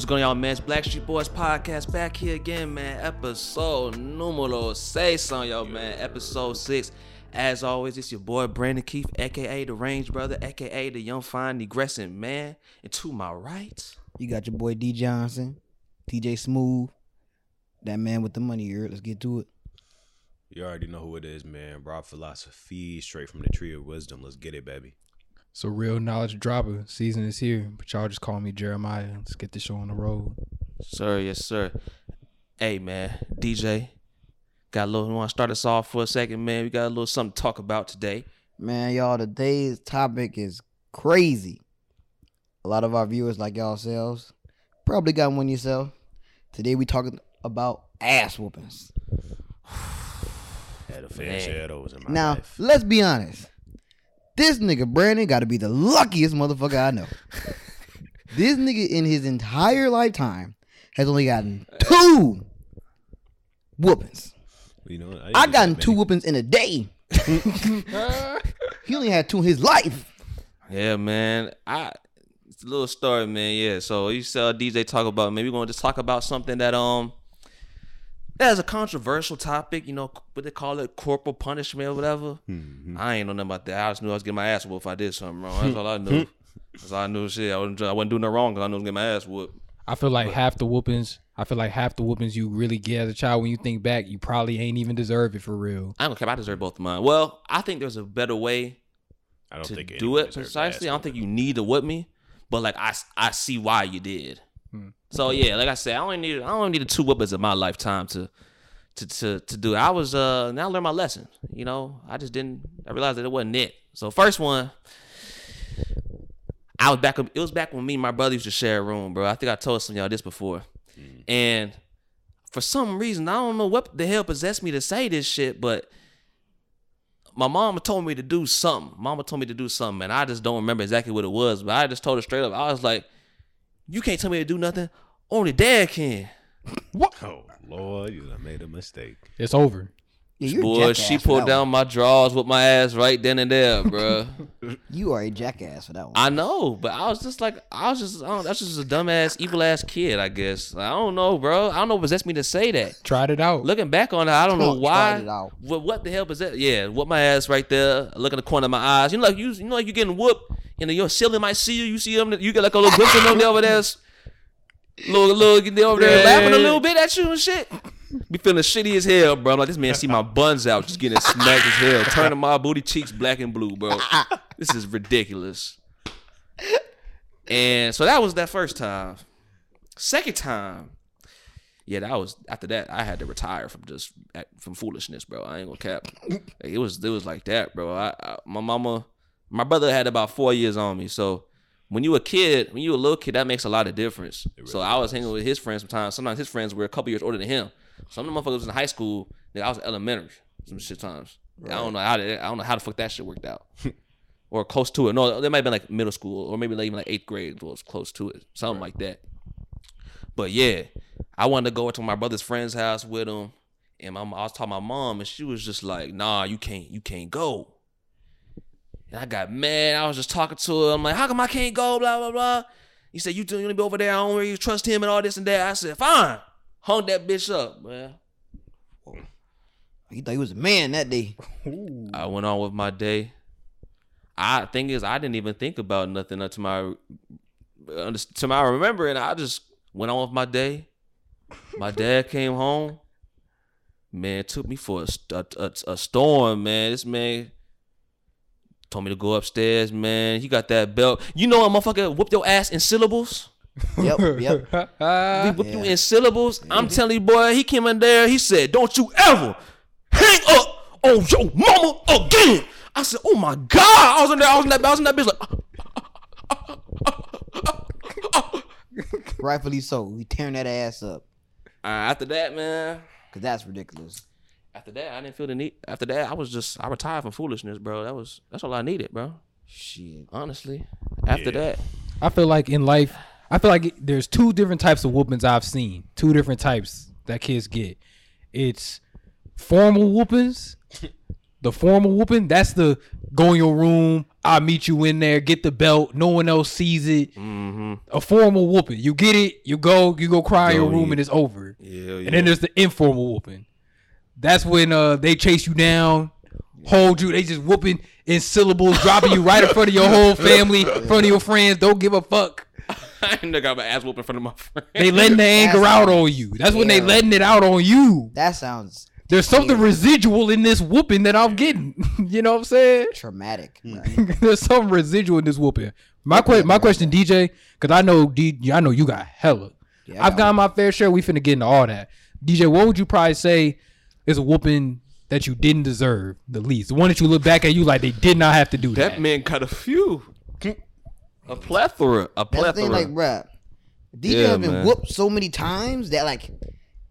What's going on, y'all, man? It's Blackstreet Boys Podcast back here again, man. Episode numero seis on yo, man. Episode six. As always, it's your boy Brandon Keith, aka the Range Brother, aka the Young Fine Negressing Man. And to my right, You got your boy D Johnson, TJ Smooth, that man with the money here. Let's get to it. You already know who it is, man. Raw philosophy, straight from the tree of wisdom. Let's get it, baby. So real knowledge dropper season is here, but y'all just call me Jeremiah. Let's get this show on the road. sir, yes, sir. Hey, man, DJ, got a little. Want to start us off for a second, man? We got a little something to talk about today. Man, y'all, today's topic is crazy. A lot of our viewers, like y'all selves, probably got one yourself. Today we talking about ass whoopings. Had a fair Man. share of those in my Now, life. let's be honest. This nigga Brandon got to be the luckiest motherfucker I know. this nigga in his entire lifetime has only gotten two whoopings. You know, what? didn't I get gotten two whoopings in a day. he only had two in his life. Yeah, man. I it's a little story, man. Yeah. So you saw DJ talk about. Maybe we're gonna just talk about something that um that is a controversial topic. You know what they call it, corporal punishment or whatever. Mm-hmm. I ain't know nothing about that. I just knew I was getting my ass whooped if I did something wrong. That's all I knew. That's all I knew. Shit, I wasn't. I wasn't doing nothing wrong because I knew I was getting my ass whooped. I feel like half the whoopings, I feel like half the whoopings you really get as a child when you think back, you probably ain't even deserve it for real. I don't care. I deserve both of mine. Well, I think there's a better way I don't to think do it precisely. I don't think you need to whip me, but like I, I see why you did. So yeah, like I said, I only need I only needed two whippers in my lifetime to to to to do it. I was uh now I learned my lesson. You know, I just didn't I realized that it wasn't it. So first one, I was back it was back when me and my brother used to share a room, bro. I think I told some of y'all this before. And for some reason, I don't know what the hell possessed me to say this shit, but my mama told me to do something. Mama told me to do something, and I just don't remember exactly what it was. But I just told her straight up. I was like, "You can't tell me to do nothing. Only dad can." What? Oh Lord, you done made a mistake. It's over. Yeah, you're a Boy, jackass she for pulled that down my drawers with my ass right then and there, bruh. one. You are a jackass for that one. I know, but I was just like, I was just, I don't, that's just a dumbass, evil ass kid, I guess. I don't know, bro. I don't know what possessed me to say that. Tried it out. Looking back on it, I don't know Tried why. it out. What what the hell was that? Yeah, what my ass right there. Look in the corner of my eyes. You know, like you, you know, like you getting whooped, and your ceiling might see you. You see them. You get like a little glimpse of them there over there, little little they over there laughing a little bit at you and shit. Be feeling shitty as hell, bro. I'm like this man see my buns out, just getting smacked as hell, turning my booty cheeks black and blue, bro. This is ridiculous. And so that was that first time. Second time, yeah, that was after that. I had to retire from just from foolishness, bro. I ain't gonna cap. Like, it was it was like that, bro. I, I my mama, my brother had about four years on me. So when you a kid, when you a little kid, that makes a lot of difference. so I was hanging with his friends sometimes. Sometimes his friends were a couple years older than him. Some of the motherfuckers was in high school. Nigga, I was elementary. Some shit times. I don't know how to, I don't know how the fuck that shit worked out. or close to it. No, there might have been like middle school or maybe like even like eighth grade was close to it. Something like that. But yeah, I wanted to go to my brother's friend's house with him. And my, I was talking to my mom, and she was just like, "Nah, you can't, you can't go." And I got mad. I was just talking to her. I'm like, "How come I can't go?" Blah blah blah. He said, "You you gonna be over there? I don't really trust him and all this and that." I said, "Fine." Hung that bitch up, man. He thought he was a man that day. I went on with my day. I thing is, I didn't even think about nothing until my to my remembering. I just went on with my day. My dad came home. Man, it took me for a, a, a, a storm, man. This man told me to go upstairs, man. He got that belt. You know, a motherfucker whooped your ass in syllables. Yep, yep. We whipped you in syllables. I'm telling you, boy, he came in there. He said, "Don't you ever hang up on your mama again." I said, "Oh my god!" I was in there. I was in that. I was in that bitch like. Rightfully so. He tearing that ass up. Uh, after that, man. Cause that's ridiculous. After that, I didn't feel the need. After that, I was just I retired from foolishness, bro. That was that's all I needed, bro. Shit. Honestly, after Yeah. that, I feel like in life, I feel like there's two different types of whoopings I've seen. Two different types that kids get. It's formal whoopings. The formal whooping, that's the go in your room. I'll meet you in there. Get the belt. No one else sees it. Mm-hmm. A formal whooping. You get it, you go, you go cry in your room eat. and it's over. Yeah, And then there's the informal whooping. That's when uh they chase you down, hold you, they just whooping in syllables, dropping you right in front of your whole family, in front of your friends, don't give a fuck. I ain't never got my ass whooped in front of my friend. They letting the anger That's out on you. That's when they terrible. letting it out on you. That sounds There's something residual in this whooping that I'm getting. you know what I'm saying? traumatic. There's some residual in this whooping. My que- my question, DJ, because I know D, I know you got hella. Yeah, I I've got my fair share. We finna get into all that. DJ, what would you probably say is a whooping that you didn't deserve the least? The one that you look back at you like they did not have to do that. That man cut a few. A plethora. A That's the plethora. thing, like, bruh. DJ Yeah, has been man. whooped so many times that like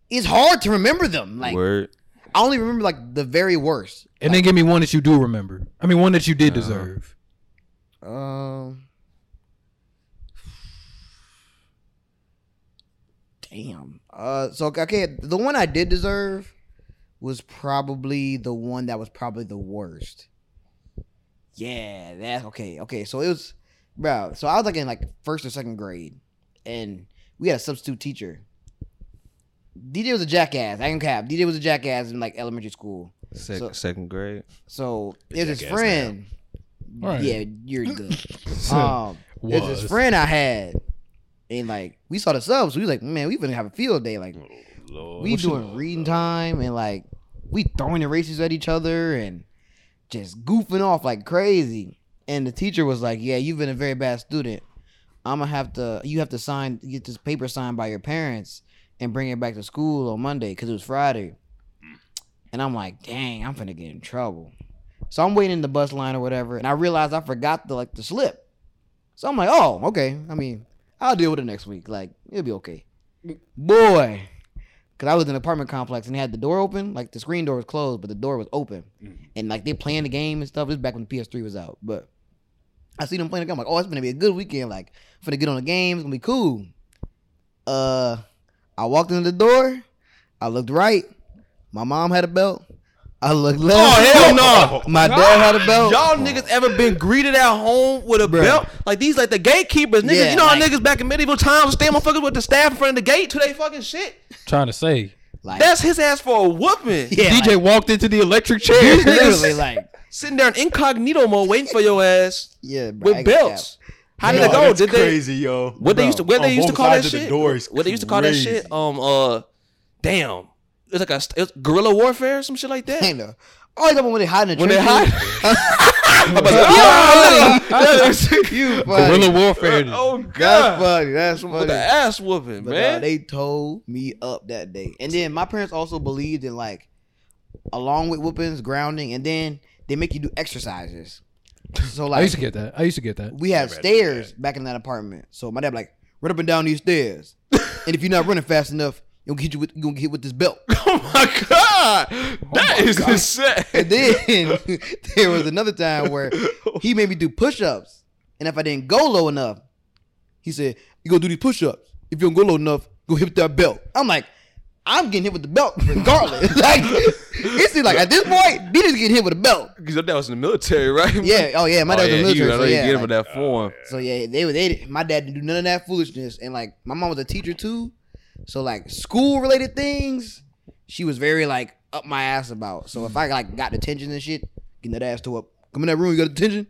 it's hard to remember them. Like Word. I only remember like the very worst. and then give me one that you do remember. I mean, one that you did deserve. Um. Damn. Uh. So okay, the one I did deserve was probably the one that was probably the worst. Yeah. That okay. Okay. So it was, bro. So I was like in like first or second grade, and we had a substitute teacher. DJ was a jackass. I can cap. DJ was a jackass in like elementary school. Second, So- second grade. So it was his friend. All right. Yeah, you're good. um, it's Was. his friend I had, and like we saw the subs. We was like, man, we gonna have a field day. Like Lord. we doing reading time and like we throwing erasers at each other and just goofing off like crazy. And the teacher was like, "Yeah, you've been a very bad student. I'm gonna have to. You have to sign get this paper signed by your parents and bring it back to school on Monday because it was Friday." And I'm like, "Dang, I'm gonna get in trouble." So I'm waiting in the bus line or whatever, and I realized I forgot the like the slip. So I'm like, "Oh, okay. I mean, I'll deal with it next week. Like it'll be okay." Mm. Boy, because I was in an apartment complex and they had the door open, like the screen door was closed, but the door was open, and like they playing the game and stuff. This is back when the PS3 was out, but I see them playing the game. I'm like, oh, it's gonna be a good weekend. Like, I'm gonna get on the game. It's gonna be cool. Uh, I walked in the door. I looked right. My mom had a belt. I looked left. Oh, hell no. My dad had a belt. Y'all niggas ever been greeted at home with a Bruh. belt? Like these, like the gatekeepers, niggas. Yeah, you know how niggas back in medieval times stay motherfuckers with the staff in front of the gate to they fucking shit. Trying to say. Like, That's his ass for a whooping. yeah, DJ like, walked into the electric chair. literally like, Sitting there in incognito mode, waiting for your ass yeah, bro, I with get belts. How did Yo, it go? that's Did they? crazy, yo. What they used to? Where they used to call that sides of the shit? what they used to call that shit? Um. Uh. Damn. It was like a it was guerrilla warfare, some shit like that. Ain't no. Oh, you talking about when they hide in the When they trenches? hide. you funny. Guerrilla warfare. oh That's god. funny. That's With funny. the ass whooping, But man. uh, they told me up that day. And then my parents also believed in like along with whoopings, grounding, and then they make you do exercises. So I like used to get that. I used to get that. we had Never had to do stairs back in that apartment. So my dad like run up and down these stairs. and if you're not running fast enough, you're gonna hit you with you gonna get hit with this belt. oh my god. Oh that is insane. And then there was another time where he made me do push-ups. And if I didn't go low enough, he said, You gonna do these push-ups. If you don't go low enough, go hit with that belt. I'm like, I'm getting hit with the belt regardless. like it seems like at this point, D just getting hit with a belt. Because your dad was in the military, right? Yeah, oh yeah, my dad oh, was yeah, in the oh, military. he- I know so yeah, get him like- in that form. So yeah, they were they my dad didn't do none of that foolishness. And like my mom was a teacher too. So like school related things, she was very like up my ass about. So if I like got detention and shit, getting that ass to up. Come in that room, you got detention?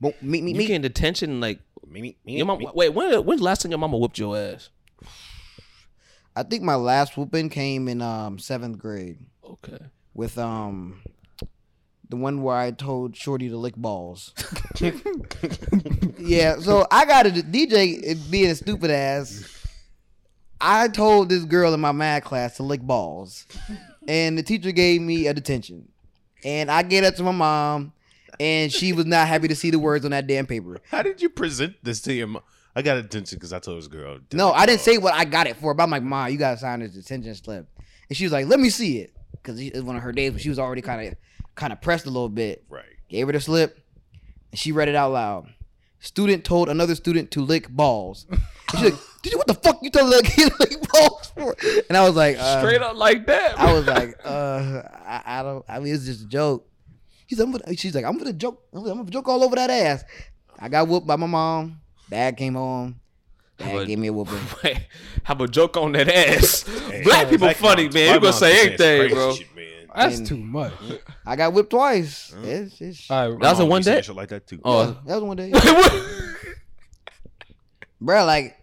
Won't meet me, You me. get in detention like Me, me, me, your mom. me. Wait, when when's the last time your mama whooped your ass? I think my last whooping came in um seventh grade Okay. with um the one where I told Shorty to lick balls. yeah, so I got a DJ being a stupid ass. I told this girl in my math class to lick balls, and the teacher gave me a detention, and I gave that to my mom, and she was not happy to see the words on that damn paper. How did you present this to your mom? I got attention because I told this girl. to No, I didn't say what I got it for, but I'm like, Mom, you gotta sign this detention slip. And she was like, Let me see it. Because it's one of her days when she was already kind of kind of pressed a little bit. Right. Gave her the slip, and she read it out loud. Student told another student to lick balls. And she's like, Did you what the fuck you told that kid to lick balls for? And I was like, uh, Straight up like that. I was like, uh, I, I don't. I mean, it's just a joke. He's, I'm gonna, she's like, I'm gonna joke. I'm gonna, joke all over that ass. I got whooped by my mom. Dad came home. Dad gave me a whooping. Wait, have a joke on that ass. Hey, Black people Black funny, moms- man. You gonna say anything, bro? shit. That's And- too much. I got whipped twice. It's, it's, All right, That was My in one day? shit like that too. Oh, that was one day. Bro, like,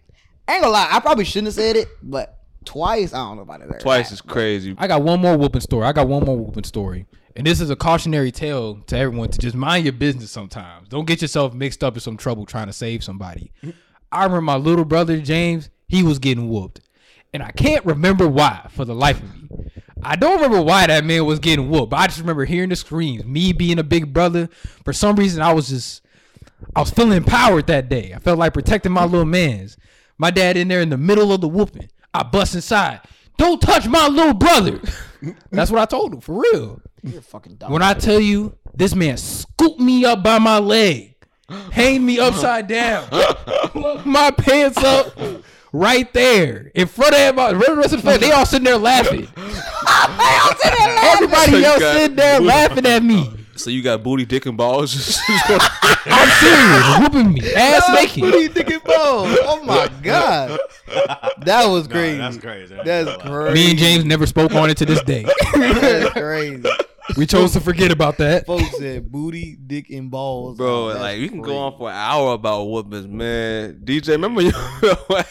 I ain't gonna lie. I probably shouldn't have said it, but twice, I don't know about it. Twice is crazy. I got one more whooping story. I got one more whooping story. And this is a cautionary tale to everyone to just mind your business sometimes. Don't get yourself mixed up in some trouble trying to save somebody. I remember my little brother James, he was getting whooped. And I can't remember why for the life of me. I don't remember why that man was getting whooped, but I just remember hearing the screams. Me being a big brother, for some reason I was just I was feeling empowered that day. I felt like protecting my little mans. My dad in there in the middle of the whooping. I bust inside. Don't touch my little brother. That's what I told him for real. You're fucking dumb. When I tell you this man scooped me up by my leg, hanged me upside down, my pants up right there in front of everybody. The rest of the family, they all sitting there laughing. Everybody So you else sitting there laughing at me. So you got booty, dick, and balls. I'm serious, whooping me, ass naked. Booty, dick, and balls. Oh my god, that was Nah, crazy. that's crazy. That's That's crazy. Me and James never spoke on it to this day. That's crazy. We chose to forget about that. Folks said booty, dick, and balls. Bro, Oh, that's like we can go on for an hour about whoopings, man. DJ, remember your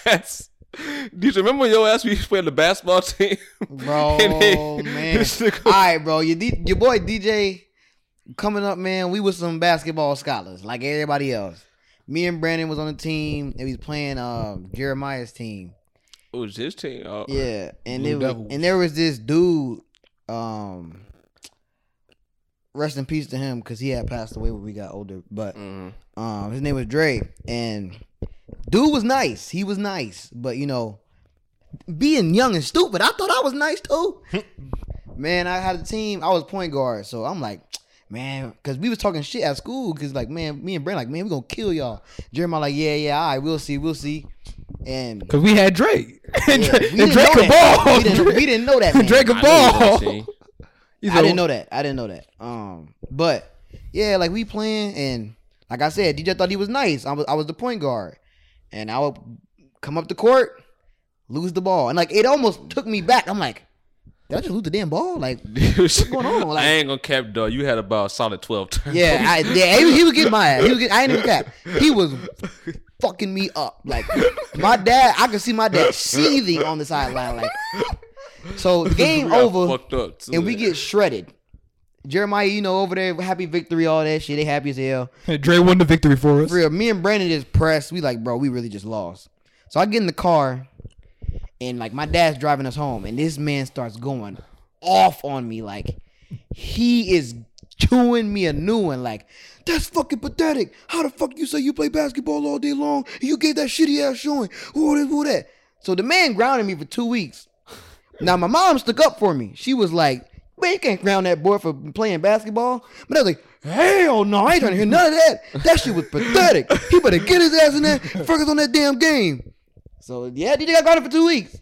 ass? DJ, remember your ass? We used to play on the basketball team, Bro, And man. All right, bro. Your, D- your boy DJ coming up, man. We was some basketball scholars, like everybody else. Me and Brandon was on the team, and we was playing um, Jeremiah's team. It was his team. Oh. Yeah, and Blue it was, Devils. and there was this dude. Um, rest in peace to him because he had passed away when we got older. But Mhm. um, his name was Dre, and dude was nice. He was nice, but you know, being young and stupid, I thought I was nice too. man, I had a team. I was point guard, so I'm like, man, because we was talking shit at school. Because like, man, me and Brent like, man, we gonna kill y'all. Jeremiah like, yeah, yeah, all right, we'll see, we'll see. And Cause we had Drake. And yeah, Drake, we and didn't Drake know that. ball. We didn't, we didn't know that. Man. Drake could I ball. team. He's I a- didn't know that. I didn't know that. Um, but yeah, like we playing, and like I said, DJ thought he was nice. I was I was the point guard, and I would come up the court, lose the ball, and like it almost took me back. I'm like, did I just lose the damn ball? Like, What's going on? Like- I ain't gonna cap though. You had about a solid twelve turns. yeah, I, yeah, he, was- he was getting my ass. He was getting, I ain't even cap. He was fucking me up. Like my dad, I could see my dad seething on the sideline. Like, so the game over. Fucked up. too. and we get shredded. Jeremiah, you know, over there, happy victory, all that shit. They happy as hell. Dre won the victory for us. For real, me and Brandon just pressed. We like, bro, we really just lost. So I get in the car, and like my dad's driving us home, and this man starts going off on me, like he is chewing me a new one. Like that's fucking pathetic. How the fuck you say you play basketball all day long? You gave that shitty ass showing. Who this, who that? So the man grounded me for two weeks. Now my mom stuck up for me. She was like, "Man, you can't ground that boy for playing basketball." But I was like, "Hell no, I ain't trying to hear none of that. That shit was pathetic. He better get his ass in there, focus on that damn game." So yeah, DJ got grounded for two weeks.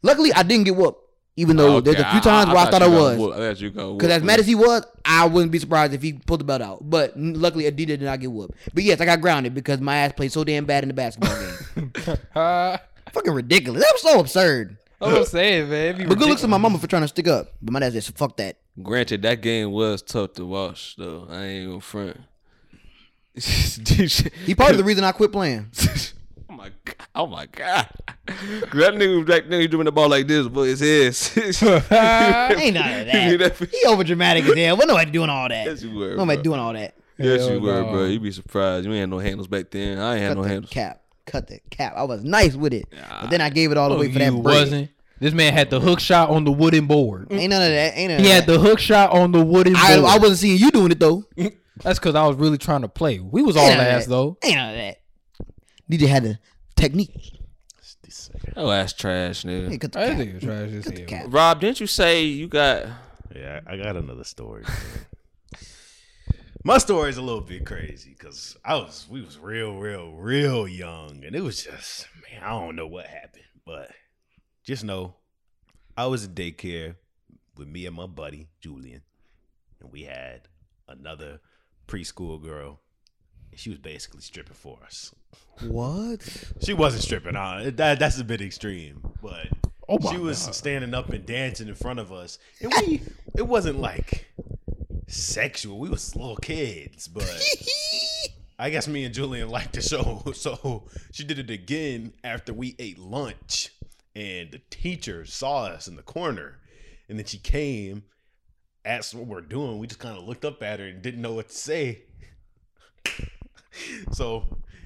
Luckily, I didn't get whooped, even though there's a few times where I, thought I, you got was. whooped. I thought you got Because as mad as he was, I wouldn't be surprised if he pulled the belt out. But luckily, Adidas did not get whooped. But yes, I got grounded because my ass played so damn bad in the basketball game. Uh, Fucking ridiculous. That was so absurd. I was saying, man. But good looks to my mama for trying to stick up. But my dad said, fuck that. Granted, that game was tough to watch, though. I ain't gonna front. He part of the reason I quit playing. Oh my god! Oh my god! that nigga back then he doing the ball like this, but it's his. Ain't none of You that. that- He over dramatic as hell. What nobody doing all that? Yes, you were. Nobody bro. doing all that. Yes, Hell you were, no. bro. You be surprised. You ain't had no handles back then. I ain't had Cut no handles. cap. Cut the cap. I was nice with it. But then I gave it all Oh, away for that you bread. wasn't. This man had the hook shot on the wooden board. Ain't none of that. Ain't none of He had that. the hook shot on the wooden I, board. I wasn't seeing you doing it though. That's because I was really trying to play. We was all ass though. Ain't none of that. DJ had the technique. Oh, that's trash, Hey, nigga. cut the I cap. think it's trash as Cut the hell. cap. Rob, didn't you say you got? Yeah, I I got another story. man. My story is a little bit crazy because I was we was real, real, real young, and it was just man, I don't know what happened, but just know I was in daycare with me and my buddy Julian, and we had another preschool girl She was basically stripping for us. What? She wasn't stripping. Uh, that that's a bit extreme, but Oh she was God. standing up and dancing in front of us, and we. It wasn't like sexual. We was little kids, but I guess me and Julian liked the show, so she did it again after we ate lunch, and the teacher saw us in the corner, and then she came, asked what we're doing. We just kind of looked up at her and didn't know what to say. so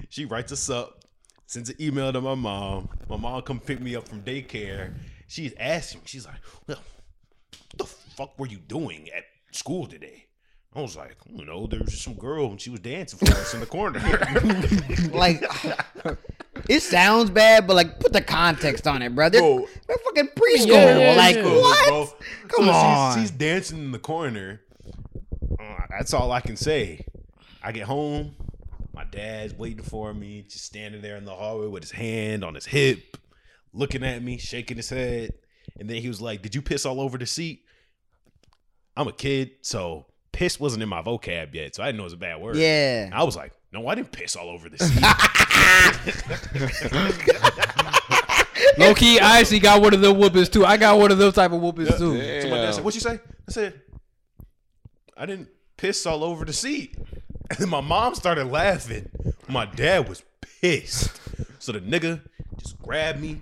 she writes us up, sends an email to my mom. My mom come pick me up from daycare. She's asking, she's like, "Well, what the fuck were you doing at school today?" I was like, you know, there was just some girl and she was dancing for us in the corner. Like, it sounds bad, but like, put the context on it, brother. Bro. They're fucking preschool. Yeah, yeah, like, yeah. what? Bro. Come So on. She's, she's dancing in the corner. Uh, that's all I can say. I get home. My dad's waiting for me, just standing there in the hallway with his hand on his hip, looking at me, shaking his head. And then he was like, Did you piss all over the seat? I'm a kid, so piss wasn't in my vocab yet, so I didn't know it was a bad word. Yeah. I was like, No, I didn't piss all over the seat. Low key, I actually got one of them whoopings too. I got one of those type of whoopings too. So my dad said, "What you say?" I said, "I didn't piss all over the seat." And then my mom started laughing. My dad was pissed. So the nigga just grabbed me,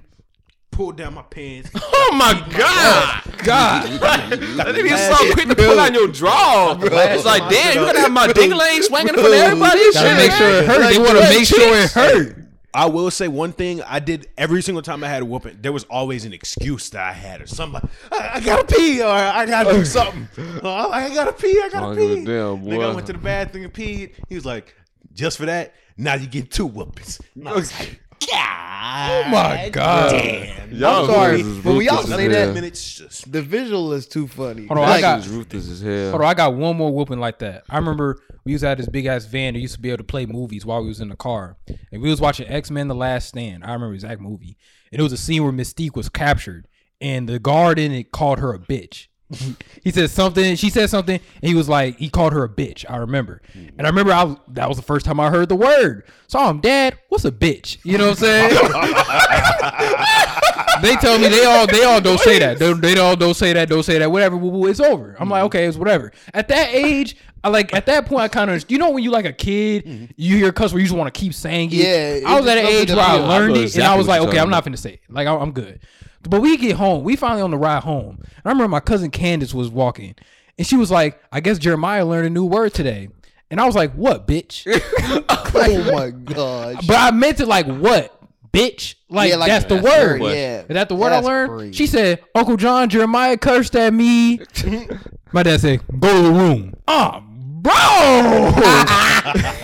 pulled down my pants. Oh my god! God, That nigga is so quick to pull out your draw. It's like, damn, you gotta have my ding lane swinging in front of everybody. and gotta shit, make sure it hurt. They want to make sure it hurt. I will say one thing. I did every single time I had a whooping. There was always an excuse that I had, or something. I, I gotta pee, or I gotta do something. Oh, I gotta pee. I gotta a pee. damn, Nigga, I went to the bathroom and peed. He was like, "Just for that, now you get two whoopings." And I was like, "God, Oh my God. damn." Y'all I'm sorry, is but when y'all say that- hell. minutes just The visual is too funny. Hold on, I got- ruthless as hell. Hold on, I got one more whooping like that. I remember we used to have this big ass van that used to be able to play movies while we was in the car, and we was watching X Men: The Last Stand. I remember the exact movie, and it was a scene where Mystique was captured, and the guard in it called her a bitch. he said something. She said something, and he was like, he called her a bitch. I remember, and I remember I was, that was the first time I heard the word. So I'm Dad, what's a bitch? You know what I'm saying? they tell me they all they all don't say that. They, they all don't say that. Don't say that. Whatever. Woo, woo, it's over. I'm like, okay, it's whatever. At that age, I like at that point, I kind of you know when you like a kid, you hear a cuss where you just want to keep saying it. Yeah, I was at an age where I learned know it, and I was like, okay, I'm talking not finna say it. Like I'm, I'm good. But we get home. We finally on the ride home. And I remember my cousin Candace was walking, and she was like, "I guess Jeremiah learned a new word today." And I was like, "What, bitch?" oh my gosh. But I meant it like what, bitch? Like, Yeah, like, that's the that's word. word, yeah. Is that the word That's I learned? crazy. She said, Uncle John Jeremiah cursed at me. My dad said, "Go to the room." Ah, bro.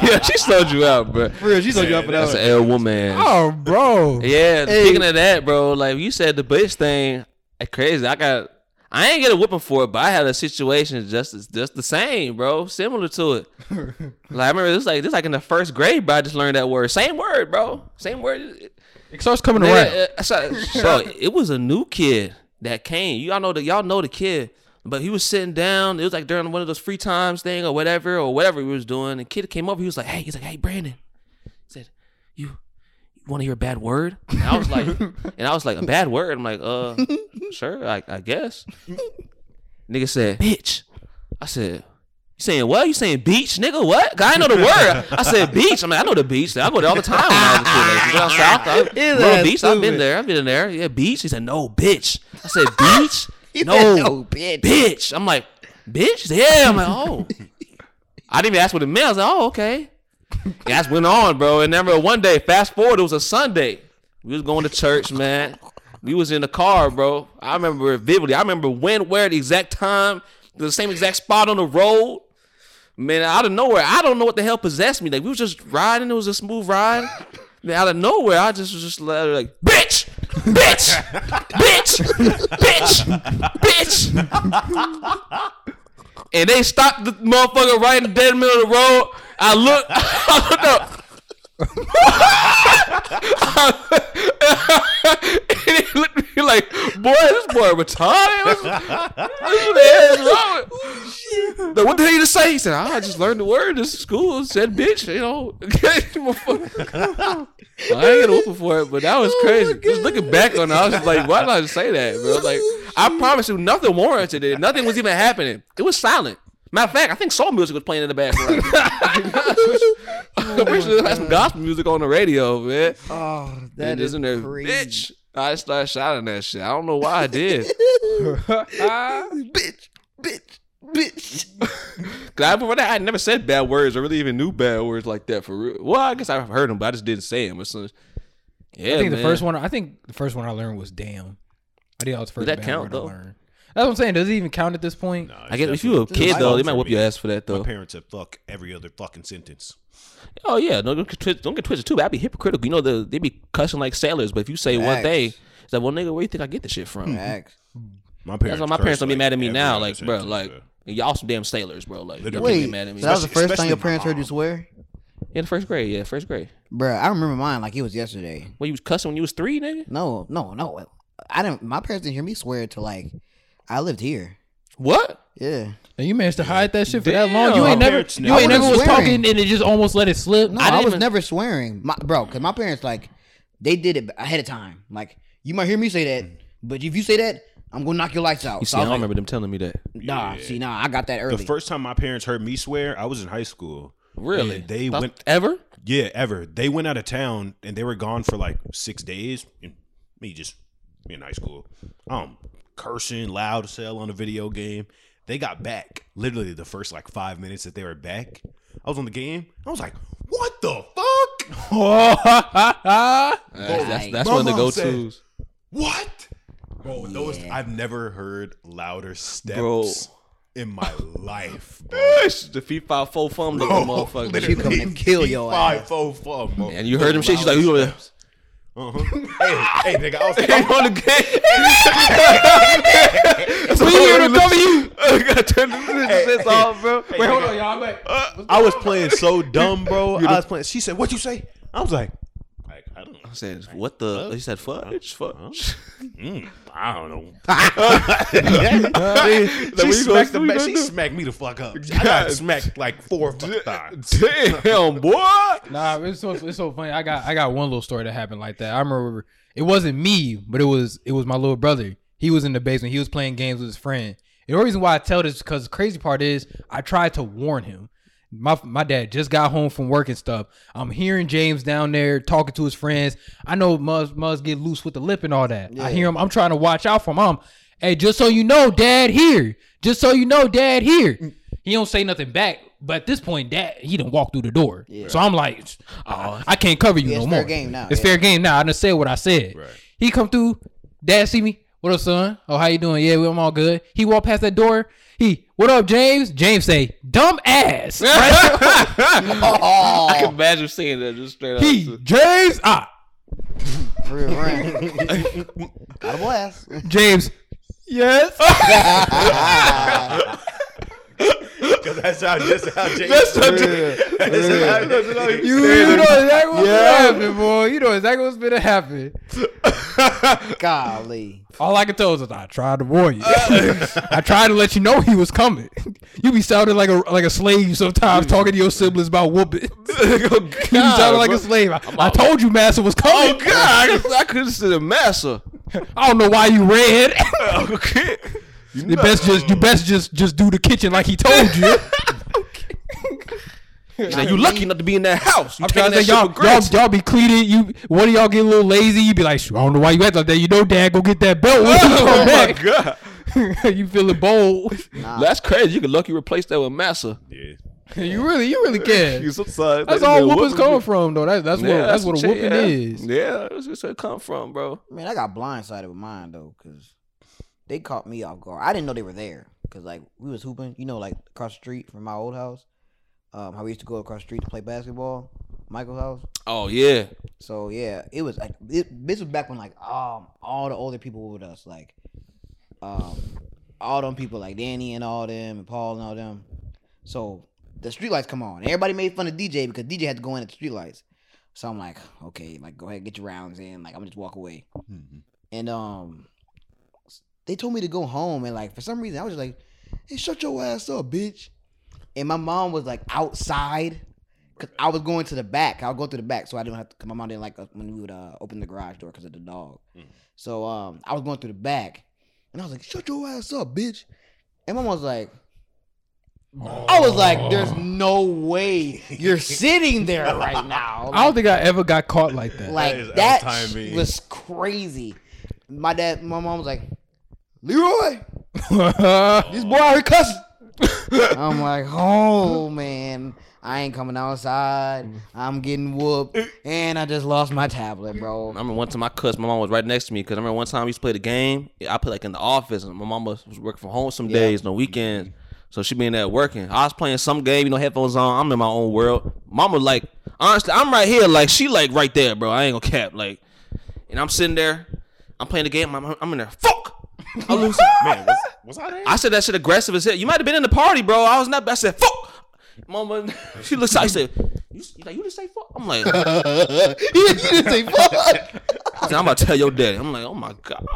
yeah, she sold you out, bro. For real, she's you up for that. That's one. an L woman. oh, bro. Yeah, Hey. speaking of that, bro, like you said, the bitch thing, crazy. I got, I ain't get a whipping for it, but I had a situation just as, just the same, bro, similar to it. like I remember this like this like in the first grade, but I just learned that word, same word, bro, same word. It starts coming Man, around. uh, so, so it was a new kid that came. Y'all know that y'all know the kid, but he was sitting down. It was like during one of those free times thing or whatever or whatever he was doing. And kid came up. He was like, "Hey," he's like, "Hey, Brandon," he said, "You, you want to hear a bad word?" And I was like, and I was like, "A bad word?" I'm like, "Uh, sure, I, I guess." Nigga said, "Bitch." I said. You saying what? You saying beach, nigga? What? I know the word. I said beach. I mean, I know the beach. I go there all the time when I was a kid. Down south, I, Bro, beach. I've been there. I've been there. Yeah, beach. He said, no, bitch. I said, beach? No, "No, oh, bitch." bitch. I'm like, bitch? Yeah. I'm like, oh. I didn't even ask what it meant. I was like, oh, okay. That's went on, bro. And then one day, fast forward, it was a Sunday. We was going to church, man. We was in the car, bro. I remember vividly. I remember when, where, the exact time, the same exact spot on the road. Man, out of nowhere, I don't know what the hell possessed me. Like we was just riding, it was a smooth ride. Man, out of nowhere, I just was just like, bitch, bitch, bitch, bitch, bitch. And they stopped the motherfucker right in the dead middle of the road. I look, I looked up. And he looked at me like, boy, this boy retarded. What's, what the hell is wrong what hell you just say? He said, ah, I just learned the word in school. Said bitch, you know. I ain't gonna whoop him for it, but that was crazy. just looking back on it, I was just like, why did I just say that, bro? Like, I promise you, nothing warranted it. Nothing was even happening. It was silent. Matter of fact, I think soul music was playing in the background. I'm pretty sure they had some gospel music on the radio, man. Oh, that And is just in there, crazy. bitch. I started shouting that shit. I don't know why I did. bitch, bitch, bitch. Cause I before that I never said bad words or really even knew bad words like that for real. Well, I guess I've heard them, but I just didn't say them. So, yeah, I think man. the first one. I think the first one I learned was damn. I think that was the first that bad count, word though? I learned. That's what I'm saying. Does it even count at this point? Nah, I guess if you a kid though, they might for whoop me. your ass for that though. My parents said fuck every other fucking sentence. Oh yeah, no, don't get twisted. Don't get twisted too. I'd be hypocritical. You know, the, they be cussing like sailors, but if you say one Facts. thing, it's like, well, nigga, where you think I get this shit from? Facts. Mm-hmm. My parents. That's why my curse parents don't be like mad at me every now. other Like, bro, sentence, like yeah. y'all some damn sailors, bro. Like, y'all Literally. can't Wait, mad at me. so that was the Especially- first time your especially parents heard you mom. swear? in first grade, yeah, first grade. Bruh, I remember mine like it was yesterday. Well, you was cussing when you was three, nigga. No, no, no. I didn't. My parents didn't hear me swear till like I lived here. What? Yeah. And you managed to hide that shit for that long. You My ain't never, parents you never- ain't never wasn't was swearing. talking and it just almost let it slip. No, I I, didn't was even- never swearing, my, bro. Because my parents like they did it ahead of time. Like you might hear me say that, but if you say that, I'm gonna knock your lights out. You So see, I I don't like, remember them telling me that. Nah, see, nah, I got that early. The first time my parents heard me swear, I was in high school. Really? And they Thought- went ever? Yeah, ever. They went out of town and they were gone for like six days. And me just me in high school. Um cursing loud as hell on a video game. They got back literally the first like five minutes that they were back. I was on the game. I was like, what the fuck? That's, that's, that's one of the go said- tos. What? Bro, those I've never heard louder steps Bro. in my life. Bro. the FIFA full thumb the motherfucker. She come to kill your Five, ass. four, four, bro. And you heard them shit. She's like, you over Uh-huh. hey, hey, nigga, I was there on the game. We here to cover you. I gotta turn this off, bro. Wait, hold on, y'all. I'm back. I was playing so dumb, bro. I was playing. She said, "What you say?" I was like, like I don't know. I said, what the? He said, fudge, fudge. Mm, I don't know. Like, she, what smacked the gonna- back, she smacked me the fuck up. I got smacked like four times. Damn, boy. Nah, it's so it's so funny. I got I got one little story that happened like that. I remember it wasn't me, but it was it was my little brother. He was in the basement. He was playing games with his friend. And the reason why I tell this because the crazy part is I tried to warn him. My my dad just got home from work and stuff. I'm hearing James down there talking to his friends. I know Muzz Muzz get loose with the lip and all that. I hear him. I'm trying to watch out for him. I'm, hey, just so you know, Dad here. Just so you know, Dad here. Mm. He don't say nothing back. But at this point, Dad, he didn't walk through the door. Yeah. So I'm like, oh, I can't cover you Yeah, no more. it's fair game now, It's yeah. fair game now. I done said what I said. Right. He come through. Dad see me. What up, son? Oh, how you doing? Yeah, I'm all good. He walk past that door. He, what up, James? James say, dumb ass. Right? I can imagine seeing that just straight up. he, James, ah, Real rant. Got a blast. James, yes. Because that's how just how James. That's how that's how, that's how You, you know exactly what's gonna happen, boy. You know exactly what's gonna happen. Golly. All I can tell is that I tried to warn you. Uh. I tried to let you know he was coming. You be sounding like a like a slave sometimes, talking to your siblings about whooping. Oh, you be sounding like a slave. I, I told you, Master was oh, coming. Oh. God, I, I could have said a massa. I don't know why you ran. okay. You best just you best just just do the kitchen like he told you. Now you lucky not to be in that house. You I'm trying to say y'all, y'all y'all be cleaning. You one of y'all get a little lazy. You be like, I don't know why you act like that. You know, Dad, go get that belt when you Oh my. God, you feeling bold? Nah. that's crazy. You could lucky replace that with massa. Yeah. you really, you really can. sometimes That's all whoopings coming from, though. That, that's what Yeah, that's what a some whooping yeah. is. Yeah, that's just where it come from, bro. Man, I got blindsided with mine though, cause they caught me off guard. I didn't know they were there, cause like we was hooping, you know, like across the street from my old house. Um, how we used to go across the street to play basketball, Michael's house. Oh yeah, So yeah, it was like it, this was back when like um all the older people were with us, like um all them people like Danny and all them and Paul and all them. So the streetlights come on. Everybody made fun of DJ because DJ had to go in at the streetlights. So I'm like, okay, like go ahead, get your rounds in. Like I'm gonna just walk away. And um, they told me to go home, and like for some reason I was just like, "Hey, shut your ass up, bitch." And my mom was like outside, cause I was going to the back. I would go through the back, so I didn't have to. Cause my mom didn't like when we would uh, open the garage door because of the dog. So um, I was going through the back, and I was like, "Shut your ass up, bitch." And my mom was like. I was like, "There's no way you're sitting there right now." I don't think I ever got caught like that. Like is that, out-timing. was crazy. My dad, my mom was like, "Leroy, this boy out here cussing." I'm like, "Oh man, I ain't coming outside. I'm getting whooped, and I just lost my tablet, bro. I bro." remember one time I cussed. My mom was right next to me because I remember one time we used to play the game. I played like in the office, and my mom was was working from home some Yeah. days, no weekends. So she been there working. I was playing some game, you know, headphones on. I'm in my own world. Mama like, honestly, I'm right here. Like she like right there, bro. I ain't gonna cap. Like, and I'm sitting there. I'm playing the game. I'm, I'm in there. Fuck. Man, was, was I there? I said that shit aggressive as hell. You might have been in the party, bro. I was not. I said fuck. Mama, she looks. like, I said, you, you like you just say fuck. I'm like, you didn't say fuck. I I'm about to tell your daddy. I'm like, oh my god.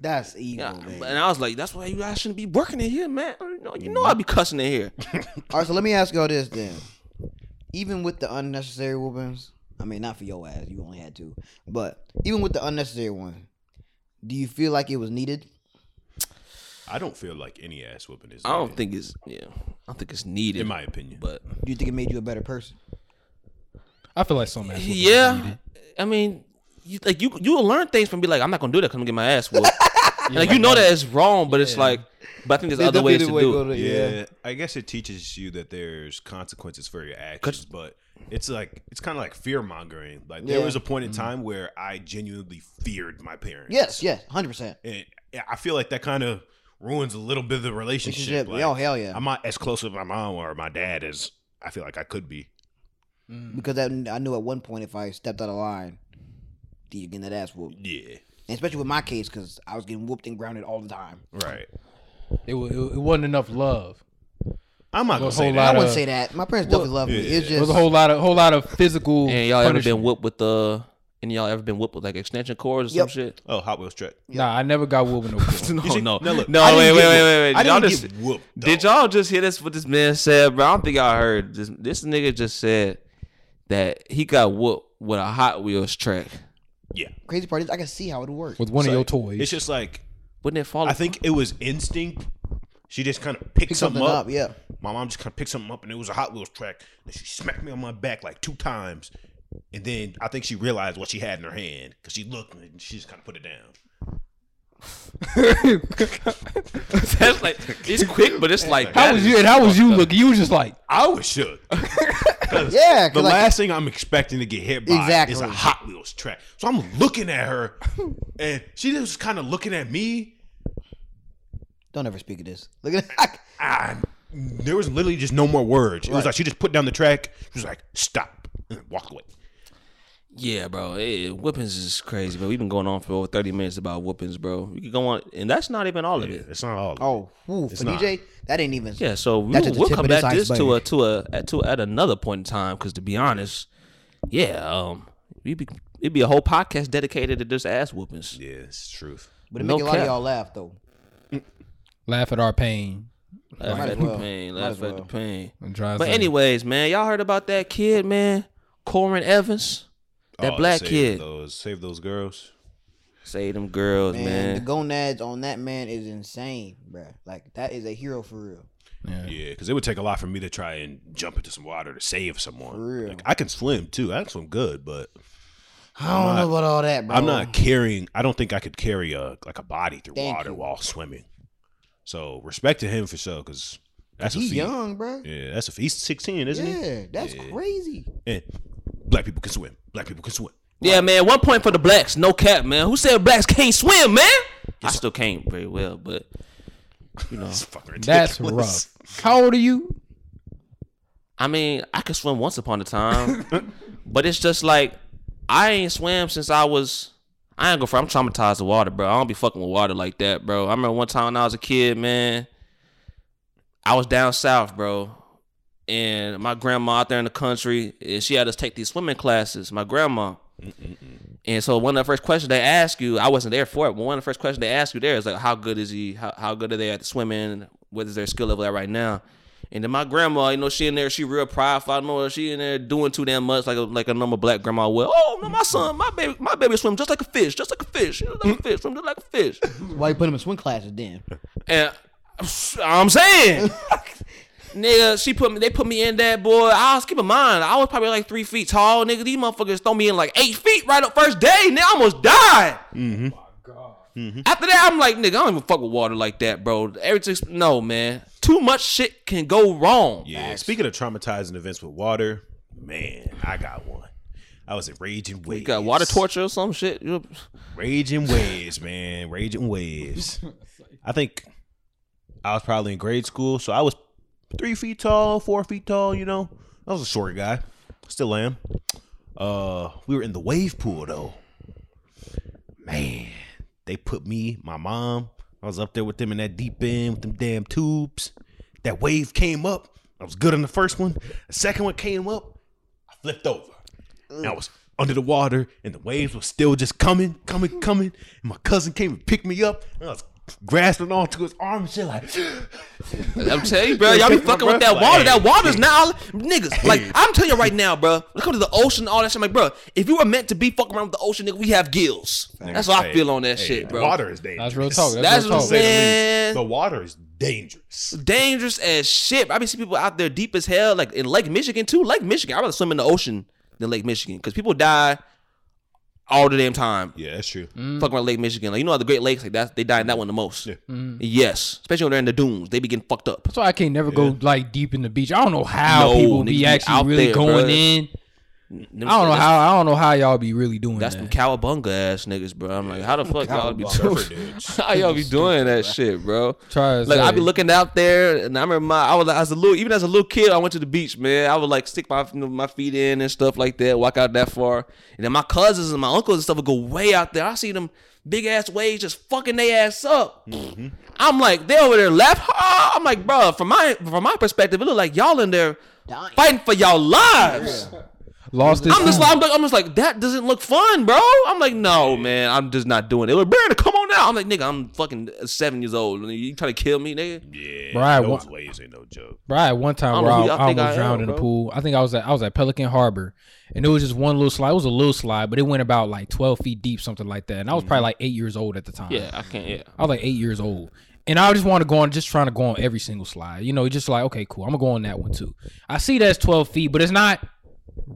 That's evil, Yeah, man. and I was like, that's why you guys shouldn't be working in here, man. You know, you know mm-hmm. I'd be cussing in here. All right, so let me ask y'all this then. Even with the unnecessary whoopings, I mean, not for your ass, you only had two, but even with the unnecessary one, do you feel like it was needed? I don't feel like any ass whooping is. I don't needed, think it's yeah. I don't think it's needed. in my opinion. but Do you think it made you a better person? I feel like some ass whooping yeah, needed. I mean, you, like you you'll learn things from be like, I'm not gonna do that because I'm gonna get my ass whooped. And, like you know that it's wrong, but it's like, but I think there's other ways to do it. yeah, I guess it teaches you that there's consequences for your actions, but it's like it's kind of like fear mongering. Like there Yeah. was a point in mm-hmm. time where I genuinely feared my parents. Yes, yes, hundred percent. and I feel like that kind of ruins a little bit of the relationship. Relationship, Like, oh, hell yeah. I'm not as close with my mom or my dad as I feel like I could be. Mm. Because that, I knew at one point if I stepped out of line, you getting that ass whooped. Yeah, And especially with my case, because I was getting whooped and grounded all the time. right. It, wa- it, it wasn't enough love. I'm not Well, gonna say whole that. I wouldn't say that. My parents definitely loved me. It's just was a whole lot of whole lot of physical. And y'all ever been punishment. whooped with the? And y'all ever been whooped with like extension cords or Yep. some shit? Oh, Hot Wheels track. Nah, I never got whooping no cord. No, see- no, now look, no. I didn't Wait, wait, get wait, whooped. wait, wait. I Did y'all didn't just get whooped. did though. y'all just hear this? What this man said, bro? I don't think y'all heard this. This nigga just said that he got whooped with a Hot Wheels track. Yeah, crazy part is I can see how it works. with one It's of your like- toys. It's just like Wouldn't it fall? I think it was instinct. She just kind of picked Pick something, something up. up, yeah. My mom just kind of picked something up, and it was a Hot Wheels track. And she smacked me on my back like two times, and then I think she realized what she had in her hand because she looked and she just kind of put it down. that's like it's quick, but it's like how that was is you? And how was you fucked looking? You was just like, I was shook. 'Cause Yeah, 'cause the like- last thing I'm expecting to get hit by Exactly. is a Hot Wheels track. So I'm looking at her, and she just kind of looking at me. Don't ever speak of this. Look at that. And there was literally just no more words. It was Right. like she just put down the track. She was like, "Stop," and walked away. Yeah, bro. Hey, whoopings is crazy, bro. We've been going on for over thirty minutes about whoopings, bro. We could go on, and that's not even all of it. It's not all. Of it. Oh, whew, for not. DJ, that ain't even. Yeah, so we, That's at the we'll tip come of this back this to a iceberg. to a at, to at another point in time. Because to be honest, yeah, um, we be it'd be a whole podcast dedicated to just ass whoopings. Yeah, it's truth. But it no make a lot cap. of y'all laugh though. Laugh at our pain. Laugh Might at as well. the pain, Might laugh as at the well. pain. and try But to- anyways, man, y'all heard about that kid, man, Corin Evans, that Oh, black save kid. Those, save those girls. Say them girls, Man, man. the gonads on that man is insane, bruh. Like that is a hero for real. yeah. Yeah, because it would take a lot for me to try and jump into some water to save someone. For real. Like, I can swim too. I can swim good, but I don't know about all that, bro. I'm not carrying. I don't think I could carry a like a body through Thank water you. while swimming. So respect to him for sure, because that's a He's feat. young, bro. Yeah, that's a feat. He's 16, isn't he? Yeah, that's crazy. And black people can swim. Black people can swim. Yeah, man. One point for the blacks. No cap, man. Who said blacks can't swim, man? I still can't very well, but you know, That's rough. How old are you? I mean, I could swim once upon a time, but it's just like I ain't swam since I was. I ain't go for. I'm traumatized with water, bro. I don't be fucking with water like that, bro. I remember one time when I was a kid, man. I was down south, bro, and my grandma out there in the country, and she had us take these swimming classes. My grandma, And so one of the first questions they ask you, I wasn't there for it, but one of the first questions they ask you there is like, how good is he? How, how good are they at swimming? What is their skill level at right now? And then my grandma, you know, she in there, she real prideful. I know her, she in there doing too damn much, like a like a normal black grandma will. Oh no, my son, my baby, my baby swim just like a fish, just like a fish, just like a fish, swim just like a fish. Why you put him in swim classes then? And I'm saying, nigga, she put me. They put me in that boy. I was keep in mind, I was probably like three feet tall, nigga. These motherfuckers throw me in like eight feet right up first day. Nigga, I almost died. Mm-hmm. Oh After that, I'm like, nigga, I don't even fuck with water like that, bro. Everything, no, man. Too much shit can go wrong. Yeah. Speaking of traumatizing events with water, man, I got one. I was at Raging Waves. You got water torture or some shit. Raging Waves, man. Raging Waves. I think I was probably in grade school, so I was three feet tall, four feet tall, you know. I was a short guy. Still am. Uh we were in the wave pool though. Man, they put me, my mom, I was up there with them in that deep end with them damn tubes. That wave came up. I was good on the first one. The second one came up. I flipped over. And I was under the water, and the waves were still just coming, coming, coming. And my cousin came and picked me up. I was grasping onto his arm and shit like, I'm telling you, bro, y'all be fucking with that like, water. hey, that water's hey. now, niggas. Like I'm telling you right now, bro. When it comes to the ocean, all that shit, I'm like, bro, if you were meant to be fucking around with the ocean, nigga, we have gills. That's what I feel on that hey, shit, bro. Water is dangerous. That's real talk. That's, That's real what. I'm saying. The The water is dangerous. dangerous as shit. I be seeing people out there deep as hell, like in Lake Michigan too. Lake Michigan, I'd rather swim in the ocean than Lake Michigan because people die all the damn time. Yeah, that's true. Mm. Fucking around Lake Michigan, like you know how the Great Lakes, like that, they die in that one the most. Yeah. Mm-hmm. Yes, especially when they're in the dunes, they be getting fucked up. That's why I can't never go like deep in the beach. I don't know how No, people be be actually really there, going bruh. in. Them I don't know how. I don't know how y'all be really doing That's that. them cowabunga ass niggas, bro. I'm like, how the fuck y'all be doing? How y'all be doing that shit, bro? Try to Like I say. be looking out there, and I remember my I was as a little, even as a little kid, I went to the beach, man. I would like stick my my feet in and stuff like that, walk out that far, and then my cousins and my uncles and stuff would go way out there. I see them big ass waves just fucking their ass up. I'm like, they over there left. Ah, I'm like, bro, from my from my perspective, it look like y'all in there Dying. fighting for y'all lives. Lost his I'm just like, I'm, I'm just like, that doesn't look fun, bro. I'm like, no, man, I'm just not doing it. Like, Brandon, come on now. I'm like, nigga, I'm fucking seven years old. You trying to kill me, nigga? Yeah, Bro, I those wa- waves ain't no joke. Bro, I had one time don't where I, who y'all I think I am, drowned in the pool. I think I was at I was at Pelican Harbor, and it was just one little slide. It was a little slide, but it went about like twelve feet deep, something like that. And I was probably mm-hmm. like eight years old at the time. Yeah, I can't. Yeah, I was like eight years old. And I just want to go on, just trying to go on every single slide. You know, just like, okay, cool. I'm going to go on that one too. I see that's 12 feet, but it's not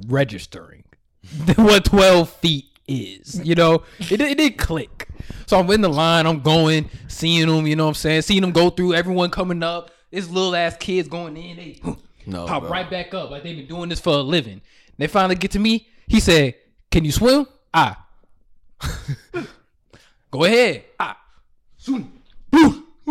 registering what 12 feet is. You know, it, it didn't click. So I'm in the line, I'm going, seeing them, you know what I'm saying? Seeing them go through, everyone coming up. This little ass kids going in, they No, pop bro. right back up like they've been doing this for a living. They finally get to me. He said, Can you swim? Ah. Go ahead. Ah. Swim.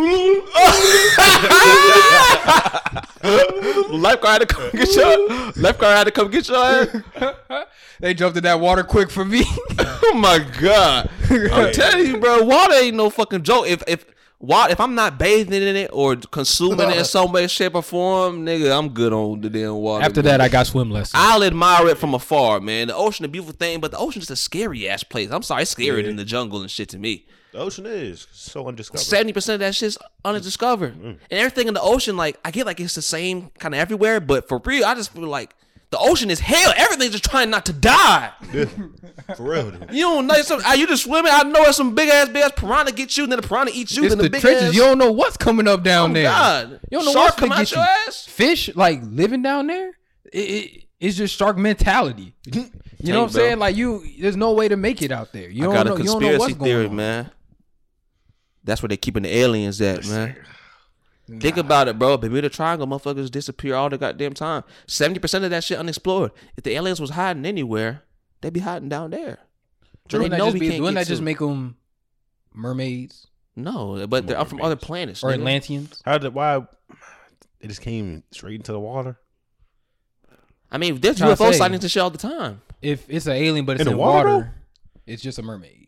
lifeguard had to come get your lifeguard had to come get your ass. They jumped in that water quick for me. Oh my god! I'm telling you, bro, water ain't no fucking joke. If if water, if I'm not bathing in it or consuming it in some way, shape, or form, nigga, I'm good on the damn water. After that, I got swim lessons. I'll admire it from afar, man. The ocean, a beautiful thing, but the ocean's just a scary ass place. I'm sorry, it's scarier than the jungle and shit to me. The ocean is so undiscovered. Seventy percent of that shit's undiscovered, Mm. and everything in the ocean, like I get, like it's the same kind of everywhere, but for real, I just feel like the ocean is hell. Everything's just trying not to die. For real, dude. You don't know some. Are you just swimming? I know it's some big ass, big ass piranha get you, and then the piranha eats you, it's then the, the big trenches. ass. You don't know what's coming up down Oh, there. God. You don't know Shark what's come gonna out get your you. ass? Fish like living down there. It, it, it's just shark mentality. You know what I'm saying? Like you, there's no way to make it out there. You I don't got know. a You don't know what's conspiracy going theory, on. man. That's where they keeping the aliens at, man. Think about it, bro. Bermuda Triangle motherfuckers disappear all the goddamn time. Seventy percent of that shit unexplored. If the aliens was hiding anywhere, they'd be hiding down there. But Wouldn't they that know just, we be, can't wouldn't get that just make them mermaids No, but they're from other planets. or nigga. Atlanteans? How did why they just came straight into the water? I mean, there's Tryna UFO say. sightings and shit all the time. If it's an alien but it's In in, the water, water, it's just a mermaid.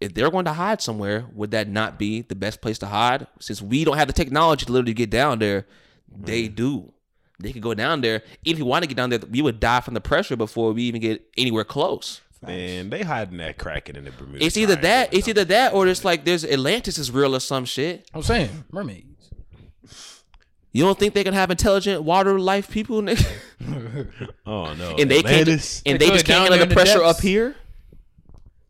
If they're going to hide somewhere, would that not be the best place to hide? Since we don't have the technology to literally get down there, they mm. do. They could go down there. If you want to get down there, we would die from the pressure before we even get anywhere close. Man, they hiding that cracking in the Bermuda. It's either that, or it's either that, or it's like there's Atlantis is real or some shit. I'm saying mermaids. You don't think they can have intelligent water life people, nigga? something. Oh no, and they Atlantis? can't, and They they just can't handle in the the pressure up here.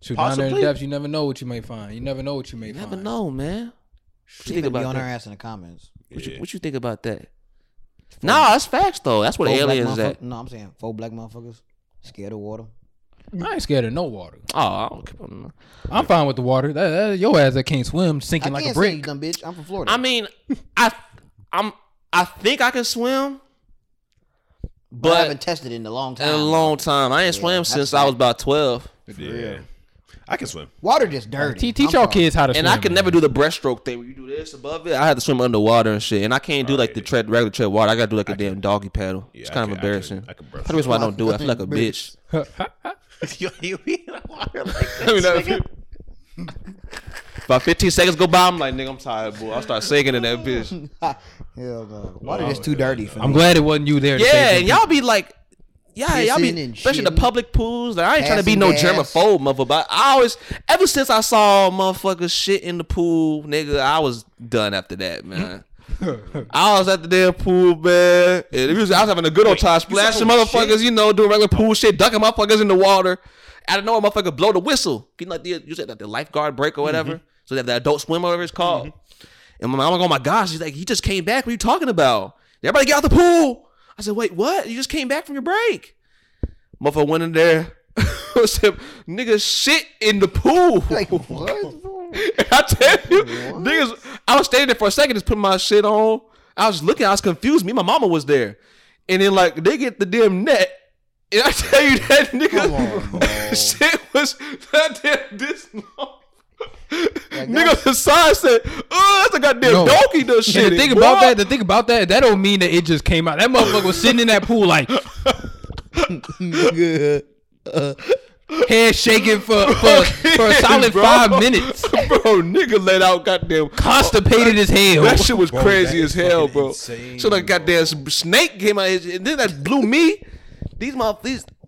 Shoot, down there in the depths, you never know what you may find. You never know what you may You find. never know, man. What you She think gonna be about on her that? ass in the comments. What you, what you think about that? Nah, that's facts though. That's what Four black aliens is at. motherfuck- No, I'm saying four black motherfuckers scared of water. I ain't scared of no water. Oh, I don't care. I'm fine with the water. That, that your ass that can't swim, I sinking like a can't say you brick. dumb bitch. I'm from Florida. I mean, I, I'm, I think I can swim, but I haven't tested it in a long time. in a long time. I ain't Yeah, swam that's since I was about twelve, Yeah, I can swim. Water just dirty. Te- teach I'm y'all sorry. kids how to swim. and I could man. never do the breaststroke thing where you do this above it. I had to swim underwater and shit, and I can't do like the tread regular tread water. I gotta do like a damn doggy paddle. Yeah, it's I kind can- of I can- embarrassing. I can That's the reason why I don't do it. I feel like a bitch. you you be in the water like I mean, that- About 15 seconds go by, I'm like, nigga, I'm tired, boy. I'll start sinking in that bitch. Hell no. Water just too dirty for me. I'm glad it wasn't you there. To Yeah, save and y'all be like, yeah, y'all Pissing be, and especially the public pools. Like, I ain't trying to be no Passing gas. germaphobe, motherfucker. But I always, ever since I saw motherfuckers shit in the pool, nigga, I was done after that, man. I was at the damn pool, man. And it was, I was having a good old Wait, time you saw splashing some motherfuckers, shit? you know, doing regular pool shit, ducking motherfuckers in the water. Out of nowhere, motherfucker blow the whistle. You know, like the, you said that the lifeguard break or whatever. Mm-hmm. So that the adult swim, whatever it's called. And my mom, I'm like, oh my gosh, he's like, he just came back. What are you talking about? Everybody get out the pool. I said, wait, what? You just came back from your break. Motherfucker went in there. I said, nigga shit in the pool. Like what? I tell you, niggas, I was standing there for a second, just putting my shit on. I was looking, I was confused. Me, my mama was there. And then like they get the damn net. And I tell you that nigga shit was that damn this long. Nigga the side said, oh, that's a goddamn No. donkey does shit. the thing boy." about that, the thing about that, that don't mean that it just came out. That motherfucker was sitting in that pool like Nigga. head shaking for for, for a solid Bro. five minutes, bro, nigga let out goddamn constipated oh, as hell. That shit was Bro, crazy as hell, bro. insane, so like goddamn s- snake came out, his- and then that blew me. These mother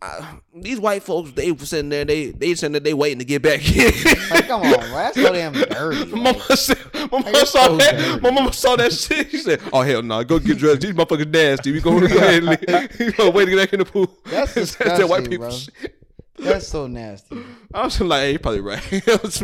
these uh, these white folks, they were sitting there, they they sitting there, they waiting to get back in. Like, come on, bro. That's so damn dirty. My Like, mama, said, my mama it's saw so that. dirty. My mama saw that shit. She said, "Oh hell no, go get dressed. These motherfuckers nasty. We go, go ahead and leave. We gonna wait to get back in the pool." That's that white people bro. shit. that's so nasty. I was like, "Hey, you probably right. Let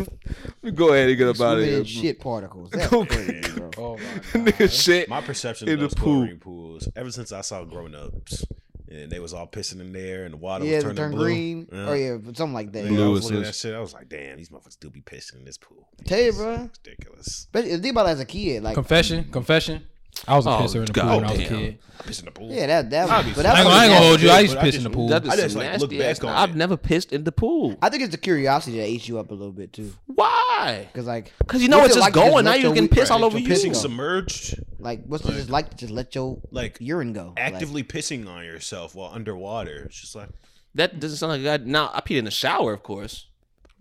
me go ahead and get up out of Swimming here." shit particles. That's Go- crazy, bro. Oh Nigga shit. My perception In of the pool. pools, ever since I saw grown ups, and they was all pissing in there, and the water Yeah, was turning turned blue. green. Yeah. Uh-huh. Oh yeah, something like that. Yeah, Blue I was looking at that shit. I was like, damn, these motherfuckers do be pissing in this pool. Tell you, bro. ridiculous. But uh, think about it as a kid, like confession, confession. I was a Oh, pisser in the God pool when I was a damn. kid. I piss in the pool. yeah, that that. I'll But fine. I ain't, gonna- I ain't gonna hold you. I nasty. used to piss in the pool. That is I just, some like, nasty look back ass- on I've it. never pissed in the pool. I think it's the curiosity that eats you up a little bit too, Why? because like, Because you know what's it's just like to just going. let Now you your can weak- piss all over your you. Pissing submerged, like what's it just like to just let your like urine go? Like, actively pissing on yourself while underwater. It's just like That doesn't sound like a guy. Now I peed in the shower, of course.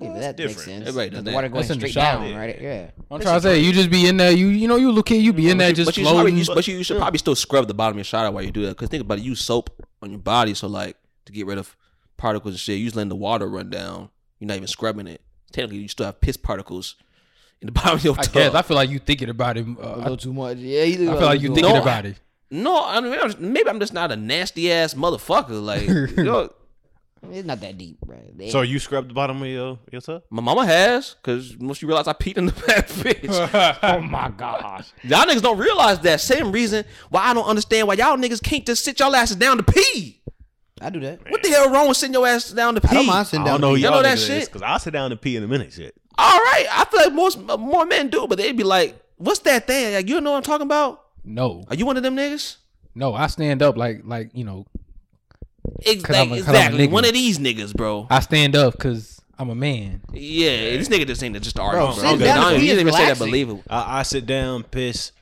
Yeah, that that's makes sense. Everybody does the that. water going That's straight shower. down, right? Yeah. I'm trying to say you just be in there. You you know you little kid. You be in there just but you, should probably, floating. you, but you should probably still scrub the bottom of your shower while you do that. Because think about it, you use soap on your body, so like to get rid of particles and shit. You just letting the water run down. You're not even scrubbing it. Technically, you still have piss particles in the bottom of your I tub. guess I feel like you thinking about it. A Uh, little too much. Yeah, you I, I feel like you thinking No, about it. no, I mean maybe I'm just not a nasty ass motherfucker. Like you know, It's not that deep, bro. They- so. You scrubbed the bottom of your your tub. my mama has because once you realize I peed in the back, bitch. oh my gosh. Y'all niggas don't realize that. Same reason why I don't understand why y'all niggas can't just sit y'all asses down to pee. I do that. What the hell wrong with sitting your ass down to pee? I don't mind sitting I down. don't know Y'all y'all know that shit? because I'll sit down and pee in a minute. Shit. All right, I feel like most uh, more men do, but they'd be like, "What's that thing? Like, you know what I'm talking about? No, Are you one of them niggas?" no. I stand up like like you know. Ex- 'Cause a- 'cause I'm a exactly, one of these niggas, bro. I stand up because I'm a man. Yeah, this nigga just ain't just argue, bro. sitting Okay, down now to you pee didn't even say that believable. I, I sit down, piss.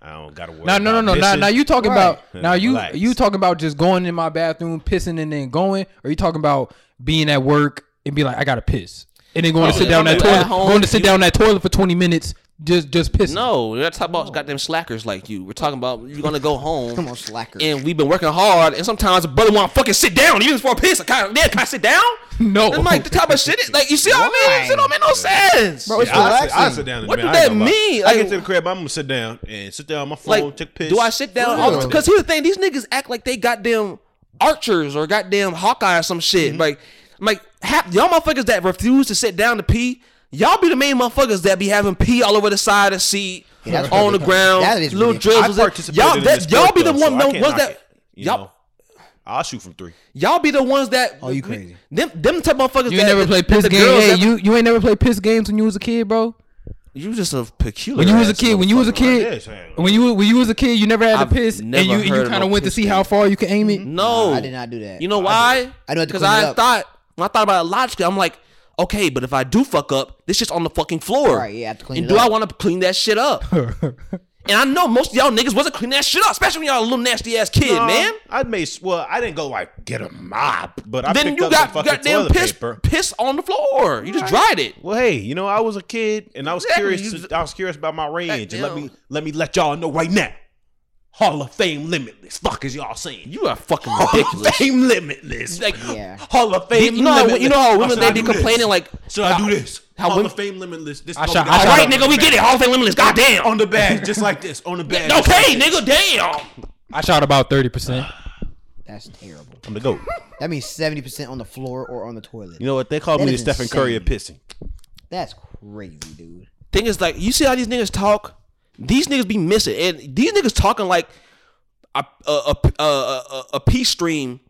I don't gotta worry. No, no, no, about no. Now, now you talking Right. about now you relax. you talking about just going in my bathroom, pissing, and then going, or you talking about being at work and be like, I gotta piss, and then going Oh, to sit yeah. down that You at toilet, home, going to sit you- down that toilet for twenty minutes just just pissing. No, we're not talking about goddamn slackers like you. We're talking about you're gonna go home. Come on, slacker. And we've been working hard, and sometimes a brother want to fucking sit down. Even for a piss, I kind yeah, can I sit down? No. I'm like the type of shit. Is, like you see what I mean? It don't make no sense. Bro, it's Yeah, I, sit, I sit down. What the do minute. I that ain't gonna mean? I Like- get to the crib. I'm gonna sit down and sit down on my phone, Like, take piss. do I sit down? Because here's the thing: these niggas act like they goddamn archers or goddamn Hawkeye or some shit. Mm-hmm. Like, like half, y'all motherfuckers that refuse to sit down to pee. Y'all be the main motherfuckers that be having pee all over the side of the seat, Yeah, on the ridiculous. ground, That is little ridiculous. Drizzles. Y'all, that, this y'all be the though, one. so ones that it, you y'all. know? I'll shoot from three. Y'all be the ones that. Oh, you crazy. Them, them type of motherfuckers. You that, ain't never that- played piss games. Hey, you you ain't never played piss games when you was a kid, bro. You just a peculiar. When you was a kid, when you was a kid, Yes, I- when you when you was a kid, you never had I've to piss, and you and you kind of went to piss see how far you can aim it. No, Nah, I did not do that. You know why? I know Because clean it I thought when I thought about it logically, I'm like, okay, but if I do fuck up, this shit's on the fucking floor. Right, yeah, have to clean and it do I want to clean that shit up? and I know most of y'all niggas wasn't cleaning that shit up, especially when y'all a little nasty ass kid, Nah, man. I made well. I didn't go like get a mop, but I then picked you up got some fucking goddamn toilet piss, paper. piss on the floor. You just dried it. Well, hey, you know, I was a kid and I was Exactly, curious. you- I was curious about my range, and let me let me let y'all know right now. Hall of Fame limitless. Fuck is y'all saying? You are fucking Hall of. Fame limitless. Like, Yeah. Hall of Fame. you know how limitless. you know how Oh, women should they be do this? complaining like, Should I do this? how Hall women- of Fame limitless. This I is shot- gonna I be- all right, nigga, we get it. Hall of Fame limitless. Goddamn. on the badge, just like this. On the badge. Okay, like nigga, damn. I shot about thirty percent. That's terrible. I'm the goat. That means seventy percent on the floor or on the toilet. You know what? They call That me the is Stephen Curry of pissing. That's crazy, dude. thing is like you see how these niggas talk these niggas be missing and these niggas talking like a a a, a, a, a peace stream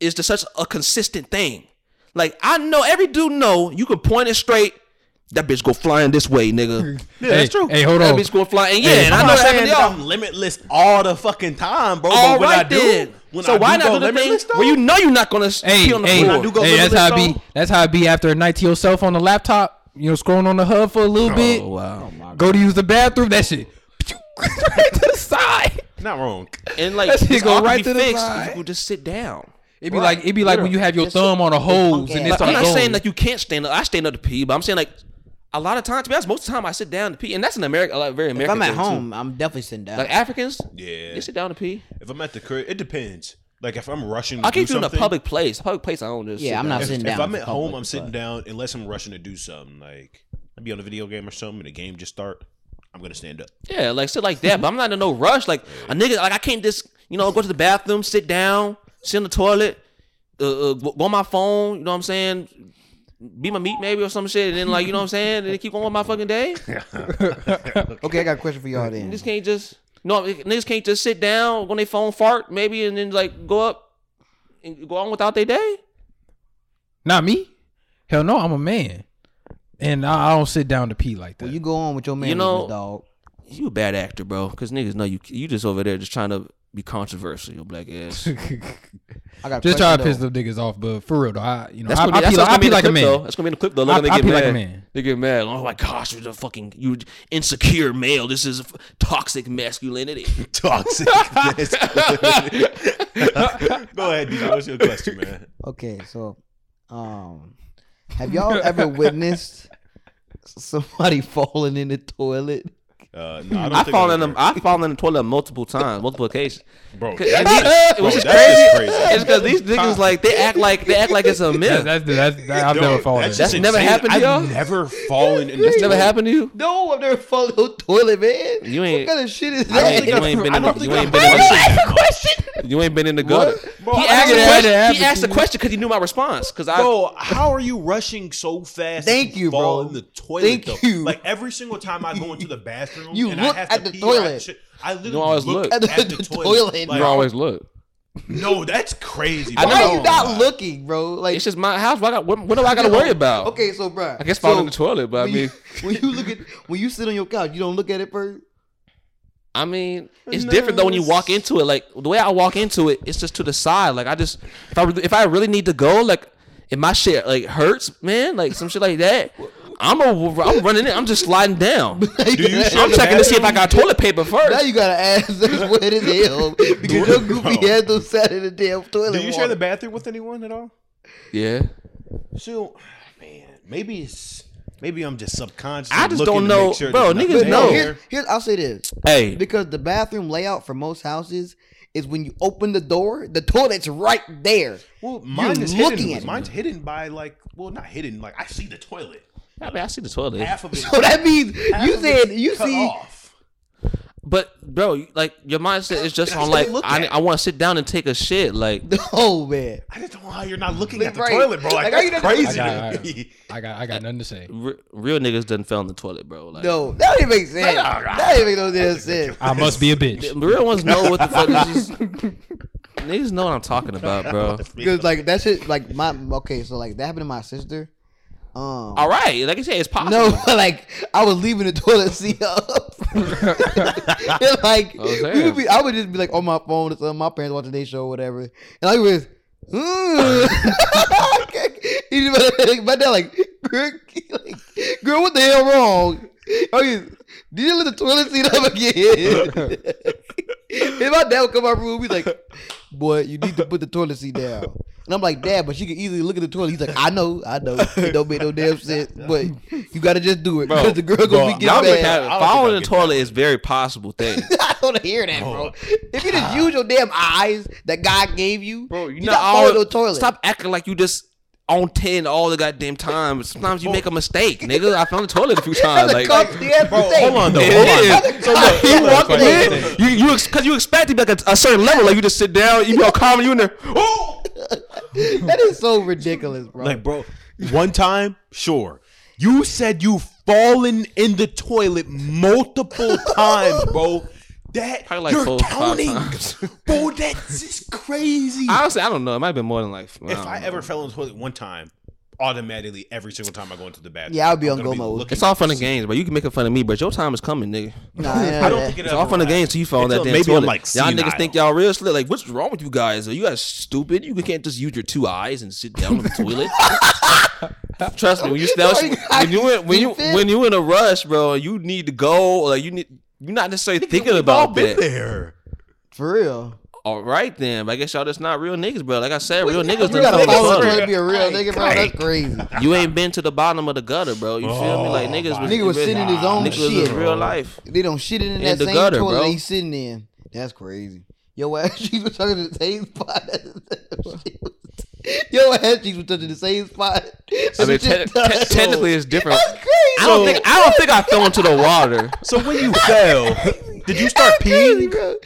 is just such a consistent thing like i know every dude know you can point it straight that bitch go flying this way nigga Yeah, that's true. Hey, hold that on. That bitch go flying and yeah Hey, and I'm i know not that saying that y'all I'm limitless all the fucking time, bro. all but when right I do, then when so I why do not go do the thing limitless, though, where you know you're not gonna Hey, pee on the hey, floor do go hey, that's how I be. That's how it be after a night to yourself on the laptop. You know, scrolling on the hub for a little oh, bit. oh wow Go to use the bathroom. That shit right to the side. not wrong. and like That shit this go right be to the fixed side. you could just sit down It'd be like it'd be like when you have your Just thumb on a hose and Okay. it Like, I'm not going. saying that you can't stand up. I stand up to pee, but I'm saying like a lot of times, to be honest, most of the time I sit down to pee, and that's an American, like very American. If I'm at thing, too. home, I'm definitely sitting down. like Africans, Yeah. they sit down to pee. If I'm at the crib, it depends. Like if I'm rushing, to I can do do it in a something, public place. Public place, I don't just. Yeah, sit I'm down. not If, sitting if down I'm for at home, public, I'm sitting but- down unless I'm rushing to do something. Like I'd be on a video game or something, and the game just start. I'm gonna stand up. Yeah, like sit like that, but I'm not in no rush. Like a nigga, like I can't just you know go to the bathroom, sit down, sit in the toilet, uh, uh, go go on my phone. You know what I'm saying? Be my meat maybe or some shit, and then like you know what I'm saying, and then keep going with my fucking day. okay, I got a question for y'all then. Niggas can't just no niggas can't just sit down on their phone, fart maybe, and then like go up and go on without their day. Not me. Hell no, I'm a man, and I, I don't sit down to pee like that. Well, you go on with your man, You know- dog. You a bad actor, bro. Cause niggas know you. You just over there just trying to be controversial, black ass. I got Just try to question, piss them niggas off, but for real though, I you know That's I, gonna I that's pee what's like, I gonna be pee in the like a clip, though. man. That's gonna be in the clip though. Look, I- they get pee mad. like a man. They get mad. Oh my gosh, you're the fucking you insecure male. This is toxic masculinity. Toxic. Go ahead, DJ. What's your question, man? Okay, so, um, have y'all ever witnessed somebody falling in the toilet? Uh, no, I, don't I think fall I've in the I fall in the toilet multiple times, multiple occasions. Bro. And That's these- just, it bro, was just crazy. just crazy. It's because these niggas like they act like they act like it's a That, myth. that's that's that, I've Yo, never fallen. that's in. That's never happened to I've y'all? never fallen in That's never happened to you. No, I've never fallen in the toilet, man. You ain't- What kind of shit is that? you ain't been I in don't the, think you I've ain't been in ever the, question. you ain't been in the gutter. Bro, He asked, don't the question, Had to he happen asked the to you. question because he knew my response. Because I Bro, how are you rushing so fast? Thank you, bro. In the toilet, Thank you. Like every single time I go into the bathroom, You and look I have at to the pee or I toilet. Shit, I literally You always look, look. at the, toilet. bro. you always look. no, that's crazy. I bro. Why know. are you not looking, bro? Like, It's just my house. What, I got, what, what do I got to worry about? Okay, so, bro. I guess fall in the toilet, but I when mean, you, when you look at when you sit on your couch, you don't look at it first. I mean, it's different though when you walk into it. Like the way I walk into it, it's just to the side. Like I just, if I if I really need to go, like if my shit like hurts, man, like some shit like that, I'm a, I'm running in. I'm just sliding down. Do you I'm checking to see if I got toilet paper first. Now you got to ask that's wet as hell because your goofy Bro. had those sat in the damn toilet. Do you share the bathroom with anyone at all? Yeah, So, man, maybe it's maybe I'm just subconscious. I just don't know- bro, niggas But know. no, here's, here's I'll say this Hey, because the bathroom layout for most houses is when you open the door, the toilet's right there. Well, mine You're is looking hidden. at it. Mine's hidden by like, well, not hidden. Like I see the toilet. I mean, I see the toilet. Half of it. So that means half you of said you cut see. off. But bro, like your mindset is just on like I. I want to sit down and take a shit. Like Oh man, I just don't know how you're not looking at the right. toilet, bro. Like, Like, how you that's crazy. I got- to me. I got I got nothing to say. re- real niggas doesn't fell in the toilet, bro. Like no, that don't even make sense. That don't even make no damn sense. I must be a bitch. the real ones know what the fuck this is. Niggas know what I'm talking about, bro. Because like that shit, like my okay, so like that happened to my sister. Um, All right, like I said, it's possible. no, like I was leaving the toilet seat up. like I we would be, I would just be like on my phone or something. My parents watching their show or whatever, and I was. Mm. My dad like, girl, like, girl, what the hell wrong? Oh, you, did you let the toilet seat up again? And my dad would come out room, he's like, boy, you need to put the toilet seat down. And I'm like, Dad, but she can easily look at the toilet. He's like, I know, I know. It don't make no damn sense. But you gotta just do it. Because the girl bro, gonna be Y'all getting be mad. having- I falling in the toilet is very possible thing. I don't want to hear that, bro. If you just use your damn eyes that God gave you, Bro, you you not not falling all in the toilet. Stop acting like you just on ten all the goddamn time. Sometimes you make a mistake, nigga. I fell in the toilet a few times. That's a Like, comfy ass Bro, hold on though. It Hold is. on. So look, you you walk walk in, in, you you because you expect to be like a, a certain level, like you just sit down, you be all calm, you in there. Oh, that is so ridiculous, bro. Like, bro, one time, sure. You said you fallen in the toilet multiple times, bro. That Probably like you're four counting, times. bro. That's just crazy. honestly, I don't know. It might have been more than like. if don't I know. ever fell in the toilet one time, automatically every single time I go into the bathroom, Yeah, I'll be I'm on gonna go mode. looking It's all fun and games, but you can make fun of me, but your time is coming, nigga. Nah, I don't think it It's ever all fun and games until you fall in that Until damn maybe I'm, toilet. like, y'all senile. niggas think y'all real slick. Like, what's wrong with you guys? Are you guys stupid? You can't just use your two eyes and sit down in the toilet. Trust me, when you that was- when you in, when you Stupid. when you in a rush, bro, you need to go. Like you need you're not necessarily thinking We've all about been that. there. For real. All right then, but I guess y'all just not real niggas, bro. Like I said, real niggas You done gotta fell in the follow trying to be a real nigga, bro. That's crazy. You ain't been to the bottom of the gutter, bro. You feel me? Like oh, niggas was Nigga was really- sitting in his own niggas was shit. real life. They don't shit in In that the same gutter, toilet bro. he's sitting in. That's crazy. Yo ass cheeks was touching the same spot. Yo ass cheeks was touching the same spot. I mean, te- te- technically it's different. That's crazy. I don't think I don't think I fell into the water. So when you fell, did you start crazy, peeing? bro.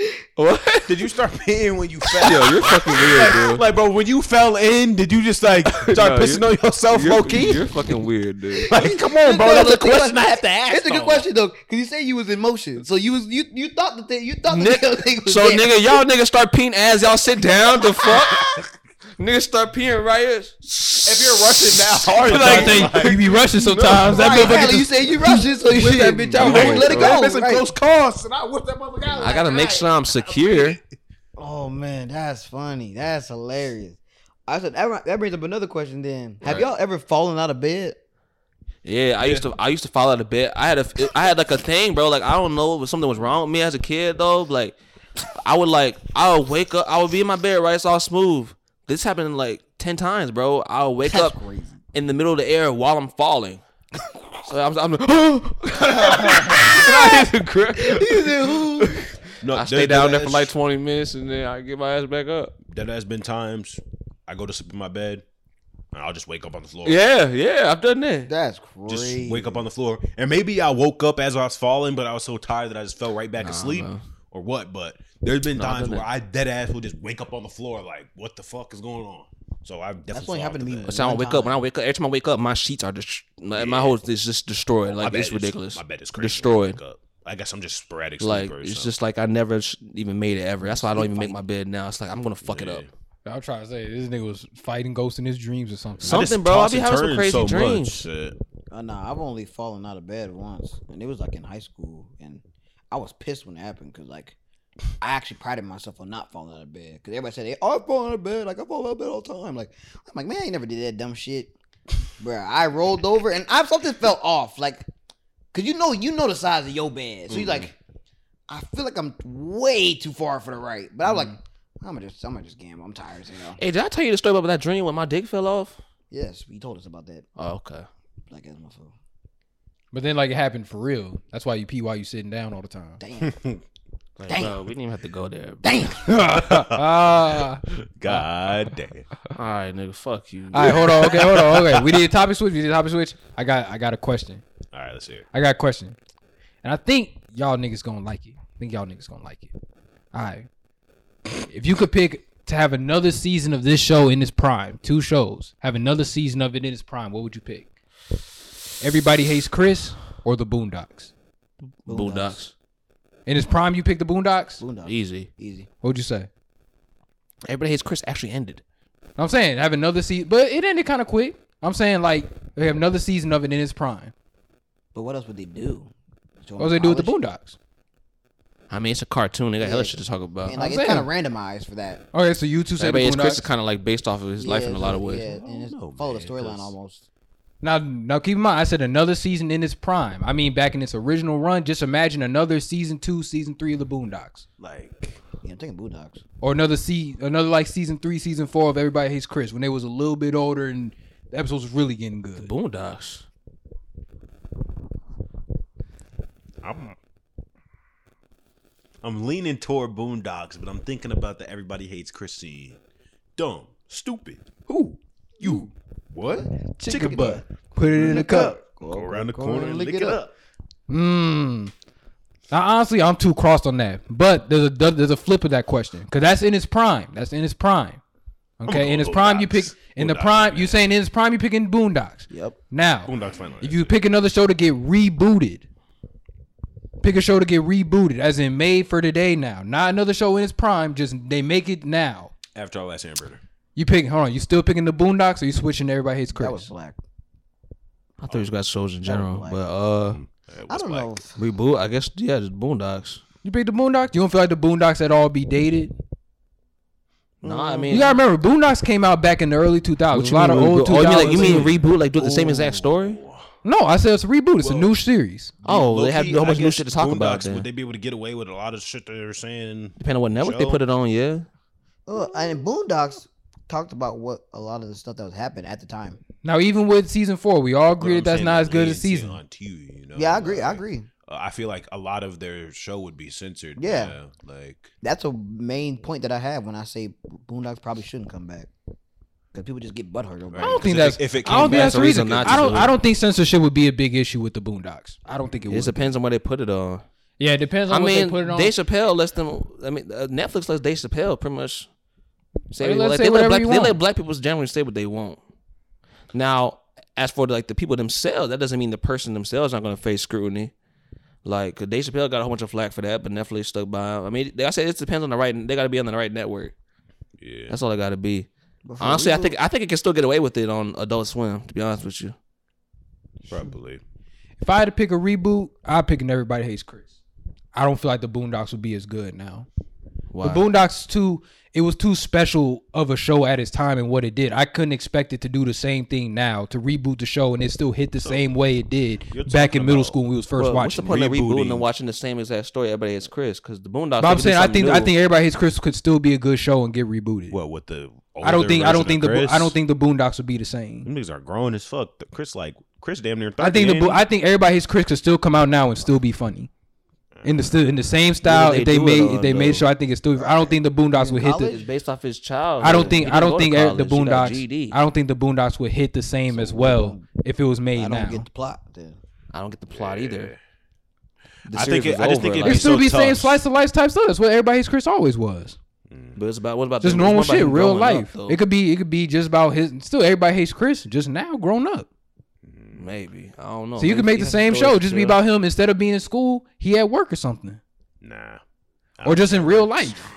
What? Did you start peeing when you fell? Yo, you're fucking weird, dude. Like, bro, when you fell in, did you just like start No, pissing you're- on yourself, You're, low key? you're fucking weird, dude. Like, come on, bro. No, That's no, a question it. I have to ask. It's a good though. question though, because you say you was in motion, so you was you you thought the thing you thought the Nick- thing was So there. nigga, y'all niggas start peeing as y'all sit down. The fuck? Niggas start peeing right here. If you're rushing that hard, Like, like, they, you be rushing sometimes. That Right, motherfucker Kelly, you say you rushing, so you shoot that bitch out. Right, Right, let it bro. go. missing right. close calls, and I whipped that motherfucker out. I gotta make sure I'm secure. Oh man, that's funny. That's hilarious. I said that, that brings up another question. Then, have Right. y'all ever fallen out of bed? Yeah, I used to I used to fall out of bed. I had a I had like a thing, bro. Like I don't know if something was wrong with me as a kid though. Like I would like I would wake up. I would be in my bed, right? It's all smooth. This happened like ten times, bro. I'll wake That's up crazy. in the middle of the air while I'm falling. So I'm, I'm I No, I stay down there for like 20 minutes and then I get my ass back up. That has been times I go to sleep in my bed, and I'll just wake up on the floor. Yeah, yeah, I've done that. That's Just crazy. wake up on the floor, and maybe I woke up as I was falling, but I was so tired that I just fell right back Nah, asleep, man. or what. But there's been Nah, I've times done where that. I dead ass will just wake up on the floor, like, what the fuck is going on? So I've definitely That's what happened to me. the But so I One wake up. When I wake up, every time I wake up, my sheets are just my, my Yeah. whole is just destroyed. Like bed it's ridiculous. My bed is crazy. when I Destroyed. I guess I'm just sporadic Like sleeper. it's so. just like I never even made it ever. That's why I don't even make my bed now. It's like I'm gonna fuck it up. I'm trying to say this nigga was fighting ghosts in his dreams or something. Some- I something, bro. I toss be having some crazy so dreams. shit. Uh, nah, I've only fallen out of bed once, and it was like in high school, and I was pissed when it happened because like I actually prided myself on not falling out of bed because everybody said, "Hey, oh, I fall out of bed, like I fall out of bed all the time." Like I'm like, man, I never did that dumb shit, bro. I rolled over and I something felt off, like because you know you know the size of your bed, so you're mm-hmm. like, I feel like I'm way too far for the right, but I was like, mm-hmm. I'm gonna just I'm gonna just gamble. I'm tired as hell. Hey, did I tell you the story about that dream when my dick fell off? Yes, you told us about that. Oh, okay. Black ass motherfucker. But then like it happened for real. That's why you pee while you sitting down all the time. Damn. Like, Damn. bro, we didn't even have to go there. Damn. Ah. God damn. All right, nigga, fuck you. all right, hold on. Okay, hold on. Okay, we did a topic switch. We did a topic switch. I got I got a question. All right, let's hear it. I got a question, and I think y'all niggas gonna like it. I think y'all niggas gonna like it. All right. If you could pick to have another season of this show in its prime, two shows, have another season of it in its prime, what would you pick? Everybody hates Chris or the Boondocks? Boondocks. In his prime, you pick the Boondocks. Boondocks. Easy. Easy. What would you say? Everybody hates Chris actually ended. I'm saying have another season, but it ended kind of quick. I'm saying like they have another season of it in its prime. But what else would they do? What would they do with the Boondocks? I mean, it's a cartoon. They got hella Yeah. shit to talk about. And like I'm it's kind of randomized for that. Okay, so you two say the Everybody hates Chris is kind of like based off of his life Yeah, in a lot of ways. Yeah, and it's know, follow the man, storyline 'cause- almost. Now, now keep in mind, I said another season in its prime. I mean, back in its original run. Just imagine another season two, season three of the Boondocks, Like, Yeah, I'm taking Boondocks. or another se- another like season three, season four of Everybody Hates Chris when they was a little bit older and the episodes was really getting good. The Boondocks. I'm I'm leaning toward Boondocks, but I'm thinking about the Everybody Hates Christine. Dumb, stupid. Who? You what? Chicken butt. Put it in a cup. Go around the corner and lick it up. Mmm. Now, honestly, I'm too crossed on that. But there's a there's a flip of that question because that's in its prime. That's in its prime. Okay, in its prime, you pick Boondocks. in the Boondocks, prime. You man. saying in its prime, you picking Boondocks. Yep. Now, Boondocks final if you pick another show to get rebooted, pick a show to get rebooted, as in made for today now, not another show in its prime. Just they make it now. After all, that's Amber. You pick. Hold on. You still picking the Boondocks, or you switching? to Everybody hates Chris. That was black. I thought you got shows in general, but uh, I don't know. if- reboot. I guess yeah, just Boondocks. you pick the Boondocks. You don't feel like the Boondocks at all be dated? No, I mean, You gotta remember, Boondocks came out back in the early 2000s. what A you lot mean of old reboot? Oh, you mean like you mean reboot, like do the same exact story? No, I said it's a reboot. It's a new series. Oh, they have Low-key, a whole bunch I of new shit to talk about. Boondocks, Then. Would they be able to get away with a lot of shit they're saying? Depending on what network they put it on, yeah. Uh, and Boondocks talked about what a lot of the stuff that was happening at the time. Now, even with season four, we all agree that that's not as good as season. On TV, you know? Yeah, I agree. I agree. uh, I feel like a lot of their show would be censored. Yeah. like That's a main point that I have when I say Boondocks probably shouldn't come back because people just get butthurt Right. I don't think Because that's. if it- if it I don't came think that's the a reason. reason not I don't. do. I don't think censorship would be a big issue with the Boondocks. I don't think it would. It would. depends on where they put it on. Yeah, it depends I on what mean, they put it on. Dave Chappelle lets them. I mean, uh, Netflix lets Dave Chappelle pretty much say They let like, say they let whatever black you they let black people generally say what they want. Now, as for like the people themselves, that doesn't mean the person themselves aren't going to face scrutiny. Like Dave Chappelle got a whole bunch of flack for that, but Netflix stuck by him. I mean, like I said it depends on the right. They got to be on the right network. yeah, That's all they got to be. But for Honestly, I think I think it can still get away with it on Adult Swim. To be honest with you, probably. if I had to pick a reboot, I'd pick an Everybody Hates Chris. I don't feel like the Boondocks would be as good now. Why? The Boondocks too. It was too special of a show at its time and what it did. I couldn't expect it to do the same thing now to reboot the show and it still hit the same way it did back in middle about- school when we was first Well, what's the watching. point it. of rebooting Rebooting. and watching the same exact story? Everybody hates Chris because the Boondocks. But I'm do saying I something think I think Everybody Hates Chris could still be a good show and get rebooted. What with the? I don't think I don't think of the I don't think the Boondocks would be the same. them niggas are grown as fuck. Chris like Chris damn near. 30, I think the Bo- I think Everybody Hates Chris could still come out now and still be funny. In the still in the same style, they if they made if they made sure, I think it's still. I don't think the Boondocks In would hit college? It's the. based off his child. I don't think I don't think uh, the the Boondocks. I don't think the Boondocks would hit the same as well if it was made I now. don't get the plot. Then. I don't get the plot either. The I think it- I just think over, it'd like- It still so be saying tough. slice of life type stuff. That's what Everybody Hates Chris always was. Mm. But it's about what about Just the, normal shit, real growing up, life. it could be it could be just about his. Still, Everybody Hates Chris, just now grown up. Maybe I don't know. So you could make the same show, just be about him instead of being in school, he at work or something, Nah, or just in real life.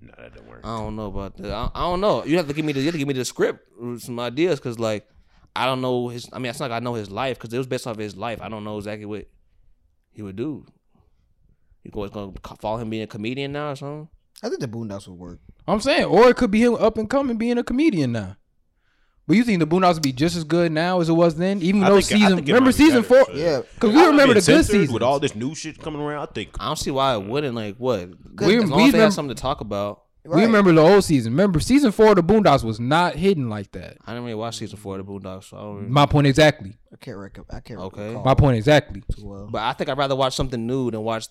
nah, that don't work. I don't know about that. I, I don't know. You have to give me the you have to give me the script, with some ideas, because like I don't know his. I mean, it's not like I know his life because it was based off his life. I don't know exactly what he would do. You go gonna follow him being a comedian now or something? I think the Boondocks would work. I'm saying, or it could be him up and coming, being a comedian now. But you think the Boondocks would be just as good now as it was then? Even I though think- I season, think it remember might be season better, four? so- Yeah. Because I we remember the get good censored seasons. with all this new shit coming around. I think I don't see why it wouldn't. Like what? We- as long we as they remem- have something to talk about. We Right. remember the old season. Remember season four of the Boondocks was not hidden like that. I didn't really watch season four of the Boondocks, so I don't really, My point exactly. I can't rec- I can't Okay. recall My point exactly. too well. But I think I'd rather watch something new than watch.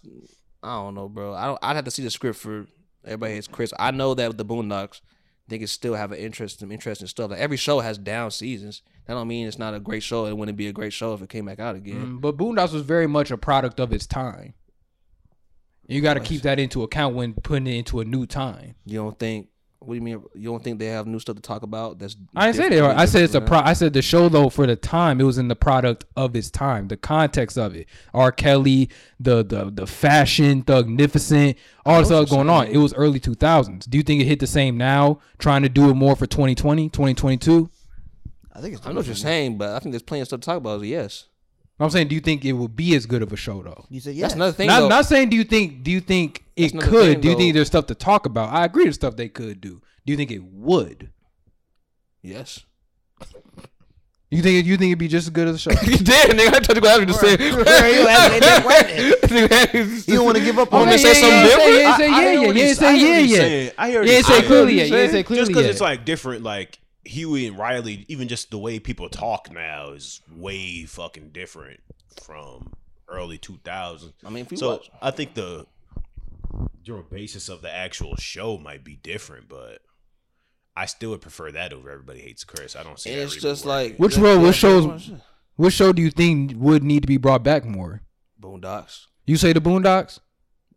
I don't know, bro. I don't. I'd have to see the script for everybody hates Chris. I know that with the Boondocks, they can still have an interest in interesting stuff. Like every show has down seasons. That don't mean it's not a great show. It wouldn't be a great show if it came back out again. Mm, But Boondocks was very much a product of its time. You got to keep that into account when putting it into a new time. You don't think? What do you mean? You don't think they have new stuff to talk about? That's I didn't say different- that. I said it's a pro. I said the show though for the time it was in the product of its time, the context of it. R. Kelly, the the the fashion, thugnificent, all the stuff going on. It was early two thousands. Do you think it hit the same now? Trying to do it more for 2020, 2022? I think it's. I know what you're saying, but I think there's plenty of stuff to talk about. Yes, I'm saying, do you think it would be as good of a show though? You said yes. that's another thing. Not, though. not saying do you think do you think it That's another could? thing, do you think there's stuff to talk about? I agree, there's stuff they could do. Do you think it would? yes. You think you think it'd be just as good as a show? you did, nigga. I told you what I was just saying. You don't want to give up on me it. to say something different? You ain't say I- I yeah, yeah. what You he's- ain't say yeah, yeah. I hear what You ain't he's say saying. clearly I yet. You what ain't say clearly Just because it's like different, like Huey and Riley, even just the way people talk now is way fucking different from early 2000s. I mean, if you so watch, I think the your basis of the actual show might be different, but I still would prefer that over Everybody Hates Chris. I don't see. and that it's just working. like Which yeah, role? yeah, What shows? yeah. What show do you think would need to be brought back more? Boondocks. You say the Boondocks,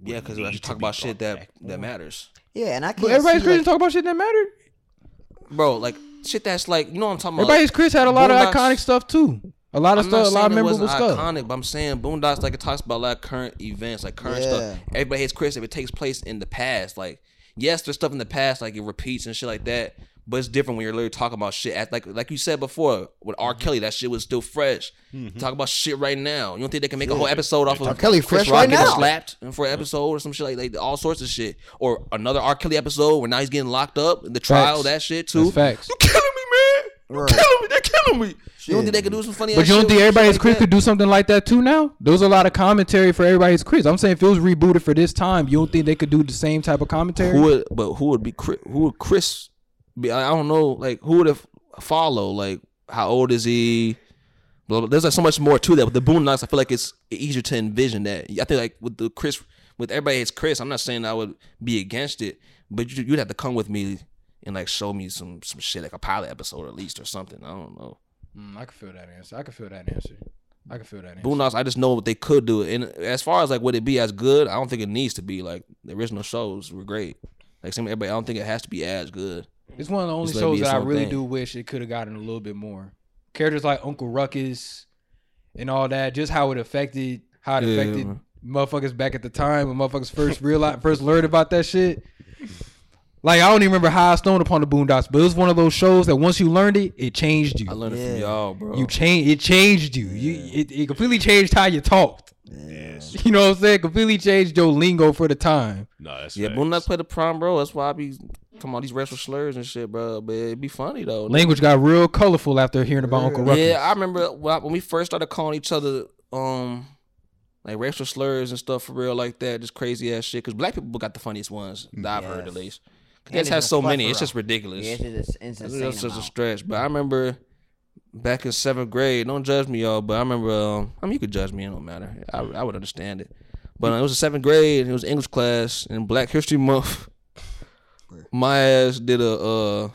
Yeah, because we need to talk be about shit that that matters, Yeah, and I can't. but everybody's see, Chris like, talk about shit that mattered. bro. Like shit that's like you know what I'm talking about. Everybody's Chris had a lot of Boondocks- iconic stuff too. A lot of I'm not stuff, a lot of it memorable wasn't stuff. iconic, but I'm saying Boondocks like it talks about like current events, like current Yeah. stuff. Everybody hates Chris if it takes place in the past. Like, yes, there's stuff in the past like it repeats and shit like that, but it's different when you're literally talking about shit. At, like like you said before with R. Mm-hmm. Kelly, that shit was still fresh. Talk about shit right now. You don't think they can make a whole episode off of R. Kelly Chris fresh Rock right getting now. slapped for an episode or some shit like, like all sorts of shit, or another R. Kelly episode where now he's getting locked up in the trial, Facts. that shit too. That's facts. You killing me, man. You Right. killing me. They're killing me. You don't think they could do some funny? But you don't shit think everybody's shit Chris like could do something like that too now? There's a lot of commentary for everybody's Chris. I'm saying if it was rebooted for this time, you don't think they could do the same type of commentary? Who would? But who would be? Chris, who would Chris be? I don't know. Like who would have follow? Like how old is he? Blah, blah. There's like so much more to that. With the Boondocks, I feel like it's easier to envision that. I think like with the Chris, with everybody hates Chris. I'm not saying I would be against it, but you, you'd have to come with me and like show me some some shit like a pilot episode at least or something. I don't know. Mm, I can feel that answer. I can feel that answer. I can feel that answer. Boondocks, I just know what they could do. And as far as like would it be as good, I don't think it needs to be. Like the original shows were great. Like some everybody, I don't think it has to be as good. It's one of the only Just let it be shows its that I own really thing. do wish it could have gotten a little bit more. Characters like Uncle Ruckus and all that, just how it affected how it Yeah, affected man. motherfuckers back at the time when motherfuckers first realized first learned about that shit. Like I don't even remember how I stoned upon the Boondocks, but it was one of those shows that once you learned it, it changed you. I learned it Yeah. from y'all, bro. You change it changed you. You it, it completely changed how you talked. Yes. You know what I'm saying? Completely changed your lingo for the time. No, that's yeah, facts. Boondocks played the prime, bro. That's why I be talking about these racial slurs and shit, bro. But it'd be funny though. Language got real colorful after hearing about Uncle Ruckus. Yeah, I remember when we first started calling each other um like racial slurs and stuff for real like that, just crazy ass shit. Because black people got the funniest ones that I've heard at least. And They just have so many. It's just ridiculous. Yeah, it's just it's That's insane. that's just a stretch. But I remember back in seventh grade. Don't judge me, y'all. But I remember. Um, I mean, you could judge me. It don't matter. I, I would understand it. But uh, it was a seventh grade. And it was English class in Black History Month. My ass did a. Uh,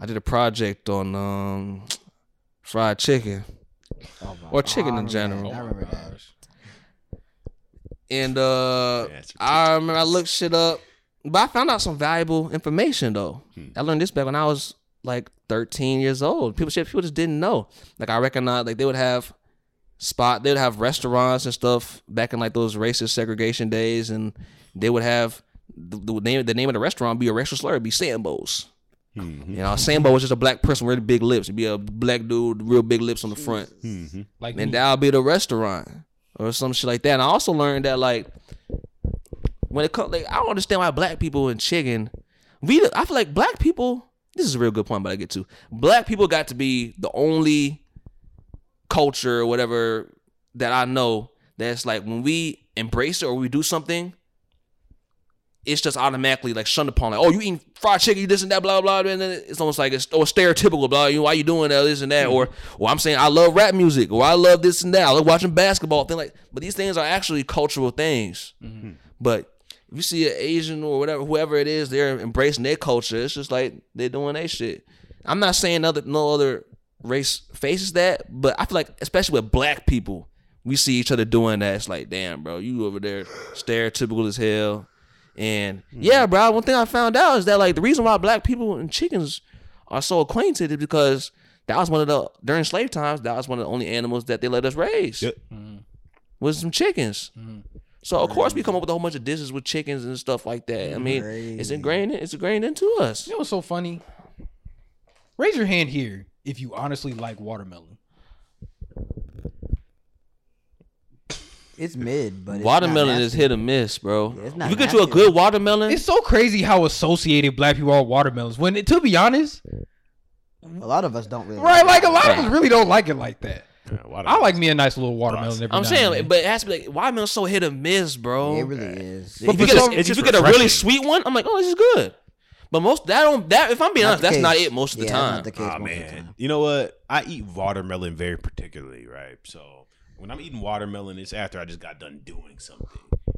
I did a project on um, fried chicken Oh, or chicken I in general. I remember that. And uh, Yeah, I remember I looked shit up, but I found out some valuable information though. I learned this back when I was like 13 years old. People shit, people just didn't know. Like I recognize, like they would have spot, they would have restaurants and stuff back in like those racist segregation days, and they would have the, the name the name of the restaurant be a racial slur, it'd be Sambo's. Mm-hmm. You know, Sambo was just a black person with really big lips. It'd be a black dude, real big lips on the front Mm-hmm. Like and me. that'll be the restaurant or some shit like that. And I also learned that like when it comes, like I don't understand why black people and chicken. We, I feel like black people. This is a real good point, but I get to black people got to be the only culture or whatever that I know that's like when we embrace it or we do something, it's just automatically like shunned upon. Like, oh, you eating fried chicken, you this and that, blah blah. blah. And then it's almost like it's or stereotypical, blah. You know, why you doing that, this and that, or or I'm saying I love rap music, or I love this and that. I love watching basketball, thing like. But these things are actually cultural things. Mm-hmm. But if you see an Asian or whatever, whoever it is, they're embracing their culture. It's just like they're doing their shit. I'm not saying other no other race faces that, but I feel like especially with black people, we see each other doing that. It's like, damn, bro, you over there stereotypical as hell. And hmm. yeah, bro, one thing I found out is that like the reason why black people and chickens are so acquainted is because that was one of the during slave times, that was one of the only animals that they let us raise. Yep. Mm-hmm. Was some chickens. Mm-hmm. So of course we come up with a whole bunch of dishes with chickens and stuff like that. I mean, it's ingrained. It's ingrained into us. You know what's so funny? Raise your hand here if you honestly like watermelon. It's mid, but it's watermelon not is hit or miss, bro. it's if you get you a good watermelon, It's so crazy how associated black people are with watermelons. When, to be honest, A lot of us don't really. right? Like a lot of us really don't like it like that. Yeah, I not? like me a nice little watermelon. Every I'm now saying, and then. but it has to be like watermelon's so hit or miss, bro. It really is. if you get, some- a, it's if you get a really sweet one, I'm like, oh, this is good. But most that don't that if I'm being honest, the that's not it most of the Yeah, time. Not the case Ah most of the man, time. you know what? I eat watermelon very particularly, right? So when I'm eating watermelon, it's after I just got done doing something,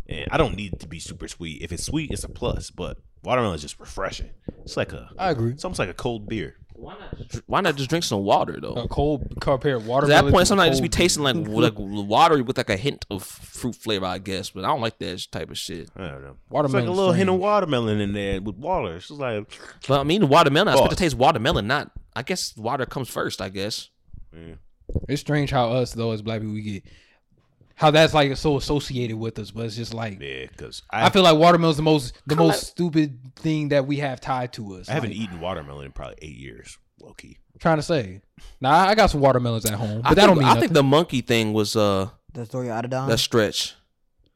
and I don't need it to be super sweet. If it's sweet, it's a plus. But watermelon is just refreshing. It's like a, I agree. it's almost like a cold beer. Why not? Just, why not just drink some water though? A cold compare At watermelon. At that point, to sometimes just be tasting like like water with like a hint of fruit flavor, I guess. But I don't like that type of shit. I don't know. Watermelon, it's like a little hint of watermelon in there with water. It's just like, But I mean, the watermelon. I expect to taste watermelon. Not. I guess water comes first. I guess. yeah. It's strange how us though as black people we get how that's like so associated with us, but it's just like Yeah, because I, I, feel like watermelon's the most the Kinda- most stupid thing that we have tied to us. I haven't Like, eaten watermelon in probably eight years. Low key. trying to say. Now I got some watermelons at home, but I that think, don't mean I nothing. think the monkey thing was uh The story of Adidon. a stretch.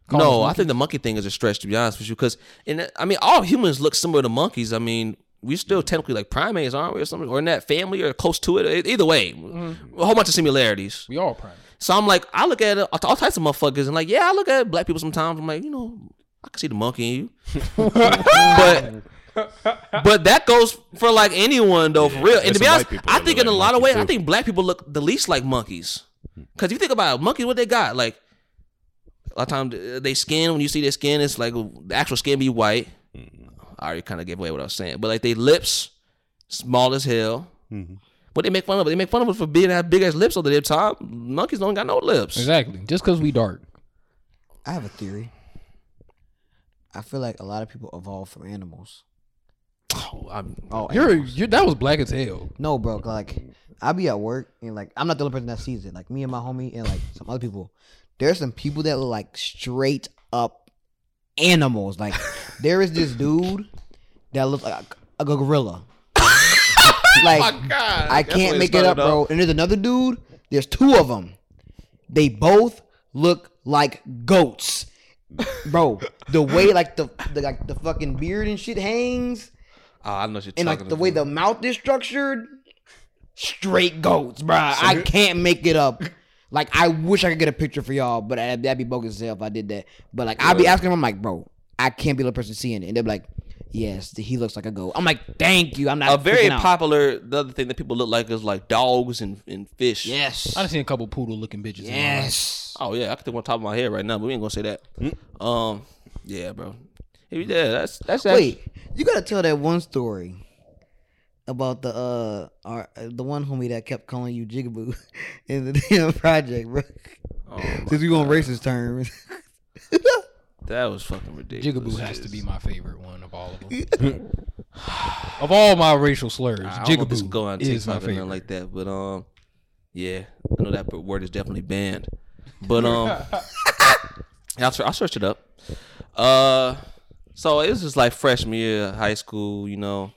Call no, I think the monkey thing is a stretch to be honest with you. Because and I mean, all humans look similar to monkeys. I mean, we still mm-hmm. technically like primates, aren't we, or something, or in that family or close to it. Either way, mm-hmm. a whole bunch of similarities. we all primates. So I'm like, I look at all types of motherfuckers, and like, yeah, I look at black people sometimes. I'm like, you know, I can see the monkey in you, but but that goes for like anyone though, for real. And there's to be honest, I think in a lot of ways, monkeys, I think black people look the least like monkeys. Hmm. Because you think about it, monkeys, what they got, like a lot of times uh, they skin. When you see their skin, it's like the actual skin be white. I already kind of gave away what I was saying, but like they lips small as hell. Mm-hmm. But they make fun of it. They make fun of it for being have big ass lips over their top. Monkeys don't got no lips. Exactly. Just because we dark. I have a theory. I feel like a lot of people evolved from animals. Oh, I'm, Oh, You're, you're that was black as hell. no, bro. Like I be at work and like I'm not the only person that sees it. Like me and my homie and like some other people. There's some people that look like straight up animals. Like there is this dude that looks like a, a gorilla. like oh God, I can't make it up, off. bro. And there's another dude. There's two of them. They both look like goats, bro. The way like the, the like the fucking beard and shit hangs, Oh, I know what you're and like the way the mouth is structured, straight goats, bro. I can't make it up. Like I wish I could get a picture for y'all, but that'd, that'd be bogus as hell if I did that. But like I'd be asking them, I'm like, bro, I can't be the person seeing it, and they're like, yes, he looks like a goat. I'm like, thank you. I'm not a very out. popular. The other thing that people look like is like dogs and, and fish. Yes. I done seen a couple poodle looking bitches. in my life. Yes. Oh yeah, I could think on top of my head right now, but we ain't gonna say that. Um, yeah, bro. Yeah, that's that's Wait, you gotta tell that one story about the uh our uh, the one homie that kept calling you Jigaboo in the damn project, bro. Oh, Since we on racist terms. that was fucking ridiculous. Jigaboo has to be my favorite one of all of them. of all my racial slurs, I don't know if this Jigaboo go on is my TikTok or nothing favorite. like that, but um, yeah, I know that word is definitely banned. But um, I'll, I'll search it up. Uh, so it was just like freshman year of high school, you know.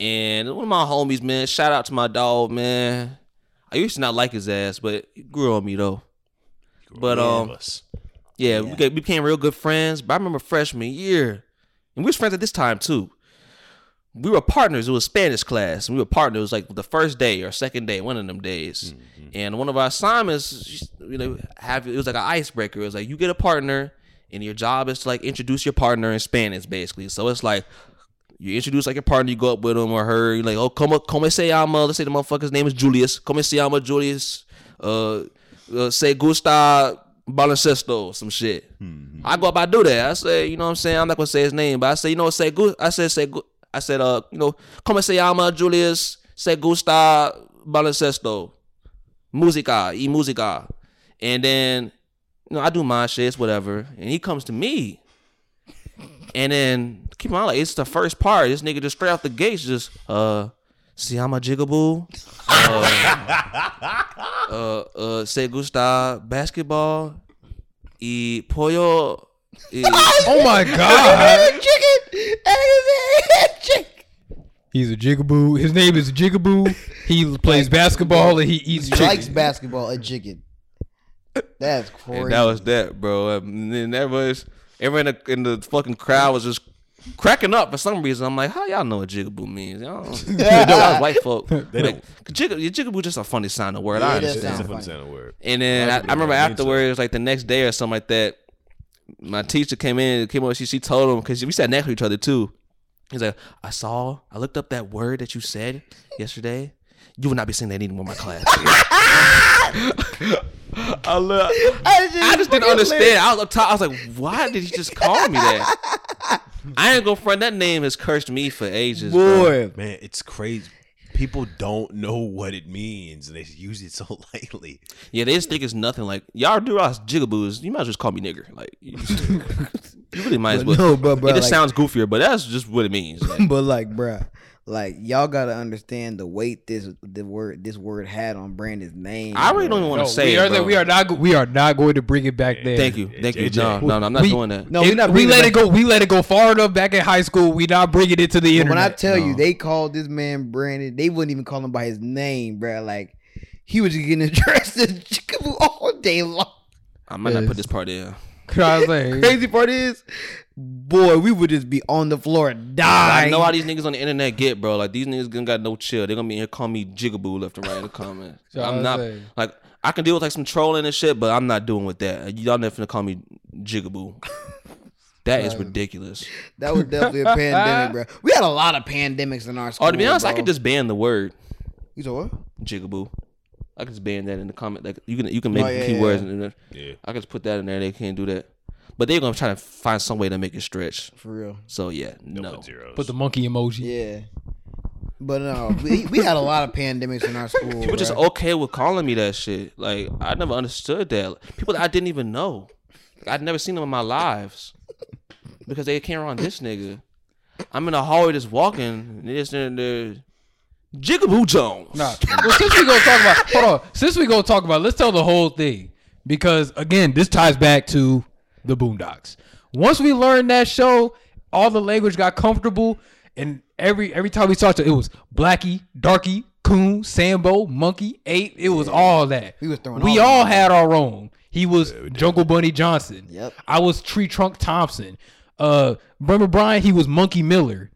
And one of my homies, man, shout out to my dog, man. I used to not like his ass, but he grew on me though. But um, Us. yeah, We, got, we became real good friends. But I remember freshman year, and we was friends at this time too. We were partners. It was Spanish class. And we were partners. It was like the first day or second day, one of them days. And one of our assignments, you know, have it was like an icebreaker. It was like you get a partner, and your job is to like introduce your partner in Spanish, basically. So it's like you introduce like your partner, you go up with him or her, you're like, oh, como, como se llama? Let's say the motherfucker's name is Julius. Como se llama Julius? Uh, uh se gusta baloncesto, some shit. I go up, I do that. I say, you know what I'm saying? I'm not gonna say his name, but I say, you know, say gu- I said, say, gu- I said, uh, you know, como se llama Julius? Say gusta baloncesto? Musica, y musica. And then, you know, I do my shit, whatever. And he comes to me. And then keep in mind, like it's the first part. This nigga just straight off the gates, just uh, see I'm a jigaboo. Uh, uh, uh, se gusta basketball y pollo. Y, Oh my god. chicken. chicken. He's a jigaboo. His name is Jigaboo. He plays basketball and he eats He chicken. likes basketball. A chicken. That's crazy. and that was that, bro. And then everybody's everyone in the, in the fucking crowd was just cracking up for some reason. I'm like, how y'all know what jigaboo means? Y'all, y'all white folk. They like, jigaboo, jigaboo just a funny sound of word. Yeah, I understand. It's a Sound fun funny. sound word. And then I, I remember what it afterwards, like the next day or something like that, my teacher came in, came over, she she told him because we sat next to each other too. He's like, I saw, I looked up that word that you said yesterday. You will not be saying that anymore in my class. I look, I just didn't understand. I was up top. I was like, why did he just call me that? I ain't gonna front. That name has cursed me for ages. bro. Boy. Man, it's crazy. People don't know what it means. And they use it so lightly. Yeah, they just think it's nothing. Like y'all do us jigaboos. You might as well just call me nigger. Like you, just- you really might as well. no, but bro, it just like- sounds goofier, but that's just what it means. Like, but like, bruh, like y'all gotta understand the weight this the word this word had on Brandon's name. I really bruh. don't even want No, to say we it, are, bro. we are not. We are not going to bring it back there. Thank you, thank you. JJ. No, no, no, I'm not We- doing that. No, we're not. we let back- it go. We let it go far enough back in high school. We not bringing it to the But internet. when I tell you, they called this man Brandon. They wouldn't even call him by his name, bruh. Like he was just getting addressed as Chickaboo all day long. I might not put this part in. Crazy part is, boy, we would just be on the floor dying. I know how these niggas on the internet get, bro. Like these niggas gonna got no chill. They're gonna be here calling me jigaboo left and right in the comments. I'm not saying- like I can deal with like some trolling and shit, but I'm not doing with that. Y'all never finna call me jigaboo. That is ridiculous. that was definitely a pandemic, bro. We had a lot of pandemics in our school. Oh, to be honest, I could just ban the word You said what? jigaboo. I can just ban that in the comment. Like you can you can make Oh, yeah, keywords yeah. and then Yeah. I can just put that in there. They can't do that, but they're gonna try to find some way to make it stretch. For real. So yeah, No, no. put zeros. put the monkey emoji. Yeah. But no, we, we had a lot of pandemics in our school. People just okay with calling me that shit. Like I never understood that. People that I didn't even know. I'd never seen them in my lives because they came around this nigga. I'm in the hallway just walking, and this and there, Jigaboo Jones. Nah. Well, since we gonna talk about, hold on. Since we gonna talk about, let's tell the whole thing because again, this ties back to the Boondocks. Once we learned that show, all the language got comfortable, and every every time we talked to, it was Blackie, Darky, Coon, Sambo, Monkey, Eight. It was all that. We was throwing We all all had our own. He was Jungle Bunny Johnson. Yep. I was Tree Trunk Thompson. Uh, remember Brian? He was Monkey Miller.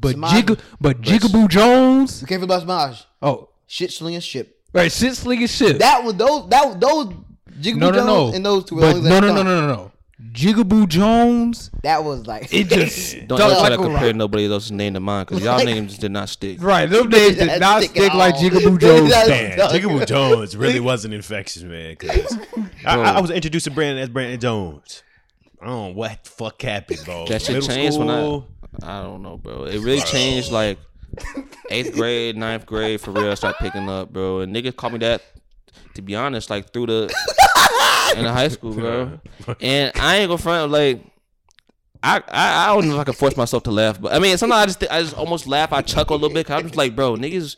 But Samaj- Jig, but Jigaboo Jones. We came from Basmaj. Oh, Shit slinging ship. Right, shit slinging shit. That was those that those Jigaboo no, no, Jones no. and those two. But no, no, no, no, no, no. Jigaboo Jones. That was like It just Don't ever try like to compare nobody else's name to mine because y'all Like- names did not stick. Right, them names did not stick stick like all. Jigaboo Jones. Man, Jigaboo Jones really wasn't infectious, man. Cause I, I, I was introduced to Brandon as Brandon Jones. I don't know what the fuck happened, bro. That shit Middle changed when I. school, I don't know, bro. It really changed oh. like eighth grade, ninth grade for real. Start picking up, bro. And niggas call me that. To be honest, like through the in the high school, bro. And I ain't gonna front like. I, I, I don't know if I can force myself to laugh, but I mean sometimes I just think- I just almost laugh. I chuckle a little bit. Cause I'm just like, bro, niggas,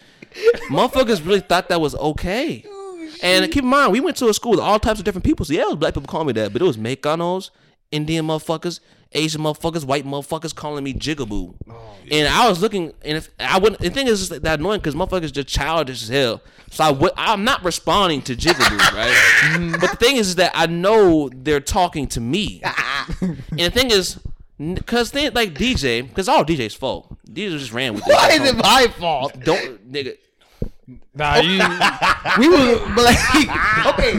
motherfuckers really thought that was okay. Oh, and keep in mind, we went to a school with all types of different people. So yeah, it was black people calling me that, but it was Mexicanos, Indian motherfuckers, Asian motherfuckers, white motherfuckers calling me jigaboo. Oh, and I was looking, and if I wouldn't, the thing is just that annoying because motherfuckers just childish as hell. So I, I'm not responding to jigaboo, right? but the thing is, is that I know they're talking to me. and the thing is, because they like DJ, because all DJs fault. DJs just ran with this. Why is it my fault? Don't nigga. Nah, you. we was. But like, okay,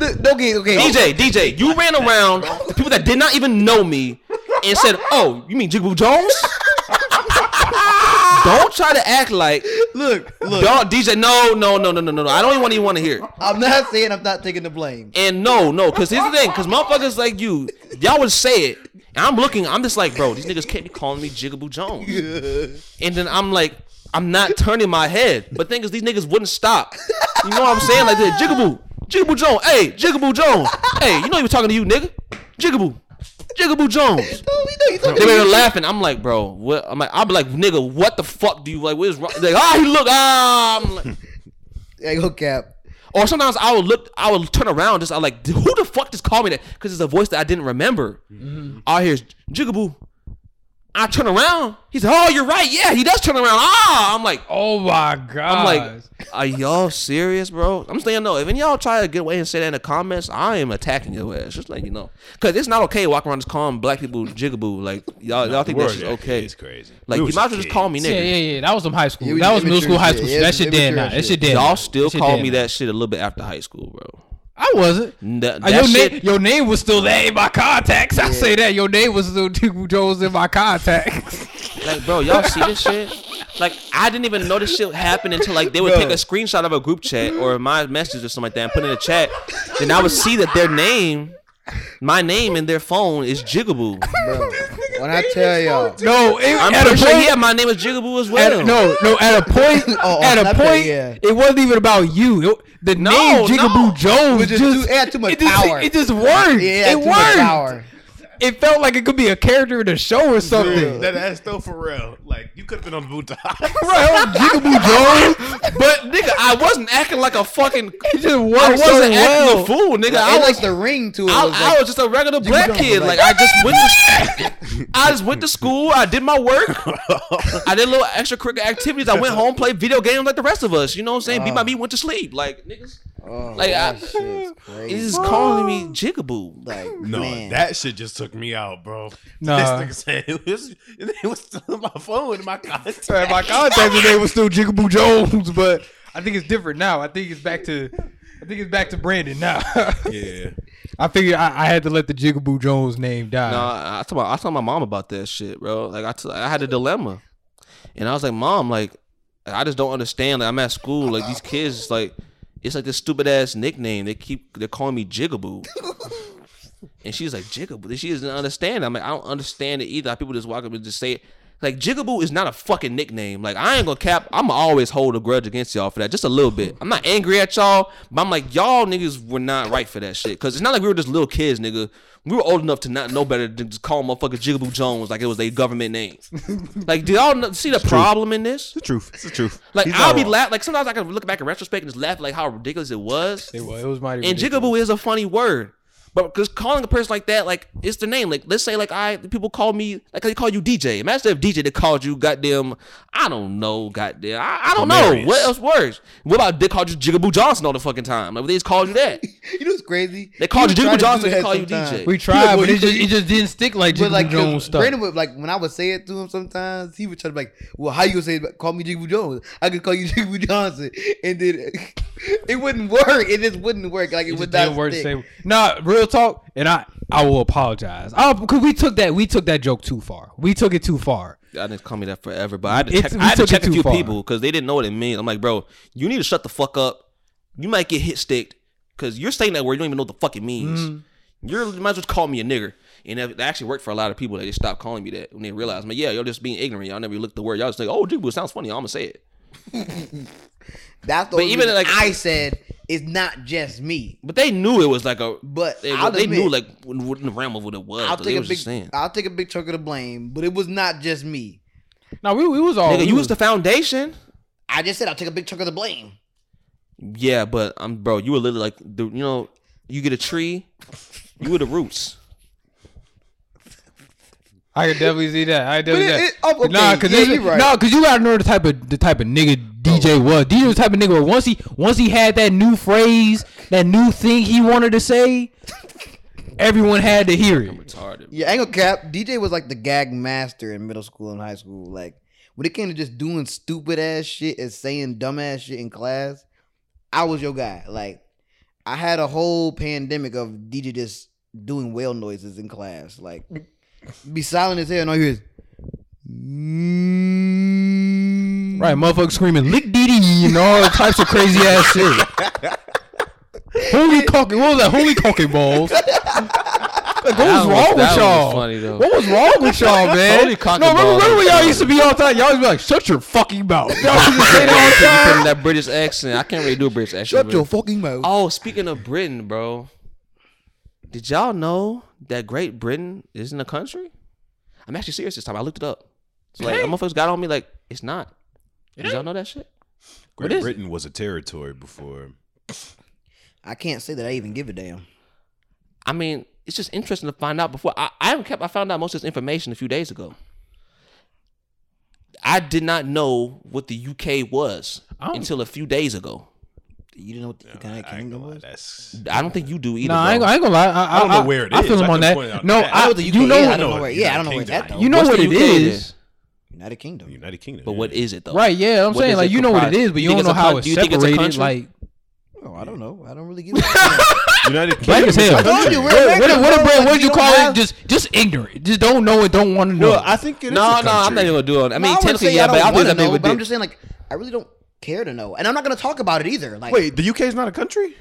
th- don't get okay. DJ, DJ, you ran around to people that did not even know me and said, "Oh, you mean Jigaboo Jones?" don't try to act like look, look. don't DJ. No, no, no, no, no, no, no. I don't even want even want to hear. it. I'm not saying I'm not taking the blame. And no, no, because here's the thing, because motherfuckers like you, y'all would say it. And I'm looking, I'm just like, bro, these niggas can't be calling me Jigaboo Jones. And then I'm like, I'm not turning my head. But thing is, these niggas wouldn't stop. You know what I'm saying? Like, this, Jigaboo, Jigaboo Jones. Hey, Jigaboo Jones. Hey, you know he was talking to you, nigga. Jigaboo, Jigaboo Jones. We know you talking They were laughing. I'm like, bro, what? I'm like, I'm like, nigga, what the fuck do you like? What's wrong? Like, ah, he look, ah. I'm like, Hey, go cap. or sometimes I would look, I would turn around, just I like, who the fuck just called me that? Because it's a voice that I didn't remember. I hear Jigaboo. I turn around. He said, "Oh, you're right. Yeah, he does turn around." Ah, I'm like, Oh my god. I'm like, are y'all serious, bro? I'm saying no. If any y'all try to get away and say that in the comments, I am attacking your ass. Just like you know, because it's not okay walking around just calling black people Jigaboo. Like y'all, y'all think that's okay? It's crazy. Like We you might as well just call me yeah, nigga. yeah, yeah. Yeah. That was some high school. Yeah, that was middle school, high school. shit. That shit Yeah, dead now. That shit. shit dead. Y'all still call me that shit a little bit after high school, bro. I wasn't. That, Uh, your, shit, name, your name was still there in my contacts. I say that your name was still Jigaboo Jones in my contacts. Like, bro, y'all see this shit? Like, I didn't even know this shit happened until like they would Bro. take a screenshot of a group chat or my message or something like that and put it in the chat. Then I would see that their name, my name in their phone is Jigaboo. Bro, when I tell y'all, no, it, I'm at a sure point, yeah, my name is Jigaboo as well. a, no, no. At a point, oh, oh, at a Snapchat, point, yeah. it wasn't even about you. It- the No, name Jigaboo no. Jones It was just just, too- it had too much it just, power. It just worked. yeah, it too much worked. Power. It felt like it could be a character in a show or something. That ass though for real. Like you could have been on the boot top. Right, Jigaboo Jones. But nigga, I wasn't acting like a fucking. It just I worked so wasn't acting well. a fool, nigga. Like, I was like the ring to it. I, was I was just a regular black Jones, kid. like- Like I just went to, I just went to school. I did my work. I did little extracurricular activities. I went home, played video games like the rest of us. You know what I'm saying? Beat my meat, went to sleep. Like niggas, oh, like, that I- shit's crazy. he's just calling me jigaboo. like, No, man. that shit just took me out, bro. Nah. This nigga said it was it was still on my phone in my contact. My contact name was still Jigaboo Jones, but I think it's different now. I think it's back to, I think it's back to Brandon now. Yeah. I figured I, I had to let the Jigaboo Jones name die. No, I I told my I told my mom about that shit, bro. Like I, t- I had a dilemma, and I was like, Mom, like I just don't understand. Like I'm at school, like these kids, it's like it's like this stupid ass nickname. They keep they're calling me Jigaboo, and she's like Jigaboo. She doesn't understand. I'm like I don't understand it either. People just walk up and just say it. Like Jigaboo is not a fucking nickname. Like I ain't gonna cap. I'ma always hold a grudge against y'all for that, just a little bit. I'm not angry at y'all, but I'm like y'all niggas were not right for that shit. Cause it's not like we were just little kids, nigga. We were old enough to not know better than just call motherfucker Jigaboo Jones like it was a government name. like, do y'all know, see the problem in this? the truth. It's the truth. Like He's I'll be wrong. laugh. Like sometimes I can look back in retrospect and just laugh like how ridiculous it was. it was, it was mighty. And ridiculous. jigaboo is a funny word. But because calling a person like that, like it's the name. Like let's say like I people call me like they call you DJ. Imagine if DJ they called you goddamn I don't know goddamn I, I don't know what else works. What about they called you Jigaboo Johnson all the fucking time? Like they just called you that. you know what's crazy? They called you Jigaboo Johnson. They call you. DJ. we tried, but it just it just didn't stick like Jigaboo like, 'cause Jones stuff. Brandon would like when I would say it to him sometimes, he would try to be like, "Well, how you gonna say it? Call me Jigaboo Jones? I could call you Jigaboo Johnson," and then it wouldn't work. It just wouldn't work. Like it, It would just not work the stick. same. Nah, real talk, and I I will apologize. Oh, because we took that we took that joke too far. We took it too far. I didn't call me that forever, but I had to it's, check, I had to check a few far. people because they didn't know what it means. I'm like, bro, you need to shut the fuck up. You might get hit sticked because you're saying that word you don't even know what the fuck it means. Mm-hmm. You're, you might as well call me a nigger. And it actually worked for a lot of people that they stopped calling me that when they realized, man, yeah, y'all just being ignorant. Y'all never looked the word. Y'all just like, oh, Jigaboo, it sounds funny. I'm gonna say it. That's the But even, like- I said it's not just me. But they knew it was like a. But they, I'll they admit, knew like in, in the realm of what it was. I'll take they a was big. I'll take a big chunk of the blame. But it was not just me. No, we, we was all Nigga, we you was, was the foundation. I just said I'll take a big chunk of the blame. Yeah, but I'm bro. You were literally like the you know you get a tree, you were the roots. I could definitely see that. I could definitely But see it- it- oh, that. Nah, cause yeah, you right. nah, cause you gotta know the type of the type of nigga DJ oh. was. DJ was the type of nigga where once he once he had that new phrase, that new thing he wanted to say, everyone had to hear it. Retarded. Yeah, I cap. DJ was like the gag master in middle school and high school. Like when it came to just doing stupid ass shit and saying dumb ass shit in class, I was your guy. Like, I had a whole pandemic of DJ just doing whale noises in class. Like, be silent as hell and all you hear is. Mm. Right, motherfucker screaming lick dee dee and all types of crazy ass shit. Holy cocky, what was that? Holy cocky balls. Like, what was was- wrong that with y'all? funny. What was wrong with y'all, man? Holy cocky no, remember, remember when was y'all used to be all the time? Y'all always be like, shut your fucking mouth. Y'all used to say that all the time. that British accent. I can't really do a British accent. Shut your fucking mouth. Oh, speaking of Britain, bro. Did y'all know that Great Britain isn't a country? I'm actually serious this time. I looked it up. So like, them motherfuckers got on me like it's not. Did y'all know that shit? Great is it? Britain was a territory before. I can't say that I even give a damn. I mean, it's just interesting to find out. Before I, I kept. I found out most of this information a few days ago. I did not know what the UK was oh. until a few days ago. You didn't know what the United I ain't Kingdom gonna was? that's I don't think you do either. Nah, I ain't. I ain't gonna lie. I, I don't know where it is. I is. feel him on that. pointed No, that. I I, know the UK you know, is. I don't know know where. it. Yeah, I don't know United where that Kingdom. though. you know What's what the it UK is. United Kingdom. United Kingdom. but what yeah. is it though? Right, yeah, I'm What saying like you know what it is, but You you, don't know how it's do you think it's a separated. country? Like Oh, I don't know. I don't really give a damn. United black Kingdom as hell. I told country. you, What, we're what, American, what, bro, what, like, what you call have- it? Just, just ignorant. Just don't know and don't want to know. Well, I think it is. No, a no, I'm not even gonna do it. I mean, No, wouldn't technically, say yeah, I but don't I think that would do. But I'm just saying, like, I really don't care to know, and I'm not gonna talk about it either. Like, Wait, the UK is not a country.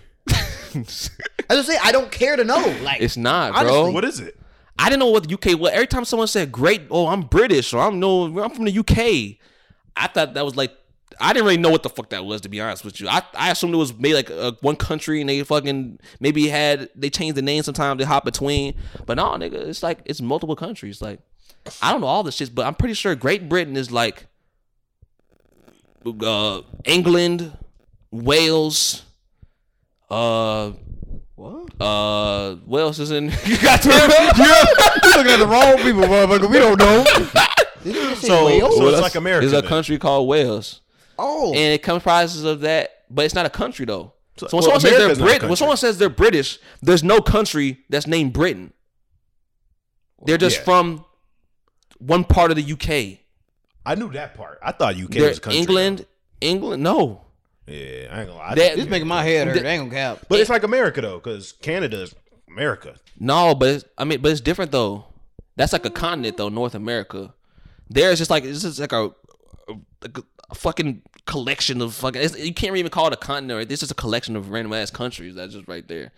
I just say I don't care to know. Like, It's not, Honestly. bro. What is it? I didn't know what the UK was. Every time someone said "great," oh, I'm British or I'm no, I'm from the UK. I thought that was like I didn't really know what the fuck that was to be honest with you. I, I assumed it was made like uh, one country and they fucking maybe had they changed the name sometimes they hop between. But no, nigga, it's like it's multiple countries. Like I don't know all this shit, but I'm pretty sure Great Britain is like uh England, Wales, uh what? uh what else is in you got to remember. you looking at the wrong people, motherfucker. We don't know. Did you just say So, so it's like America. There's a then. country called Wales. oh, and it comprises of that, but it's not a country though. So, So- when well, someone says they're America's not a Brit, when someone says they're British, there's no country that's named Britain. They're just Yeah. from one part of the UK. I knew that part. I thought UK They're was country. England, England. No, Yeah, I ain't gonna lie. That- this making my head hurt. I ain't gonna cap. but it's like America though, because Canada is America. no, but it's, I mean, but it's different though. That's like a continent though, North America. There's just like this is like a, a, a fucking collection of fucking. It's, you can't even call it a continent. Right? This is a collection of random ass countries that's just right there.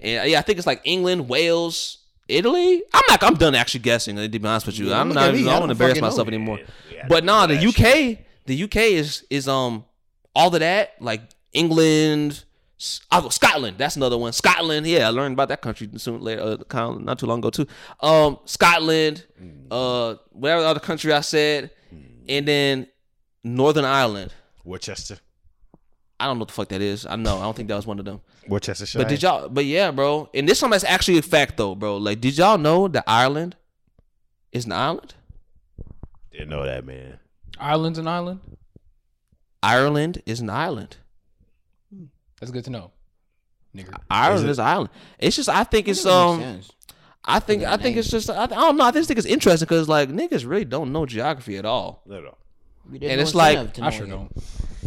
And yeah, I think it's like England, Wales, Italy. I'm not. I'm done actually guessing. To be honest with you, I'm not. even- I I don't want to embarrass fucking know. myself anymore. Yeah, I but nah, the that shit. UK, the UK is is um all of that like England. I'll go Scotland. That's another one. Scotland. Yeah, I learned about that country soon later, uh, not too long ago too. Um, Scotland. Uh, whatever other country I said, and then Northern Ireland. Worcester, I don't know what the fuck that is. I know. I don't think that was one of them. Worcester. But did y'all? But yeah, bro. And this one that's actually a fact though, bro. Like, did y'all know that Ireland is an island? Didn't know that, man. Ireland's an island. Ireland is an island. That's good to know, nigga. Ireland it? is, an island. It's just I think it's um sense. I think I think it's just I, I don't know I just think it's interesting because like niggas really don't know geography at all, No, no. There's and it's like- incentive I sure don't.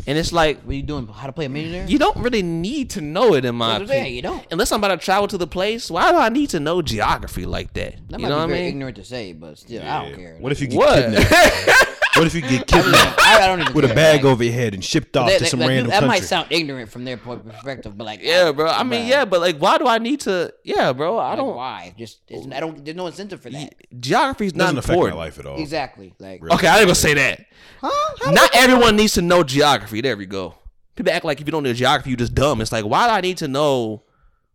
And it's like What are you doing? How to play a millionaire? you don't really need to know it in my That's what opinion. you don't. Unless I'm about to travel to the place, why do I need to know geography like that? That you might know what I very mean? ignorant to say, but still, I don't care. What if you get What? kidnapped? what if you get kidnapped I, I don't even with a care. bag Like, over your head and shipped off that, to that- some like, random that country? might sound ignorant from their point of perspective, but like, yeah, bro. I mean, bruh. yeah, but like, why do I need to? Yeah, bro. I Like, don't. why? Just it's, I don't. There's no incentive for that. Geography is not doesn't affect my important. life at all. Exactly. Like, Okay, I ain't gonna say that. huh? Not everyone needs to know geography. There we go. People act like if you don't know geography, you just dumb. It's like, why do I need to know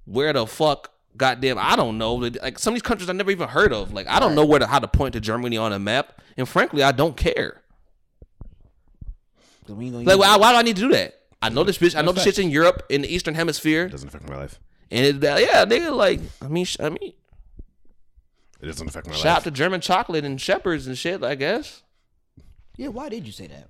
where the fuck? Goddamn, I don't know. Like some of these countries I never even heard of. Like I don't know where to how to point to Germany on a map, and frankly, I don't care. we ain't gonna Like, why, why do I need to do that? I know this bitch. I know this shit's in Europe, in the Eastern Hemisphere, It doesn't affect my life. and it, yeah, nigga. Like, I mean, sh- I mean, It doesn't affect my life. shout out to German chocolate and shepherds and shit. I guess. Yeah, why did you say that?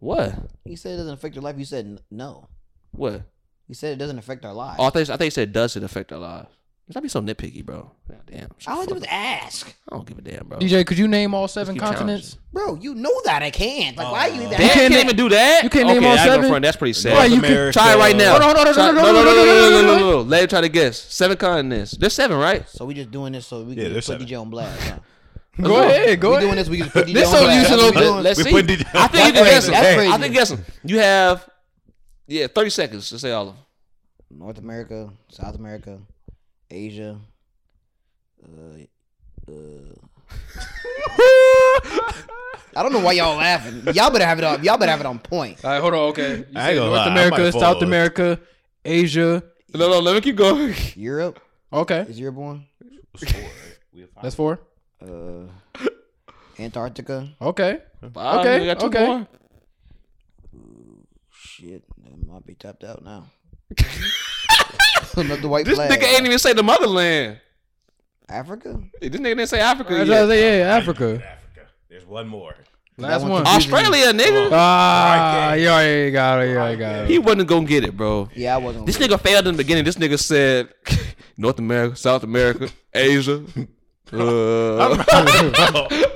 What? You said it doesn't affect your life. You said n- no. What? You said it doesn't affect our lives. Oh, I think I think you said does it affect our lives? Stop be so nitpicky, bro. God damn. All I do is ask, I don't give a damn, bro. DJ, could you name all seven keep continents? bro. You know that I can't. Like, why you oh. even? Damn, you can't, asking? even do that. You can't okay, name all I seven? front, That's pretty sad. Right, you can Try it right now. Hold on, hold on, Try- hold on, no, no, hold no, on, no, hold on, no, hold no, on. no, no. Let him try to guess. Seven continents. There's seven, right? So we just doing this so we Yeah, can there's put seven. DJ on blast. Huh? Go ahead, go we ahead. doing this. We can put DJ This on so blast. used to That's what we know- doing. Let's We see. put DJ I think you That's can guess crazy. them. That's crazy. I think guess them. You have, yeah, 30 seconds to say all of them. North America, South America, Asia. Uh, uh. I don't know why y'all laughing. Y'all better have it on. Y'all better have it on point. All right, hold on. Okay, you I said ain't gonna North lie, I America, might South fall. America, Asia. No, no, let me keep going. Europe Okay, is Europe one. that's four. Uh, Antarctica. Okay, Five, Okay, you got two okay. more. Shit, that might be tapped out now. Another white This flag. nigga ain't even say the motherland. Africa. This nigga didn't say Africa That's yet. say, yeah, Africa. Africa. There's one more. Last one one. confusing me. Australia, nigga. Ah, you already got it. You already got it. He wasn't gonna get it, bro. Yeah, I wasn't. This nigga failed in the beginning. This nigga said North America, South America, Asia. Uh,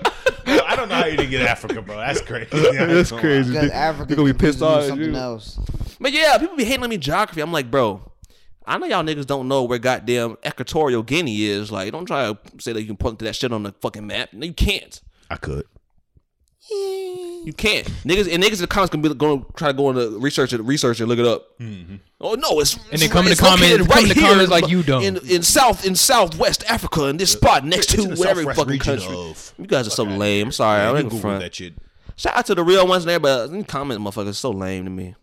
I don't know how you didn't get Africa, bro. That's crazy. That's crazy. because Africa gonna be pissed confuses me with off at Something you. else. but yeah, people be hating on me geography. I'm like, bro, I know y'all niggas don't know where goddamn Equatorial Guinea is. Like, don't try to say that you can point to that shit on the fucking map. No, you can't. I could. You can't. Niggas and niggas in the comments gonna be going to try to go into research it, research it, look it up. Mm-hmm. Oh no, it's And they come in the it's located comments- come in the here comments like you dumb. in in south in southwest Africa in this spot next It's to in the whatever fucking country. of- You guys are so Fuck lame. I'm sorry. Yeah, I you ain't Google front. that shit. Shout out to the real ones there, but them comment motherfuckers so lame to me.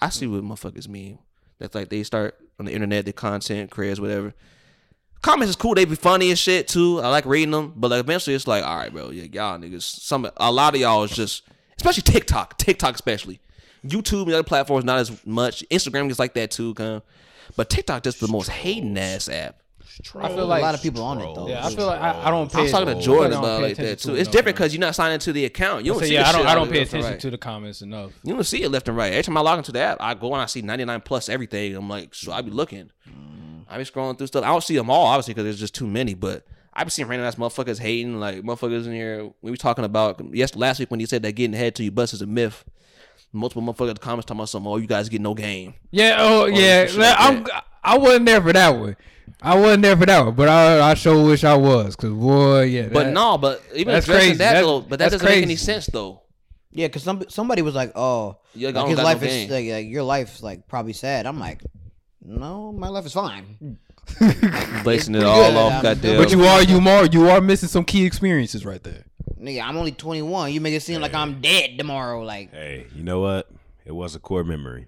I see what motherfuckers mean. That's like they start on the internet, the content creators, whatever. Comments is cool. They be funny and shit too. I like reading them, but like eventually it's like, all right, bro, yeah, y'all niggas. Some a lot of y'all is just, especially TikTok, TikTok especially. YouTube and other platforms not as much. Instagram is like that too, kind of. But TikTok just the most hating ass app. I feel like a lot of people on it though. Yeah, I feel like I, I don't pay. I was talking to Jordan about it like that too. It's it different because you're not signing into the account. You don't So see yeah, the I don't. shit I don't pay attention right. to the comments enough. You don't see it left and right. Every time I log into the app, I go and I see 99 plus everything. I'm like, so I be looking. Mm. I be scrolling through stuff. I don't see them all, obviously, because there's just too many. But I be seeing random ass motherfuckers hating, like motherfuckers in here. We were talking about yes last week when you said that getting head to you bus is a myth. Multiple motherfuckers in the comments talking about something. Oh, you guys get no game. Yeah. Oh, yeah. like I'm. I wasn't there for that one. I wasn't there for that one, but I I sure wish I was, cause boy, yeah. But that- no, but even that's addressing crazy. that That's- though, but that doesn't make any sense though. Yeah, because some somebody was like, "Oh, You like his life no is like, like your life's like probably sad." I'm like, "No, my life is fine." Basing it all off goddamn. But you are you are you are missing some key experiences right there. Nigga, I'm only 21. You make it seem like I'm dead tomorrow. Like, Hey, you know what? It was a core memory,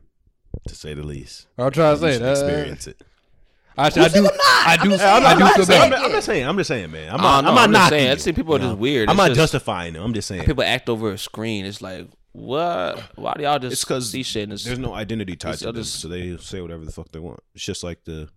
to say the least. I'll try to say that. experience it. Actually, I do. I do. just I saying, I'm do not feel saying- I'm, bad. I'm not saying. I'm just saying, man. I'm I not. don't I'm not I'm just knocking saying. I you, just people are just weird. I'm It's not just- justifying them. I'm just saying. people act over a screen. It's like, what? Why do y'all just It's because see shit? And there's no identity tied to them, just- so they say whatever the fuck they want. It's just like the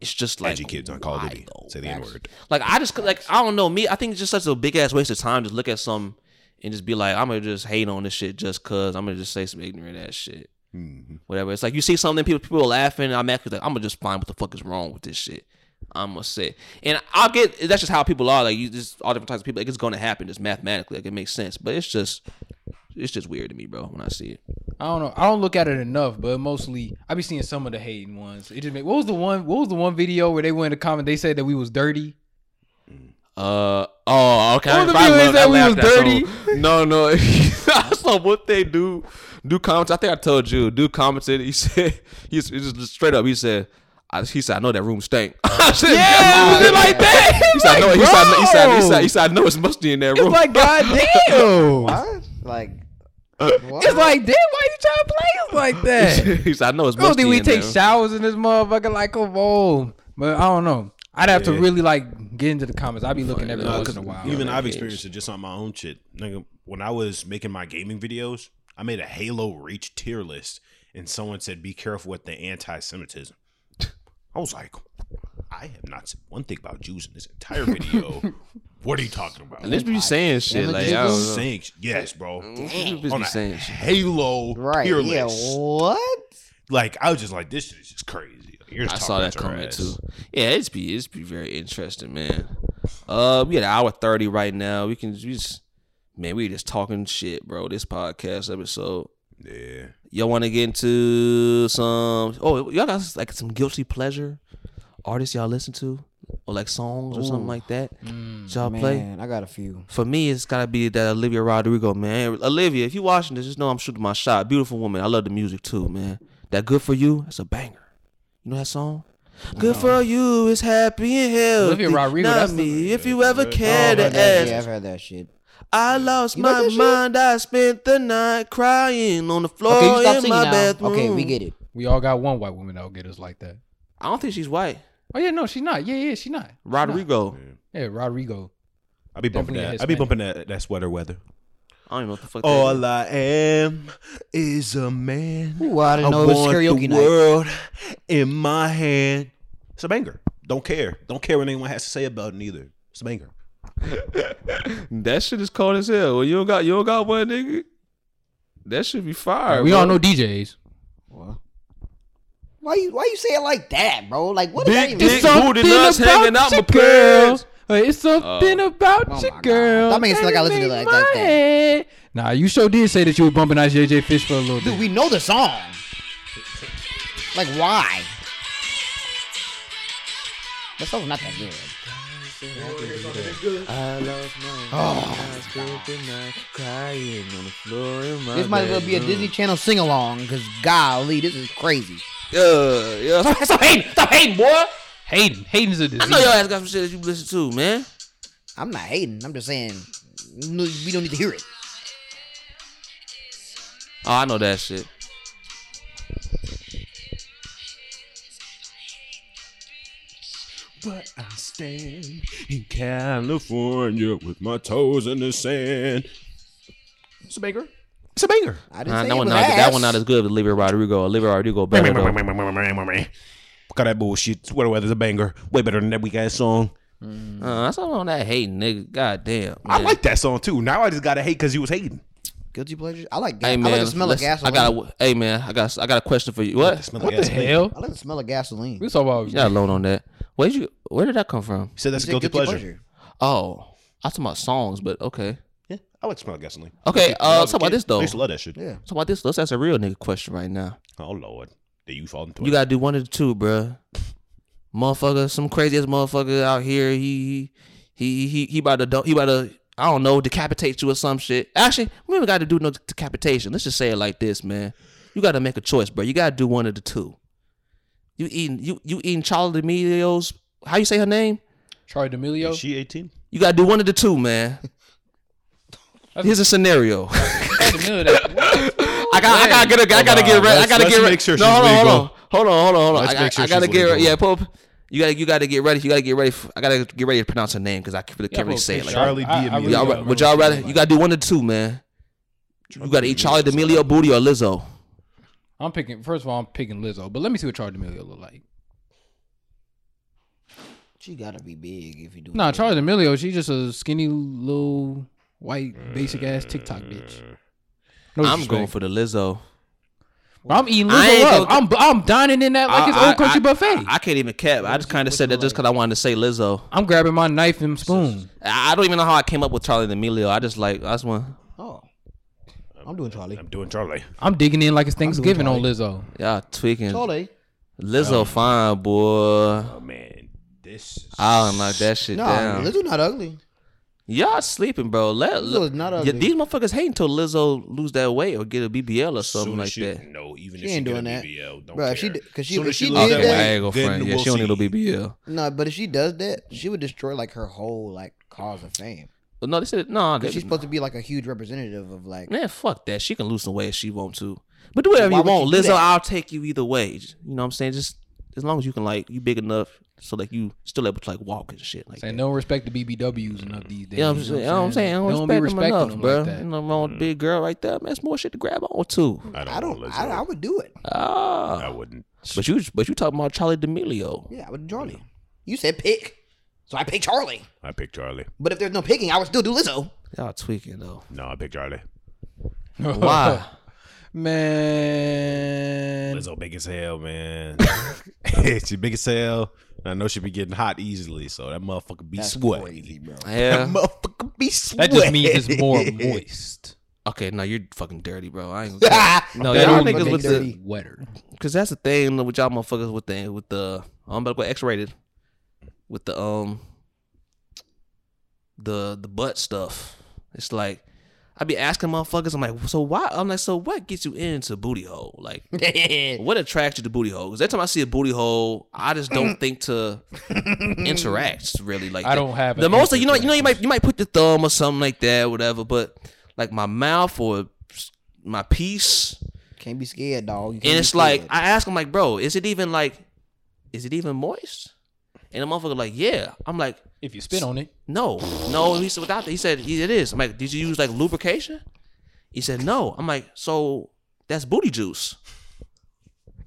it's just like edgy kids on Call of Duty though? say the N word. Like I just like I don't know me. I think it's just such a big ass waste of time. Just look at some and just be like, I'm gonna just hate on this shit just cause I'm gonna just say some ignorant ass shit. Mm-hmm. Whatever. It's like you see something, people people are laughing. I'm actually like, I'm gonna just find what the fuck is wrong with this shit. I'm gonna say, and I'll get. That's just how people are. Like you just all different types of people. Like it's gonna happen just mathematically. Like it makes sense, but it's just. It's just weird to me, bro, when I see it. I don't know. I don't look at it enough, but mostly I be seeing some of the hating ones. It just make, what was the one? What was the one video where they went in the comment? They said that we was dirty. Uh oh, okay. What the I video love- is that I we was at dirty? some- No, no. I saw what they do. Do comments. I think I told you. Do commented. He said he's he just straight up. He said. I, he said, "I know that room stank." I said, Yeah, was it like that? He said, I know, he, Like, said, he, said, he, said, he said, "I know it's musty in that It's room." like goddamn. what? Like, It's like damn. Why you trying to play us like that? he said, "I know it's I don't think we in take there. showers in this motherfucker like a bowl. But I don't know. I'd have to really like get into the comments. I'd be looking every Nah, once 'cause in a while. Even I've cage. experienced it just on my own shit. Nigga, when I was making my gaming videos, I made a Halo Reach tier list, and someone said, "Be careful with the anti-Semitism." I was like, "I have not said one thing about Jews in this entire video. what are you talking about?" And this be saying shit like I don't know. saying, yes, bro. This On be a saying shit. Halo right? tier Yeah. What? Like I was just like, this shit is just crazy. Like, you're just I talking saw that out your coming ass. too. Yeah, it's be it's be very interesting, man. Uh, we at an hour thirty right now. We can we just man, we just talking shit, bro. This podcast episode. Yeah. Y'all want to get into some? Oh, y'all got like some guilty pleasure artists y'all listen to, or like songs or something like that. Mm. y'all play? I got a few. For me, it's gotta be that Olivia Rodrigo, man. Olivia, if you watching this, just know I'm shooting my shot. Beautiful woman. I love the music too, man. That good for you, that's a banger. You know that song? Good for you is happy and healthy. Olivia Rodrigo, Not that's the- me. If you ever care to heard that, ask, yeah, I've heard that shit. I lost You my that shit? mind. I spent the night crying on the floor Okay, in my now. bathroom. Okay, we get it. We all got one white woman that'll get us like that. I don't think she's white. Oh yeah, no, she's not. Yeah, yeah, she's not. She not. Rodrigo. Yeah, Rodrigo. I'll be bumping Definitely that. I'll be Hispanic. bumping that that sweater weather. I don't even know what the fuck. that is. All I am is a man. Ooh, I didn't I know it was want karaoke the night. world in my hand. It's a banger. Don't care. Don't care what anyone has to say about it either. It's a banger. That shit is cold as hell. Well, you don't got you don't got one nigga. That should be fire. we bro. all know DJs. What? Why you why you say it like that, bro? Like what does that Big even dick, mean? booty nuts hanging out your my girl. pants. Hey, It's something oh. about Oh your my God. girl. That makes it like I listen to make like that, my that. head. Nah, you sure did say that you were bumping Ice JJ Fish for a little bit. Dude, bit. we know the song. Like why? That song's not that good. I lost my Oh, I spent the night crying on the floor in my This might as well be a. Disney Channel sing along, cause golly, this is crazy. Yeah, yeah. Stop, stop hating, stop hating, boy. Hayden. Hayden's a I disease. I know your ass got some shit that you listen to, man. I'm not hating. I'm just saying we don't need to hear it. Oh, I know that shit. But I stand in California with my toes in the sand. It's a banger. It's a banger. I didn't Nah, say that it one not ass. that one not as good as Olivia Rodrigo. Olivia Rodrigo better though. Got that bullshit. Sweater weather's a banger. Way better than that weak ass song. Uh, that's all on that hating, nigga. God damn. I like that song too. Now I just gotta hate because you was hating. Guilty pleasure. I like. Ga- Hey I like the smell of gasoline. I got. a Hey man, I got. I got a question for you. What? Smell What like the gasoline. hell? I like the smell of gasoline. We talking about You got a load on that. Where you? Where did that come from? You said that's a You said guilty, pleasure. Oh, I talking about songs, but okay. Yeah, I like smell gasoline. Okay, When I uh, was talk about kid, this though. I used to love that shit. Yeah. Talk about this. Let's ask a real nigga question right now. Oh lord, the you fall into You it. gotta do one of the two, bro. Motherfucker, some crazy ass motherfucker out here. He he he he about to he about to I don't know decapitate you or some shit. Actually, we ain't got to do no decapitation. Let's just say it like this, man. You got to make a choice, bro. You got to do one of the two. You eating you you eating Charli D'Amelio's? How you say her name? Charli D'Amelio. Is she 18? You got to do one of the two, man. Here's a scenario. Charli D'Amelio. That, I got I gotta get a, I gotta get ready. I gotta get ready. make sure no, hold on, hold on, hold on, hold on, hold on. Let's I, make sure I gotta get ready. legal. Yeah, Pope. You gotta you gotta get ready. You gotta get ready. For, I gotta get ready to pronounce her name because I can't really, can't really say it like Charli that. I- I D'Amelio. really Y'all, don't re- remember would y'all rather? You gotta do one of the two, man. You gotta eat Charli D'Amelio booty or Lizzo. I'm picking. First of all, I'm picking Lizzo, but let me see what Charli D'Amelio look like. She gotta be big if you do. Nah, that. Charli D'Amelio. She's just a skinny little white basic ass TikTok bitch. Uh, no I'm disrespect. going for the Lizzo. I'm eating Lizzo up. gonna- I'm I'm dining in that like it's I- old country I- buffet. I, I can't even cap. I just kind of said that just because I wanted to say Lizzo. I'm grabbing my knife and spoon. I I don't even know how I came up with Charli D'Amelio. I just like I just want. Oh, I'm doing Charli. I'm doing Charli. I'm digging in like it's Thanksgiving on Lizzo. Y'all tweaking. Charli. Lizzo fine, boy. Oh man, this. Is I don't knock that shit No, down. Lizzo not ugly. Y'all sleeping, bro. Let, Lizzo is not yeah, ugly. these motherfuckers hate until Lizzo lose that weight or get a BBL or something Soon as like she, that. No, even She if she ain't get doing a that. BBL, don't Bruh, care. if she d- 'cause she- Soon if as she she did lose that- weight, I ain't gonna then front. Yeah, we'll she don't need no see. BBL. No, but if she does that, she would destroy like her whole like cause of fame. But no, they said no. Because she's supposed to be like a huge representative of like. man, fuck that. She can lose some weight if she want to. But do whatever Why you would want, she do Lizzo. that? I'll take you either way. You know what I'm saying? Just as long as you can like you big enough so like you still able to like walk and shit like Saying that. don't respect the BBWs enough these days. You know what I'm saying? You know what I'm saying? I don't, They don't be respect them respecting enough, them bro. like that. You know, wrong with big girl right there. Man, that's more shit to grab on to. I don't. I don't. want I, Lizzo. I would do it. Ah, I wouldn't. but you but you talking about Charli D'Amelio? Yeah, I would do Charli. You said pick, so I picked Charli. I pick Charli. But if there's no picking, I would still do Lizzo. Y'all tweaking though. No, I pick Charli. Why? Man, Lizzo big as hell, man. she big as hell. I know she be getting hot easily, so that motherfucker be That's sweaty. crazy, bro. Yeah. That motherfucker be sweaty. that just means it's more moist. Okay, no, you're fucking dirty, bro. I ain't gonna No, That y'all only niggas with makes the wetter. Cause that's the thing with y'all motherfuckers with the with the I'm about to go X rated with the um the the butt stuff. It's like I be asking motherfuckers. I'm like, so why? I'm like, so what gets you into booty hole? Like, what attracts you to booty hole? Because every time I see a booty hole, I just don't think to interact really. Like, I don't have the an most. answer You know, you know, you might you might put your thumb or something like that, whatever. But like my mouth or my piece Can't be scared, dog. And be it's like. I ask him like, bro, is it even like, is it even moist? And the motherfucker like, yeah. I'm like, If you spit on it, no, no. He said without that. He said it is. I'm like, did you use like lubrication? He said no. I'm like, so that's booty juice.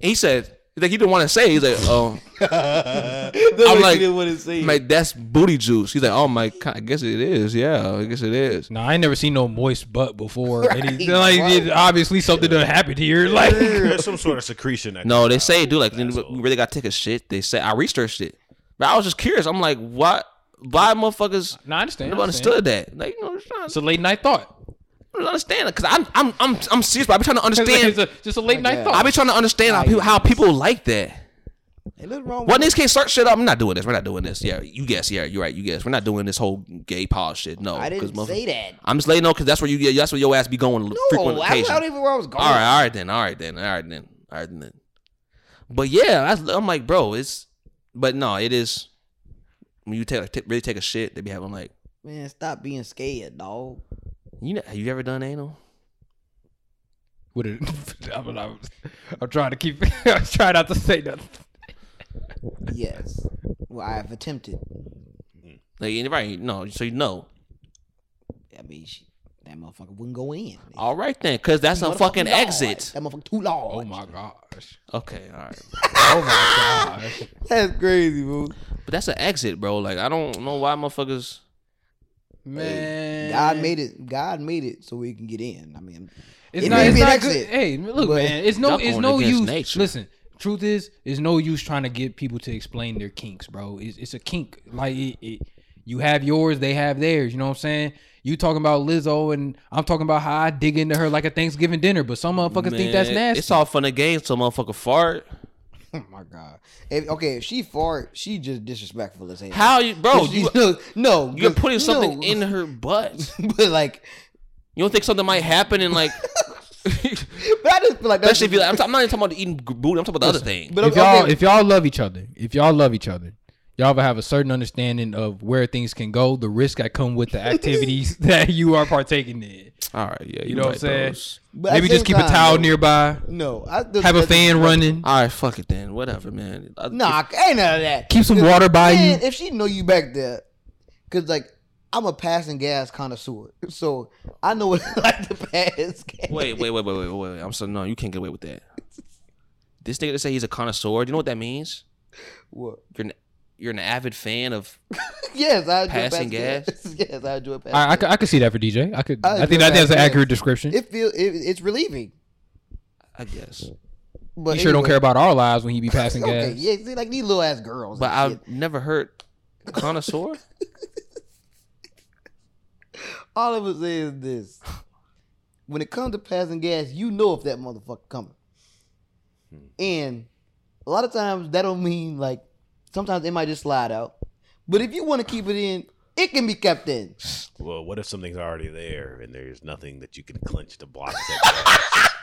And he said, like he didn't want to say. He's like, oh, I'm like, I'm like that's booty juice. He's like, oh my, God, I guess it is. Yeah, I guess it is. no, I ain't never seen no moist butt before. Right, And it's like right. obviously something done happened here. Like There's some sort of secretion. That No, they out. say, dude, like That's we really got to take a shit. They say I researched it, but I was just curious. I'm like, what? Why motherfuckers no, I understand. never I understand. understood that? Like, you know, just trying It's a late night thought. to understand it because I'm, I'm, I'm, I'm serious. But I be trying to understand. It's a, just a late night Yeah. thought. I be trying to understand how people, how people like that. Hey, nothing wrong What with niggas can't search shit up? I'm not doing this. We're not doing this. Yeah, you guess. Yeah, you're right. You guess. We're not doing this whole gay pause shit. No, I didn't motherfucker- say that. I'm just letting you know because that's where you. Yeah, that's where your ass be going frequent No, I, I don't even know where I was going. All right, all right then, all right then, all right then, all right then. But yeah, I, I'm like, bro, it's. But no, it is. When you take like, t- really take a shit, they be having like, Man, stop being scared, dog. you know, have you ever done anal? With it, I'm, I'm, I'm trying to keep. I'm trying not to say nothing. Yes. Well, I have attempted. Like, and right? No, so you know. I mean, she, that motherfucker wouldn't go in. All right then, because that's a Motherfucker fucking large. exit. That motherfucker too large. Oh my gosh. Okay, all right, Oh my gosh. That's crazy, bro. but that's an exit, bro. Like, I don't know why motherfuckers. Man, God made it. God made it so we can get in. I mean, It's It not, it's not exit, good. Hey, look, but man. It's no, it's no use. nature. Listen, truth is, it's no use trying to get people to explain their kinks, bro. It's, it's a kink. Like it, it, you have yours, they have theirs. You know what I'm saying? You talking about Lizzo, and I'm talking about how I dig into her like a Thanksgiving dinner. But some motherfuckers think that's nasty. It's all fun and games. So motherfucker fart. oh my god. If, okay, if she fart, she just disrespectful as hell. How you, bro? You, no, no, you're putting something no. in her butt. but like, You don't think something might happen and like, but I just feel like that's especially if you, like, I'm, I'm not even talking about eating booty. I'm talking about the other thing. But if okay, y'all if y'all love each other, if y'all love each other, y'all will have a certain understanding of where things can go, the risk that come with the activities that you are partaking in. All right, yeah, You know what I'm saying? But Maybe just same keep a towel though, nearby. No, I still Have a think fan disrespectful. running. All right, fuck it then. Whatever, man. I- Nah, ain't none of that. Keep some water by man, you. If she know you back there, cause like I'm a passing gas connoisseur, so I know what like to pass. Gas. Wait, wait, wait, wait, wait, wait, wait. I'm so no, you can't get away with that. This nigga to say he's a connoisseur. Do you know what that means? What? You're an, you're an avid fan of. Yes, I enjoy Passing passing gas? gas. yes, I enjoy passing. I, I, gas. could, I could see that for DJ. I could. I I, think I think that's an accurate description. It feel it, it's relieving. I guess, But he sure don't care about our lives when he be passing Okay, gas. yeah, see, like these little ass girls. but I've shit. never heard connoisseur. all of us is this: when it comes to passing gas, you know if that motherfucker coming, hmm. and a lot of times that don't mean like. Sometimes it might just slide out, but if you want to keep it in, it can be kept in. Well, what if something's already there and there's nothing that you can clench to block that?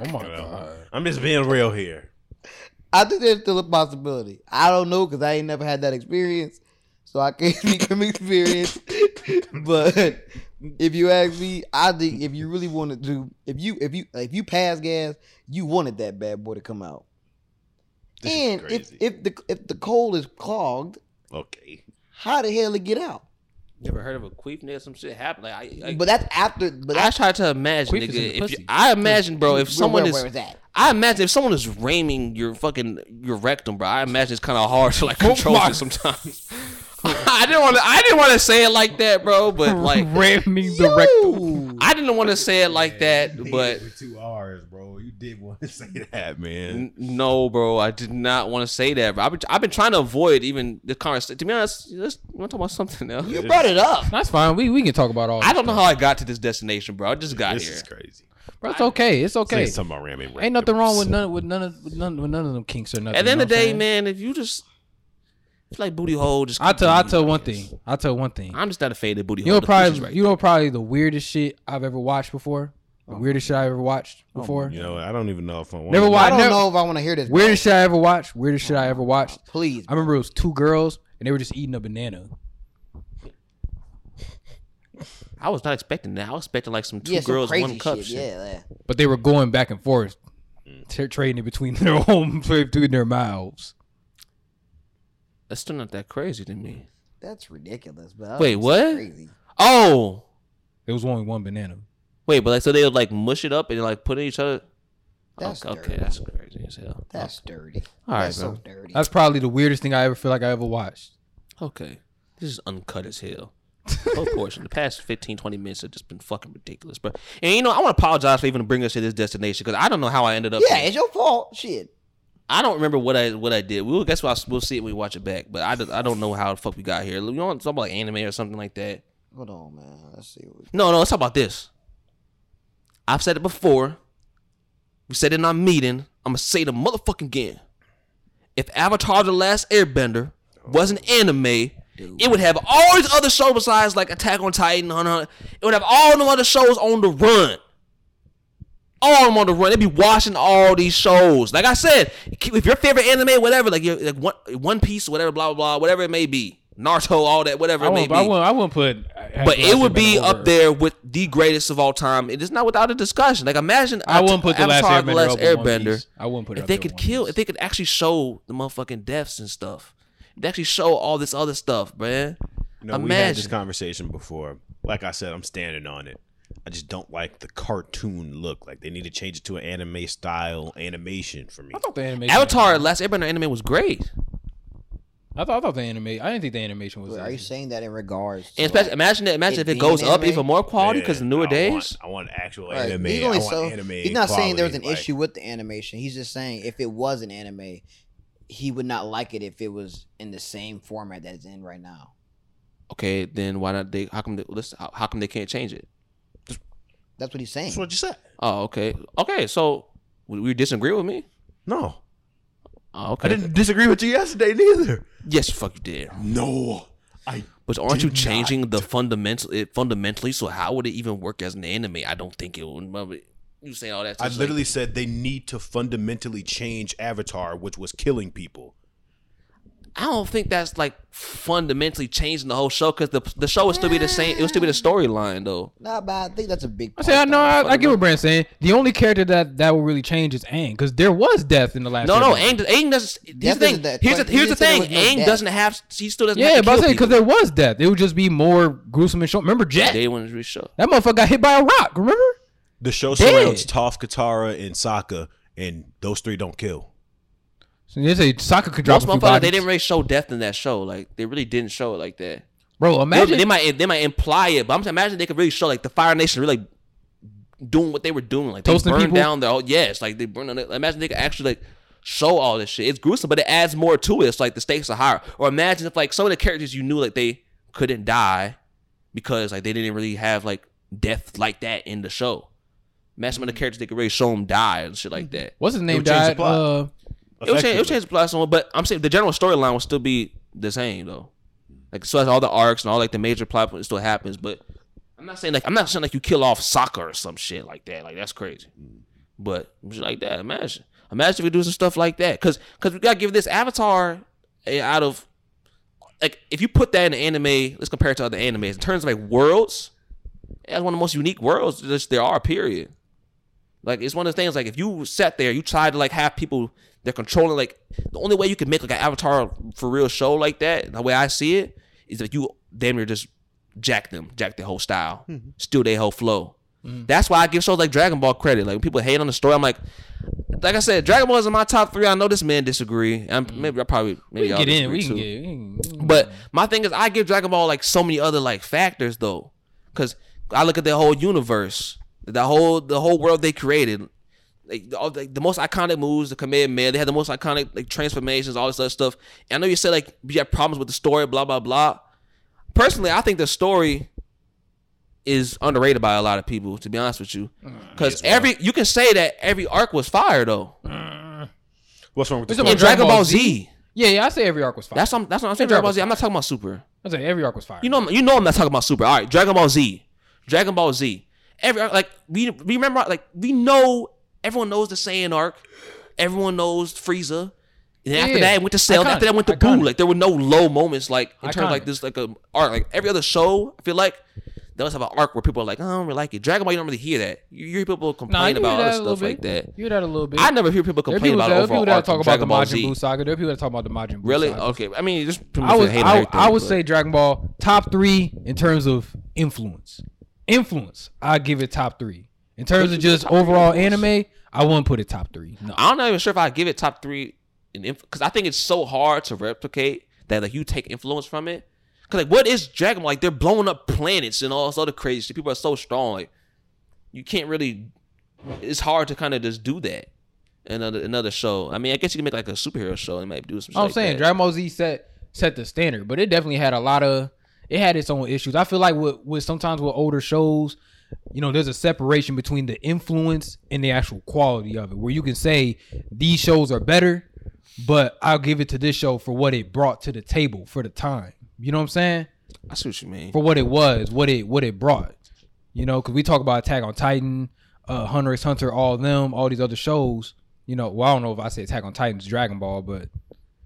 Oh my You know? god. I'm just being real here. I think there's still a possibility. I don't know because I ain't never had that experience, so I can't speak from experience. but if you ask me, I think if you really wanted to, if you if you if you pass gas, you wanted that bad boy to come out. This and if if the if the coal is clogged, Okay. how the hell it get out? You ever heard of a queef nigga? Some shit happened. Like, I, I, But that's after. But I that's try to imagine, Queef is in nigga. the If you. I imagine, bro, if where- someone where, is, where is that? I imagine if someone is ramming your fucking your rectum, bro. I imagine it's kind of hard to like oh control my- it sometimes. I didn't want to. I didn't want to say it like that, bro. But like, ramming the rectum. I didn't want to say it like that. But two R's, bro. You did want to say that, man. N- No, bro, I did not want to say that. Bro. I've been, I've been trying to avoid even the conversation. To be honest, let's want to talk about something else. You brought it up. That's fine. We we can talk about all. I don't know how I got to this destination, bro. I just got This here. is crazy. Bro, it's okay. It's okay. Say something about ramming. Ain't nothing wrong with none with none of with none with none of them kinks or nothing. At the end you of the day, I'm man, if you just it's like booty hole, just I keep tell I tell one thing. I tell one thing. I'm just not a fan of booty You hole. know probably right. you know probably the weirdest shit I've ever watched before. The oh. weirdest shit I ever watched oh, before. You know, I don't even know if I want Never I don't never- know if I want to hear this. Weirdest shit I ever watched. Weirdest shit I ever oh, watched. Please. I remember it was two girls and they were just eating a banana. I was not expecting that. I was expecting like some two yeah, girls, crazy one cup shit. shit. Yeah, yeah. But they were going back and forth, tra- trading it between their home between their mouths. That's still not that crazy to me. That's ridiculous. But Wait, what? Crazy. Oh, It was only one banana. wait, but like so they would like mush it up and like put it in each other. That's okay, dirty. okay, that's crazy as hell. That's dirty. All right, That's so bro. dirty. That's probably the weirdest thing I ever feel like I ever watched. Okay, this is uncut as hell. Whole portion. The past 15, 20 minutes have just been fucking ridiculous, bro. And you know, I want to apologize for even bringing us to this destination because I don't know how I ended up. yeah, here. it's your fault. Shit. I don't remember what I what I did. We'll guess what we'll see it when we watch it back. But I, don't- I don't know how the fuck we got here. You want something like anime or something like that? Hold on, man. Let's see. What No, no. Let's talk about this. I've said it before. We said it in our meeting. I'm gonna say the motherfucking again. If Avatar: The Last Airbender was an anime, it would have all these other shows besides like Attack on Titan. Hunter, Hunter. It would have all the other shows on the run. All of them on the run. They'd be watching all these shows. Like I said, if your favorite anime, whatever, like your like one One Piece, whatever, blah blah blah, whatever it may be, Naruto, all that, whatever I it may wouldn't, be I wouldn't, I wouldn't put. but it would be up there with the greatest of all time. It is not without a discussion. Like imagine I wouldn't put the last Airbender. The Last over One Airbender. Piece. I wouldn't put it If up they there could with kill, One if they could actually show the motherfucking deaths and stuff, they actually show all this other stuff, man. You know, we had this conversation before. Like I said, I'm standing on it. I just don't like the cartoon look. Like they need to change it to an anime style animation for me. I thought the animation. Avatar: The Last Airbender anime was great. I thought, I thought the anime. I didn't think the animation was. Wait, are you saying that in regards to And especially, like, imagine that. Imagine it if it being goes up anime? even more quality because the newer I days. Want, I want actual Right, anime. he's I only want so anime. he's not saying there was an quality, issue with the animation. He's just saying if it was an anime, he would not like it if it was in the same format that it's in right now. Okay, then why not? They how come? They, how, how come they can't change it? That's what he's saying. That's what you said. Oh, okay, okay. So we, we disagree with me? No, Oh, okay. I didn't disagree with you yesterday neither. Yes, fuck you did. No, I. But aren't you did changing the fundamental it fundamentally? So how would it even work as an anime? I don't think it would. You saying all that? I literally like, said they need to fundamentally change Avatar, which was killing people. I don't think that's like fundamentally changing the whole show because the the show would still be the same. It would still be the storyline though. Nah, bad. I think that's a big. I say I know. I, I get what Brand's saying. The only character that that will really change is Aang, because there was death in the last. No, no, Airbender. Aang, Aang doesn't. Here's the Death thing. isn't that- Here's the here's the thing. there no Aang death. doesn't have. He still doesn't. Yeah, have to but I kill say because there was death, it would just be more gruesome and short. Remember Jet? They wouldn't really show. That motherfucker got hit by a rock. Remember? The show Dead. surrounds Toph, Katara, and Sokka, and those three don't kill. So they say Sokka could drop Most a few motherfuckers bodies. they didn't really show death in that show. Like they really didn't show it like that. Bro, imagine they might they might imply it, but I'm saying imagine they could really show like the Fire Nation really doing what they were doing, like they Toasting burned people? down their oh yes, like they burned. down- Imagine they could actually like show all this shit. It's gruesome, but it adds more to it. It's like the stakes are higher. Or imagine if like some of the characters you knew like they couldn't die because like they didn't really have like death like that in the show. Imagine some of the characters they could really show them die and shit like that. what's his name would change the died. Uh, It would change. It would change the plot somewhat, but I'm saying the general storyline will still be the same though. Like so, as all the arcs and all like the major plot points still happens, but I'm not saying like I'm not saying like you kill off Sokka or some shit like that. Like that's crazy. But shit like that, imagine, imagine if we do some stuff like that, because because we gotta give this Avatar a, out of like if you put that in the anime, let's compare it to other animes in terms of like worlds. It's one of the most unique worlds that there are. Period. Like it's one of the things like if you sat there, you tried to like have people they're controlling like the only way you can make like an avatar for real show like that, the way I see it, is if you damn near just jack them, jack their whole style, hmm. steal their whole flow. Hmm. That's why I give shows like Dragon Ball credit. Like when people hate on the story, I'm like, like I said, Dragon Ball is in my top three. I know this man disagree. I'm, hmm. maybe I probably maybe we y'all can get in. disagree We too. can get. we can- But my thing is, I give Dragon Ball like so many other like factors though, because I look at the whole universe, the whole the whole world they created. Like, all, like the most iconic moves, the Kamehameha. They had the most iconic like transformations, all this other stuff. And I know you said like you have problems with the story, blah blah blah. Personally, I think the story is underrated by a lot of people. To be honest with you, mm, because every you can say that every arc was fire though. Mm. What's wrong with It's the about In? Dragon Ball Z, Yeah, yeah, I say every arc was fire. that's what I'm, that's what I'm saying. Dragon Ball Z. I'm not talking about Super. I say every arc was fire. You know, you know, I'm not talking about Super. All right, Dragon Ball Z, Dragon Ball Z. Every like we we remember like we know everyone knows the Saiyan arc, everyone knows Frieza. And after Yeah. that, it went to Cell. Iconic. After that, went to Iconic. Boo. Like there were no low moments. Like in terms of like this, like a arc. Like every other show, I feel like they always have an arc where people are like, "Oh, I don't really like it. Dragon Ball, you don't really hear that. You hear people Nah, complain you about other that a little stuff like that. You hear that a little bit. I never hear people complain people, about there overall people that talk about the Majin Z. Buu saga. There are people that talk about the Majin Buu Really? saga. Okay. I mean, just I would, I, I would say Dragon Ball top three in terms of influence. Influence, I give it top three. In terms of just overall anime, I wouldn't put it top three. No, I'm not even sure if I give it top three in because I think it's so hard to replicate that like you take influence from it. Cause like what is Dragon Ball? Like they're blowing up planets and all this other crazy shit. People are so strong. Like you can't really. It's hard to kind of just do that. Another another show. I mean, I guess you can make like a superhero show and maybe do some. Shit I'm like saying that. Dragon Ball Z set set the standard, but it definitely had a lot of it had its own issues. I feel like with, with sometimes with older shows, you know, there's a separation between the influence and the actual quality of it, where you can say these shows are better, but I'll give it to this show for what it brought to the table for the time. You know what I'm saying? I see what you mean. For what it was, what it what it brought. You know, because we talk about Attack on Titan, uh, Hunter x Hunter, all them, all these other shows. You know, well, I don't know if I say Attack on Titan's Dragon Ball, but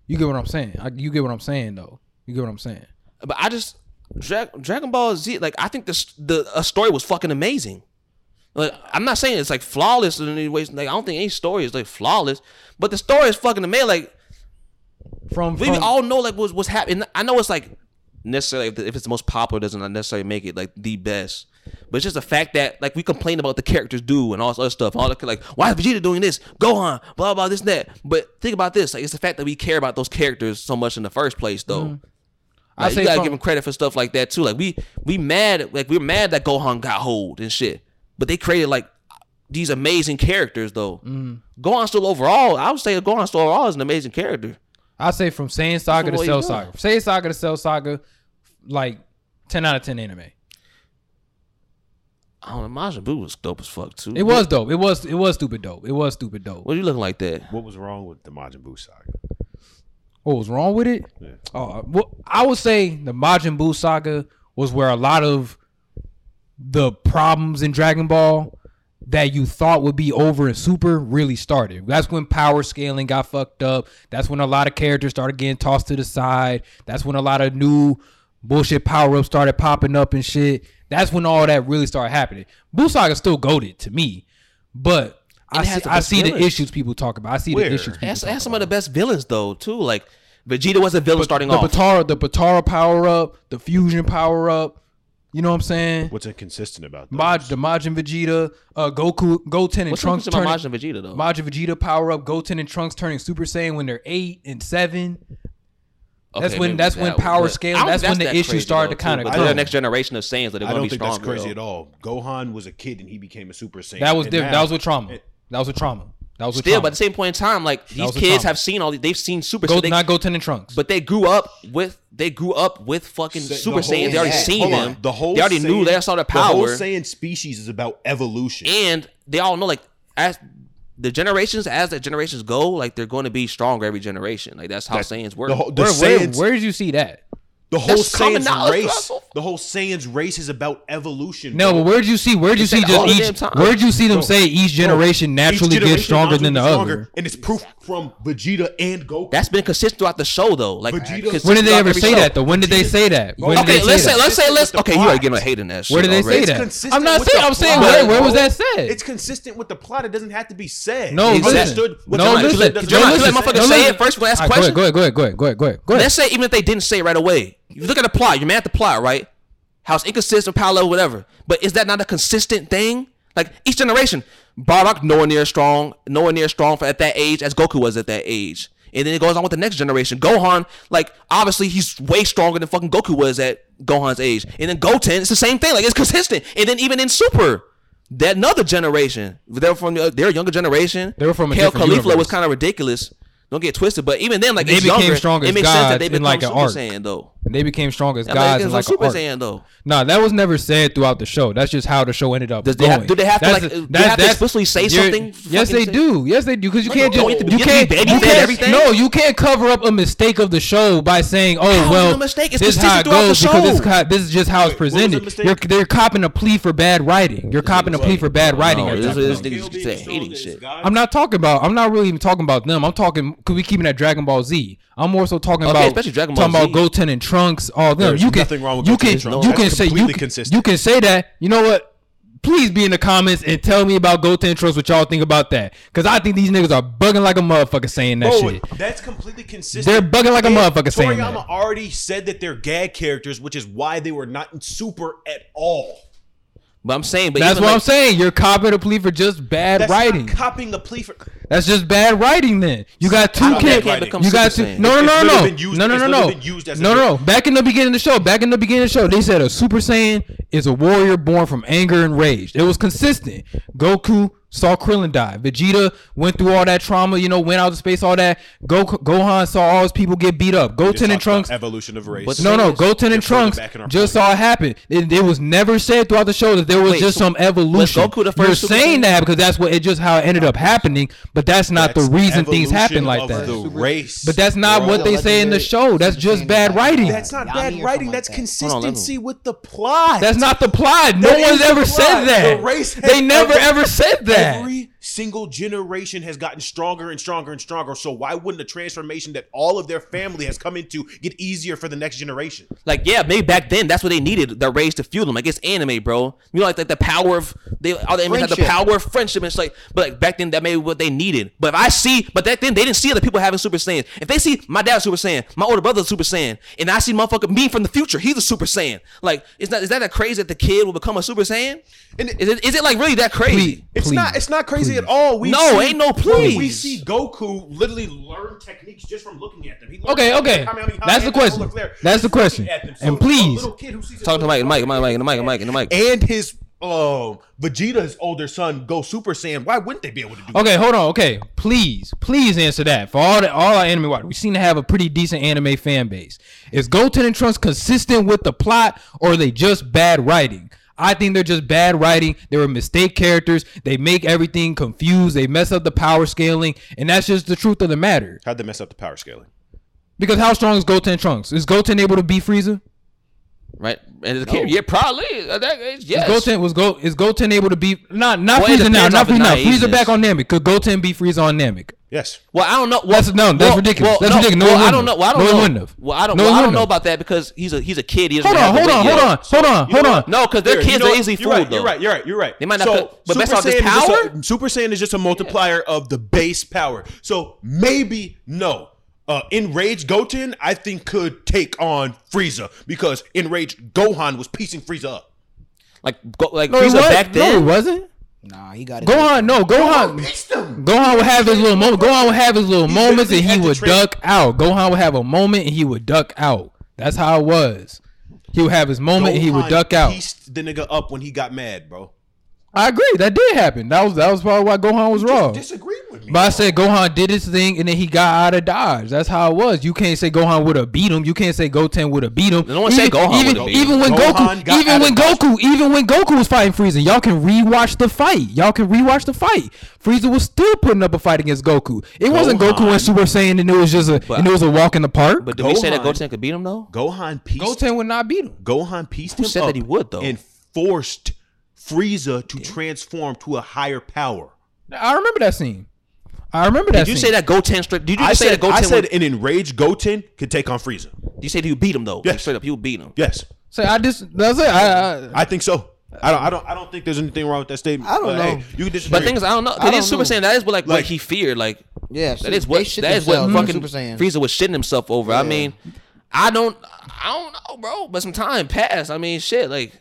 you get what I'm saying. I, you get what I'm saying, though. You get what I'm saying. But I just Dra- Dragon Ball Z. Like I think this the a story was fucking amazing. Like I'm not saying it's like flawless in any ways. Like I don't think any story is like flawless, but the story is fucking amazing. Like From, we all know like what's what's happening. I know it's like necessarily if it's the most popular doesn't necessarily make it like the best. But it's just the fact that like we complain about the characters do and all this other stuff. All the like why is Vegeta doing this? Gohan, blah blah this and that. But think about this. Like it's the fact that we care about those characters so much in the first place though. Mm-hmm. Mm-hmm. I Like, say you gotta from- give them credit for stuff like that too. Like we we mad like we're mad that Gohan got hold and shit. But they created like these amazing characters though. Mm-hmm. Gohan still overall, I would say Gohan still overall is an amazing character. I say from Saiyan Saga From to Cell Saga. know. Saiyan Saga to Cell Saga, like ten out of ten anime. I don't know, Majin Buu was dope as fuck too. It was dope. It was it was stupid dope. It was stupid dope. What are you looking like that? What was wrong with the Majin Buu saga? What was wrong with it? Yeah. Oh, well, I would say the Majin Buu saga was where a lot of the problems in Dragon Ball that you thought would be over in Super really started. That's when power scaling got fucked up. That's when a lot of characters started getting tossed to the side. That's when a lot of new bullshit power ups started popping up and shit. That's when all that really started happening. Buu saga still goaded to me, but I see, the I best see the issues people talk about. I see Where? the issues. It People has, talk has some about. of the best villains though too. Like Vegeta was a villain starting the off. Potara, the Potara power up, the fusion power up. You know what I'm saying? What's inconsistent about those? Maj, the Majin Vegeta, uh, Goku, Goten, and What's Trunks Trunks about turning Majin Vegeta though? Majin Vegeta power up, Goten and Trunks turning Super Saiyan when they're eight and seven. That's when- maybe that's when power but scaling- that's when the that issues started though, to kinda too, but. The next generation of Saiyans that they're I going don't to be think that's crazy though. at all. Gohan was a kid and he became a Super Saiyan. That was different. now- That was with trauma. That was with trauma. That was with Still, trauma. but at the same point in time, like these was a kids trauma. have seen all these. They've seen Super Go, Saiyan. They- not Goten and Trunks. But they grew up with they grew up with fucking Sa- Super the whole- Saiyans. They already yeah, seen hold them. on. The whole they already knew Saiyan- they saw the power. The whole power, Saiyan species is about evolution. and they all know like as the generations as the generations go, like they're going to be stronger every generation. Like that's how That- Saiyans work. the whole, the where, where, Saiyans, where did you see that? The whole That's Saiyans race, Russell. the whole Saiyans race is about evolution. No, bro. but where'd you see? Where'd you They see just each? time. Where'd you see them Bro, say each generation Each naturally generation gets stronger than the gets stronger, other? and it's proof from Vegeta and Goku. that's been consistent throughout the show though. Like Vegeta- When did they ever say show. that though? When did they say that? When Okay, they let's say say let's say let's Consistent with okay. You already plot. getting a hate in that. Where did they say that? I'm not saying. I'm saying plot, where. Where was that said? It's consistent with the plot. It doesn't have to be said. No, It's listen. understood what No, the plot listen. doesn't Can have you to let be that motherfucker say it first when ask question? Go ahead. Go ahead. Go ahead. Go ahead. Go ahead. Let's say even if they didn't say it right away, you look at the plot. You're mad at the plot, right? How it's inconsistent, power level, whatever. But is that not a consistent thing? Like each generation, Bardock nowhere near strong, nowhere near strong for at that age as Goku was at that age. And then it goes on with the next generation. Gohan, like obviously he's way stronger than fucking Goku was at Gohan's age. And then Goten, it's the same thing. Like it's consistent. And then even in Super, that another generation. They're from the- their younger generation. They were from a Kale different Caulifla universe. was kind of ridiculous. Don't get twisted, but even then, like They it's became younger, strong it makes sense that they become like, an Super arc. Saiyan though. And they became strong as I gods it's in a like Super an arc. Saiyan though. Nah, that was never said throughout the show. That's just how the show ended up. Does they have- do they have to, like, the- uh, do they have to explicitly say something Yes, they say- do. Yes, they do. Because you No, can't you just don't. you You have to be can't you can't everything. no you can't cover up a mistake of the show by saying oh How is well it mistake? It's this is how it goes the because this, show. how- this is just how it's Wait, the presented. mistake? You're they're copping a plea for bad writing. You're copping a plea for bad writing. No, at this that is- point. niggas just say hating shit. I'm not talking about. I'm not really even talking about them. I'm talking Could we keeping at Dragon Ball Z. I'm more so talking about especially Dragon Ball talking about Z. Goten and Trunks. Oh, all them. There's you can nothing wrong with you can Trunks. you can say you can, consistent. you can say that. You know what? Please be in the comments and tell me about Goten Trunks what y'all think about that. Because I think these niggas are bugging like a motherfucker saying that Bro, shit. that's completely consistent. They're bugging like a And motherfucker saying Toriyama that. already said that they're gag characters, which is why they were not in Super at all. But I'm saying, but That's what like, I'm saying. You're copying a plea for just bad That's writing. not copying the plea for. That's just bad writing. Then you got two How kids. bad writing? You got Super two. Saiyan. No, no, It's no, no, used- no, no, no, no, used as no, no, no. Back in the beginning of the show, back in the beginning of the show, they said a Super Saiyan is a warrior born from anger and rage. It was consistent. Goku saw Krillin die. Vegeta went through all that trauma. You know, went out of space, all that. Go- Gohan saw all his people get beat up. Just Goten and Trunks. Evolution of race. But No, no, You're Goten and Trunks back in our just saw it happen. It, it was never said throughout the show that there was Wait, just so some evolution. Goku the You're first Super saying Saiyan? that because that's what it just how it ended up happening, but that's not That's the reason things happen like that. The race, But that's not bro. what they say in the show. That's just bad writing. That's not Yami bad writing. That's like that. Hold on, let me- consistency with the plot. That's not the plot. No That is one's ever plot. said that. The race they never ever- ever said that. Every single generation has gotten stronger and stronger and stronger. So why wouldn't the transformation that all of their family has come into get easier for the next generation? like yeah, maybe back then that's what they needed. The rays to fuel them. Like it's anime, bro. You know, like, like the power of they all the anime had the Friendship. power of friendship. And it's like, but like back then that may be what they needed. But if I see, but back then they didn't see other people having Super Saiyan. If they see my dad's Super Saiyan, my older brother's Super Saiyan, and I see motherfucker me from the future, he's a Super Saiyan. Like, is that is that a crazy that the kid will become a Super Saiyan? And it- is it is it like really that crazy? Please. It's Please. not. It's not crazy Please. at all. We No, see- ain't no please. We see Goku literally learn techniques just from looking at them. Okay, okay. Kamehameha That's the and question. Solar Flare That's the question. at. And please- little kid who sees his Talk to Mike, Mike, Mike, Mike, Mike, Mike, Mike, Mike. and his uh, Vegeta's older son go Super Saiyan. Why wouldn't they be able to do? Okay, hold on. Okay, please, please answer that. For all the all our anime watchers, we seem to have a pretty decent anime fan base. Is Goten and Trunks consistent with the plot, or are they just bad writing? I think they're just bad writing. They were mistake characters. They make everything confused. They mess up the power scaling, and that's just the truth of the matter. How'd they mess up the power scaling? Because how strong is Goten Trunks? Is Goten able to beat Frieza? Right? And the kid, yeah, probably. Uh, that- yes. Is Goten was Go is Goten able to be not not Well, Frieza now, depends not off Frieza now. Frieza back on Namek. Could Goten be Frieza on Namek? Yes. Well, I don't know. Well, That's- no, that's ridiculous. That's ridiculous. No, well, I don't know. Well, I don't No, he know. wouldn't have. Well, I don't. No, well, I don't know about that because he's a he's a kid. He doesn't Hold on, hold on, hold on, hold on, hold on. No, because their kids you know are what? easily you're fooled right, though. You're right. You're right. You're right. They might not So, put- but Super based off his Saiyan power? a- Super Saiyan is just a multiplier of the base power. So maybe no. Uh, Enraged Goten, I think, could take on Frieza because Enraged Gohan was piecing Frieza up. Like go, like No, Frieza was- back No, he wasn't. Nah, he got it. Gohan, no, Gohan. Pieced him. Gohan would have his little moment. Gohan would have his little He moments, and he would duck out. Gohan would have a moment, and he would duck out. That's how it was. He would have his moment, and he would duck out. Pieced the nigga up when he got mad, bro. I agree. That did happen. That was that was probably why Gohan was Just wrong. disagreed with me. But I said Gohan did his thing and then he got out of dodge. That's how it was. You can't say Gohan would have beat him. You can't say Goten would have beat him. No one said even, Gohan even, would've beat him. even when Gohan Goku, even when of dodge. Goku, even when Goku was fighting Frieza, y'all can rewatch the fight. Y'all can rewatch the fight. Frieza was still putting up a fight against Goku. It wasn't Goku Gohan- and Super Saiyan and it was just a and it was a walk in the park. But did we say that Gohan- Goten could beat him though? Gohan pieced Goten would not beat him. Gohan pieced Who him said up that he would, though? and forced Frieza to transform to a higher power. I remember that scene. I remember that. Did you scene. say that Goten straight? Did you I say said, that Goten? I said would, an enraged Goten could take on Frieza. Did you said he would beat him though. Yes. Straight up, he would beat him. Yes, Say I just that's it. I, I, I think so. I don't. I don't. I don't think there's anything wrong with that statement. I don't But, know. Hey, you can disagree. But things I don't know. I That is Super know. Saiyan. That is what like, what he feared. Like Yeah, that is what shit that is what fucking Super Saiyan. Frieza was shitting himself over. I mean, I don't I don't know, bro. But some time passed. I mean, shit. Like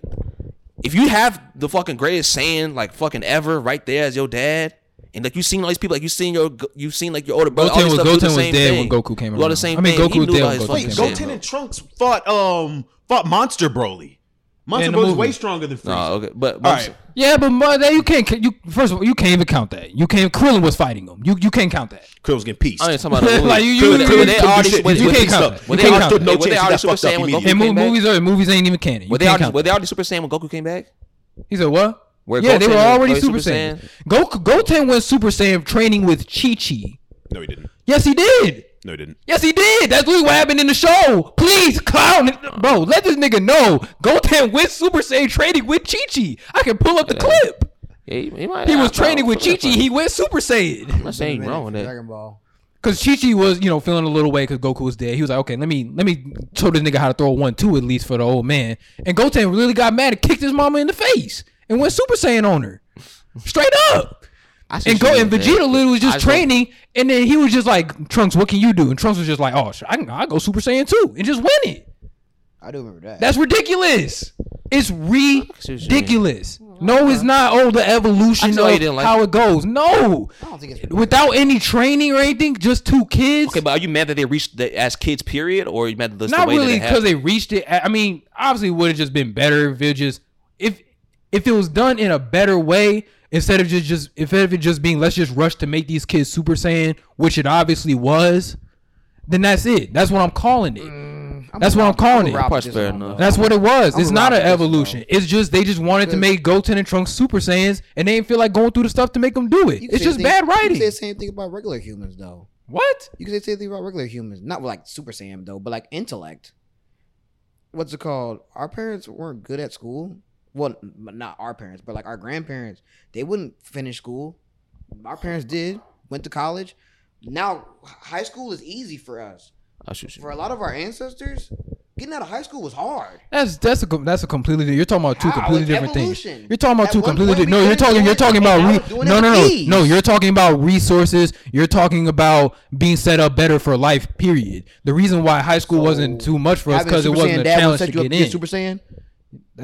if you have the fucking greatest Saiyan like fucking ever right there as your dad. And like you seen all these people, like you seen your, you seen like your older brother. all Goten these was- stuff, do Goten the was same dead thing. when Goku came Do all around. the same I mean, thing. Goku He was knew dead when Goku fucking came shit, Wait. Goten and Trunks fought um fought Monster Broly. Monster in the movie. way stronger than Frieza. No, okay, but, All but right. Yeah, but mo- that you can't. You first of all, you can't even count that. You can't. Krillin was fighting him. You you can't count that. Krill's getting pieced. I ain't talking about the movie. Like, you- When you- they- you- when they already you- when you they- can't count when that. they You can't already- count that. No when they already Super fucked up Saiyan when immediately. Goku And came back. movies are movies ain't even canon. You Were they can't already count were they already Super Saiyan when Goku came back? He said what? Where yeah, they were already Super Super Saiyan. Saiyan? Goku Goten went Super Saiyan training with Chi Chi. No, he didn't. Yes, he did. No, he didn't. Yes, he did. That's literally what happened in the show. Please, clown, it. bro. Let this nigga know. Goten went Super Saiyan training with Chi Chi. I can pull up the clip. Yeah, he, he, might, He was I- training with Chi Chi. He went Super Saiyan. I'm not saying wrong with that. Dragon Ball. Cause Chi Chi was, you know, feeling a little way because Goku was dead. He was like, okay, let me let me show this nigga how to throw a one two at least for the old man. And Goten really got mad and kicked his mama in the face and went Super Saiyan on her, straight up. I And go and Vegeta man. literally was I just just don't- training, and then he was just like, Trunks, what can you do? And Trunks was just like, oh, I can I go Super Saiyan too and just win it. I do remember that. That's ridiculous. It's see what you mean. ridiculous. No, it's not. Oh, the evolution know of like how it goes. No, I don't think it's without any training or anything, just two kids. Okay, but are you mad that they reached the, as kids, period, or are you mad that that's not the way really because they reached it. I I mean, obviously, it would have just been better if it just if if it was done in a better way instead of just just instead of it just being let's just rush to make these kids Super Saiyan, which it obviously was. Then that's it. That's what I'm calling it. Mm, that's what I'm calling it. Part's fair enough. That's what it was. I'm it's a not an with this, evolution. It's just they just wanted to make Goten and Trunks Super Saiyans, and they didn't feel like going through the stuff to make them do it. It's just the bad same- You writing. can say the same thing about regular humans, though. What? You can say the same thing about regular humans, not like Super Saiyan though, but like intellect. What's it called? Our parents weren't good at school. Well, not our parents, but like our grandparents. They wouldn't finish school. Our parents did. Went to college. Now high school is easy for us. I shoot you. For a lot of our ancestors, getting out of high school was hard. That's that's a com- that's a completely you're talking about two How? completely It's different evolution. things. You're talking about At two completely point di- no. You're talking you're talking about re- no no no ease. no. You're talking about resources. You're talking about being set up better for life. Period. The reason why high school wasn't too much for us because it wasn't Saiyan a challenge set to you up get to get in. Super Saiyan.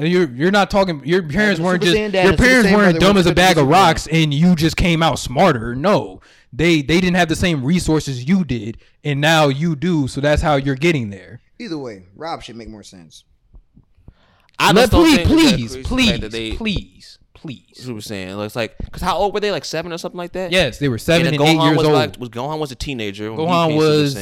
You're you're not talking. Your parents weren't just your and a Super parents weren't dumb as a bag of to Super Saiyan. rocks, and you just came out smarter. No, they they didn't have the same resources you did, and now you do. So that's how you're getting there. Either way, Rob should make more sense. I Let just don't please please please that they please please. Super Saiyan. It's like, cause how old were they? Like seven or something like that. Yes, they were seven And and, then eight Gohan years was old. like, was Gohan was a teenager. When Gohan he became was,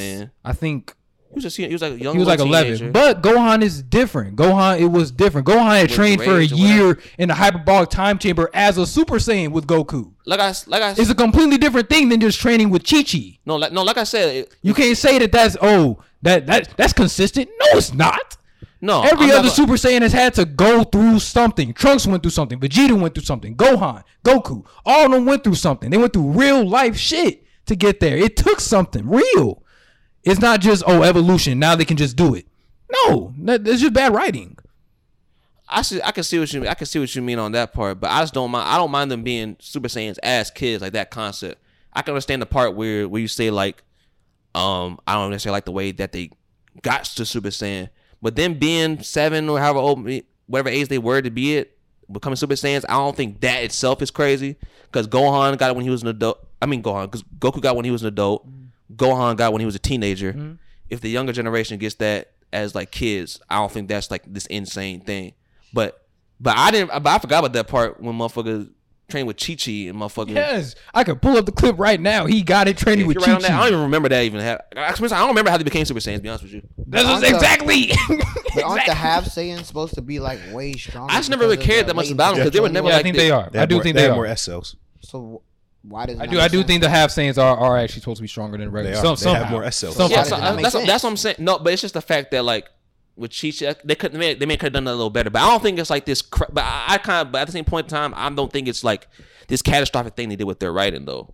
I think, He was just he was like a young. he was like little eleven. But Gohan is different. Gohan, it was different. Gohan had trained for a rage or whatever. year in the hyperbolic time chamber as a Super Saiyan with Goku. like I like I It's a completely different thing than just training with Chi Chi. no like no like I said it, You can't say that that's oh that that that's consistent. No, it's not. no Every I'm other Super Saiyan has had to go through something. Trunks went through something. Vegeta went through something. Gohan, Goku, all of them went through something. They went through real life shit to get there. It took something real. It's not just oh evolution. Now they can just do it. No, that's just bad writing. I see I can see what you mean. I can see what you mean on that part, but I just don't mind. I don't mind them being Super Saiyans as kids, like that concept. I can understand the part where where you say like, um, I don't necessarily like the way that they got to Super Saiyan, but them being seven or however old, whatever age they were to be it, becoming Super Saiyans, I don't think that itself is crazy. Because Gohan got it when he was an adult. I mean Gohan, because Goku got it when he was an adult. Gohan got when he was a teenager. Mm-hmm. If the younger generation gets that as like kids, I don't think that's like this insane thing. But but I didn't. But I forgot about that part when motherfucker trained with Chi Chi and motherfucker. Yes, I could pull up the clip right now. He got it training If with you're Chi right on I don't even remember that even happened. I don't remember how they became Super Saiyans. To be honest with you, That's Aren't just the- exactly. But aren't the half Saiyans supposed to be like way stronger? I just never really cared that much latent about 'em 'cause they were never Yeah, I think the- they are. They I do more, think they they have are. more S cells. So why does it I do. I do sense? think the half Saiyans are, are actually supposed to be stronger than They regular. are. Some, They somehow. have more S cells. Somehow. yeah, so, that that's that's what I'm saying. No, but it's just the fact that like with Chi Chi, they could they may, they may could have done that a little better. But I don't think it's like this. Cra- but I, I kind of. But at the same point in time, I don't think it's like this catastrophic thing they did with their writing though.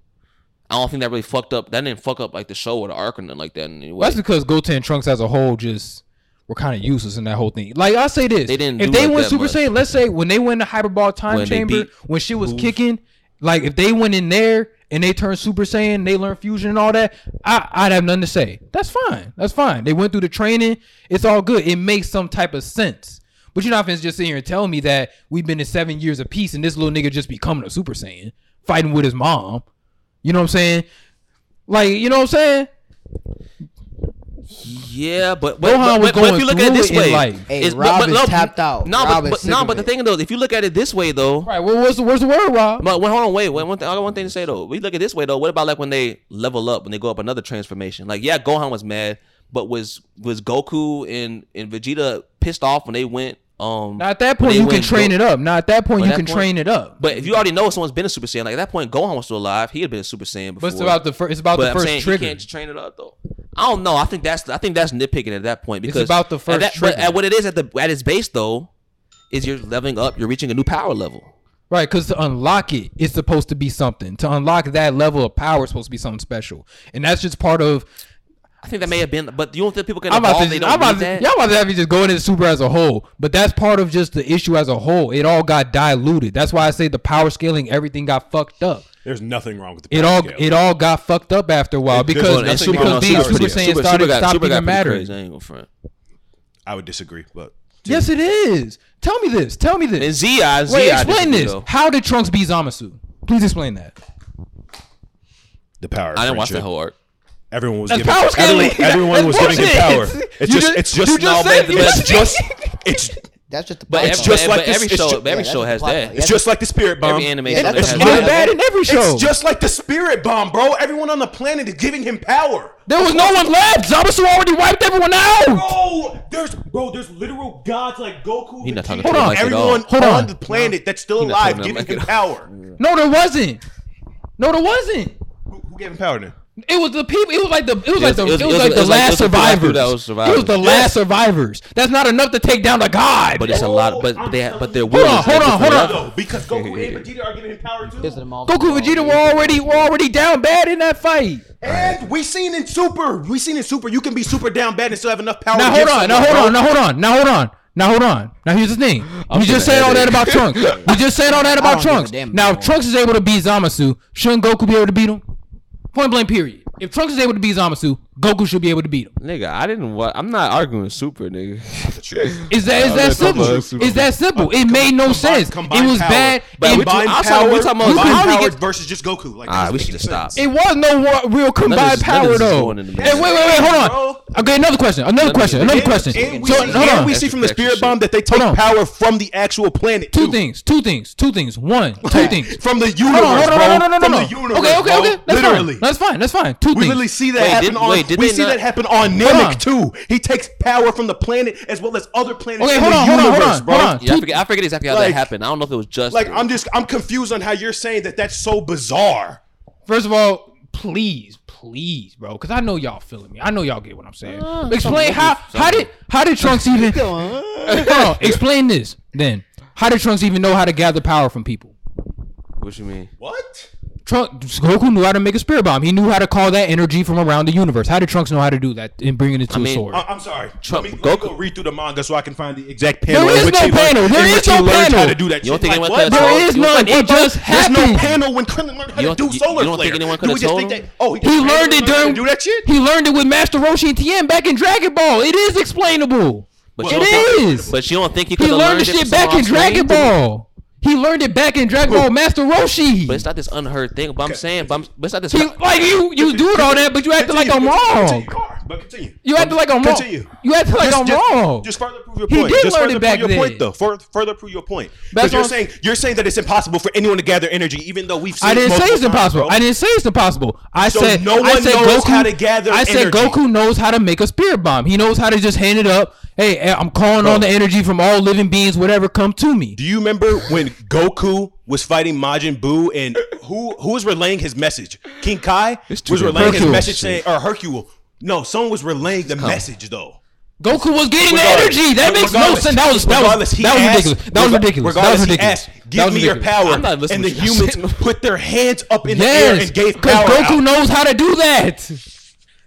I don't think that really fucked up. That didn't fuck up like the show or the arc or nothing like that in any way. That's because Goten and Trunks as a whole just were kind of useless in that whole thing. Like I say this, They didn't if do they like went Super much. Saiyan, let's say when they went to Hyperbolic Time When Chamber, beat when she was kicking, like if they went in there and they turned Super Saiyan, they learned fusion and all that, I, I'd have nothing to say. That's fine. That's fine. They went through the training. It's all good. It makes some type of sense. But you're not finna just sit here and tell me that we've been in seven years of peace and this little nigga just becoming a Super Saiyan, fighting with his mom. You know what I'm saying? Like, you know what I'm saying? Yeah, but but, Gohan but, was but, but if going you look at it through this it in way, life. Hey, it's- Rob but, is no, tapped out. No, Rob but, but no, of but the it. thing though, if you look at it this way though, Right. Well, what's the where's the word, Rob? But wait, hold on, wait, wait. One thing, I got one thing to say though. We look at it this way though. What about like when they level up, when they go up another transformation? Like, yeah, Gohan was mad, but was was Goku and and Vegeta pissed off when they went? Um, Now at that point you can train Go- it up. Now at that point you that can point- train it up. But if you already know someone's been a Super Saiyan, like at that point, Gohan was still alive. He had been a Super Saiyan before. But it's about the first. It's about But the I'm first saying trigger. you can't train it up though. I don't know. I think that's I think that's nitpicking at that point It's because about the at first that- But at what it is at the at its base though, is you're leveling up. You're reaching a new power level. Right, because to unlock it, it's supposed to be something. To unlock that level of power, it's supposed to be something special, and that's just part of. I think that may have been, but you don't think people can I'm about evolve? to, They I'm don't about need to, that. y'all about to have me just go into Super as a whole, but that's part of just the issue as a whole. It all got diluted. That's why I say the power scaling, everything got fucked up. There's nothing wrong with the It all, scale. it all got fucked up after a while There's because nothing because with being power Super scale. Saiyan started got- stopped Super even mattering. I ain't gonna. I would disagree, but Yes, it is. Tell me this. Tell me And this. Z, I, Z, Wait, I explain disagree, this. though. How did Trunks beat Zamasu? Please explain that. the power. of I didn't watch friendship. that whole arc. Everyone was That's giving power scaling. everyone, everyone was That's giving him bullshit. power. You It's just, just- it's just you just no, said- but you it's just- just it's That's just the But. It's every, just but, like this- every it's show, ju- every yeah, show that's has the that. line. it's just like the spirit bomb. Every animation Yeah, that's has the It's plot bad in every show. It's just like the spirit bomb, bro. Everyone on the planet is giving him power. there was no one left. Zamasu already wiped everyone out. Bro, there's bro, there's literal gods like Goku. He not talking Vegeta, to him like at all. everyone Hold on on. the planet that's still not alive talking to him giving like him at power. No, there wasn't. No, there wasn't. Who, who gave him power then? It was the people. It was like the. It was It like the. it It was- was, it was- like it the was like- last it was the people like survivors. that was It was survivors. the last survivors. That's not enough to take down the god. But it's a lot. But they have, but their Hold on, hold on, hold on. level. Because Goku and Vegeta are giving him power too. Is it them Goku and Vegeta were already were already down bad in that fight. And we seen in Super, we seen in Super, you can be super down bad and still have enough power. Now hold on. Now hold on. Now hold on. Now hold on. Now hold on. Now here's the thing. I'm we just gonna said all that about Trunks. we just said all that about don't give a Trunks. Now if anymore. Trunks is able to beat Zamasu, shouldn't Goku be able to beat him? Point blank. Period. If Trunks is able to beat Zamasu, Goku should be able to beat him. Nigga, I didn't. Wa- I'm not arguing Super, nigga. Is that is that simple? on, Is that simple? It made no sense. It Combined was power. bad. But It- we- Combined I'm power, talking- we talking about- combined how he power get- versus just Goku. Like, Ah, we should just stop. It was no wa- real combined this- none power this is though. going in the Hey, wait, wait, wait, hold on. Okay, another question. Another of question. Another and- question. And we, So see, hold and on. we see from the Extra spirit shit. bomb that they take Hold on. power from the actual planet. Two too. things. Two things. Two things. One. Two things. From the universe, Hold on, hold on, bro. no, no, no, no, from no. the universe, Okay, okay, bro. okay. That's literally. fine. That's fine. That's fine. Two we things. literally see that Wait, happen did- on. wait, did we they see not- that happen on Hold Namek too. He takes power from the planet as well as other planets Okay, in hold the on, hold on, universe, hold on, bro. hold on. Yeah, I forget, I forget exactly how Like- that happened. I don't know if it was just Like I'm just I'm confused on how you're saying that that's so bizarre. First of all, please, please, bro, because I know y'all feeling me. I know y'all get what I'm saying. Ah, explain how how did how did Trunks even? Hold on, explain this then. How did Trunks even know how to gather power from people? What you mean? What? Trunks Goku knew how to make a spirit bomb. He knew how to call that energy from around the universe. How did Trunks know how to do that and bring it into mean, a sword? I- I'm sorry. Trump- let me, let me Goku- go read through the manga so I can find the exact panel. There in is which no he learned- panel. There in is which no panel. how to do that. You don't shit. think Like, anyone what, could've bro? there told- is you don't none. It just happened. There's no panel when Krillin learned how You to don't- do you- solar you don't think anyone could've told him? that? Oh, he, He learned it during. do that shit. He learned it with Master Roshi and Tien back in Dragon Ball. It is explainable. But It you don't think- But you don't think He could have learned learned the shit back in Dragon? Ball. He learned it back in Dragon Ball Master Roshi. But it's not this unheard thing. But I'm saying, but, I'm, but it's not this. He, like you, you do it all that, but you acting like I'm wrong. Continue, But continue. You acting like I'm wrong. Continue. You acting like Just- I'm just- wrong. Just further prove your point. He did just learn further it back prove your point, though. Further, further prove your point. Because you're saying you're saying that it's impossible for anyone to gather energy, even though we've seen. I didn't say it's impossible. bro. I didn't say it's impossible. I So said no I one said knows Goku, how to gather I said energy. Goku knows how to make a spirit bomb. He knows how to just hand it up. Hey, eh, I'm calling on the energy from all living beings, whatever come to me. Do you remember when Goku was fighting Majin Buu and who who was relaying his message? King Kai was relaying his message saying, or Hercule. No, someone was relaying the message though. Goku was getting the energy. That makes no sense. That was that was that was asked- ridiculous. That was rega- ridiculous. That was ridiculous. asked, That "Give was me your power." I'm not listening and the to what you're humans put their hands up in the air and gave because power. Goku out. knows how to do that.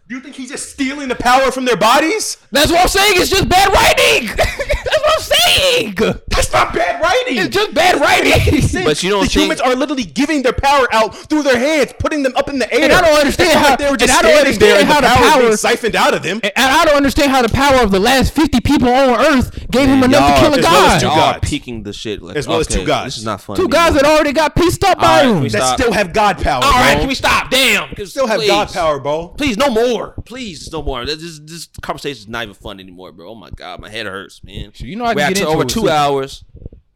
Do you think he's just stealing the power from their bodies? That's what I'm saying. It's just bad writing. That's what I'm saying. That's not bad writing. It's just bad writing. But you don't the think- humans are literally giving their power out through their hands, putting them up in the air. And I don't understand how- like they were just and I don't standing there and understand the how the power, being siphoned out of them. And I don't understand how the power of the last 50 people on Earth gave him enough to kill a as well as god. two Y'all gods. peeking the shit like As well as two gods. This is not funny. Two guys that already got pieced up All by right, him. That Stop. still have God power. All right, bro. can we stop? Damn. still have. God power, bro? Please, no more. Please, no more. This, this, this conversation is not even fun anymore, bro. Oh my god, my head hurts, man. You know I We're can get into over it, two too. hours.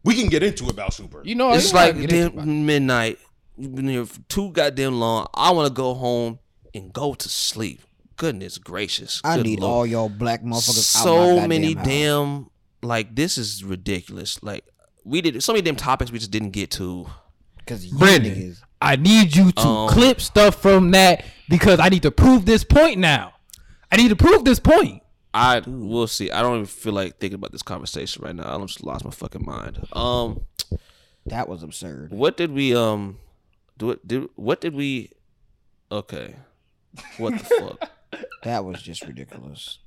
We can get into it about Super. You know, It's you know like can get into damn midnight. We've been here for too goddamn long. I want to go home and go to sleep. Goodness gracious. I Good need Lord. all y'all black motherfuckers out my so many house. damn like this is ridiculous. Like we did so many damn topics we just didn't get to. Cause you Brandon, niggas. I need you to Um, clip stuff from that because I need to prove this point now. I need to prove this point. I will see. I don't even feel like thinking about this conversation right now. I just lost my fucking mind. Um, That was absurd. what did we um do? It did what did we? Okay, what the fuck? That was just ridiculous.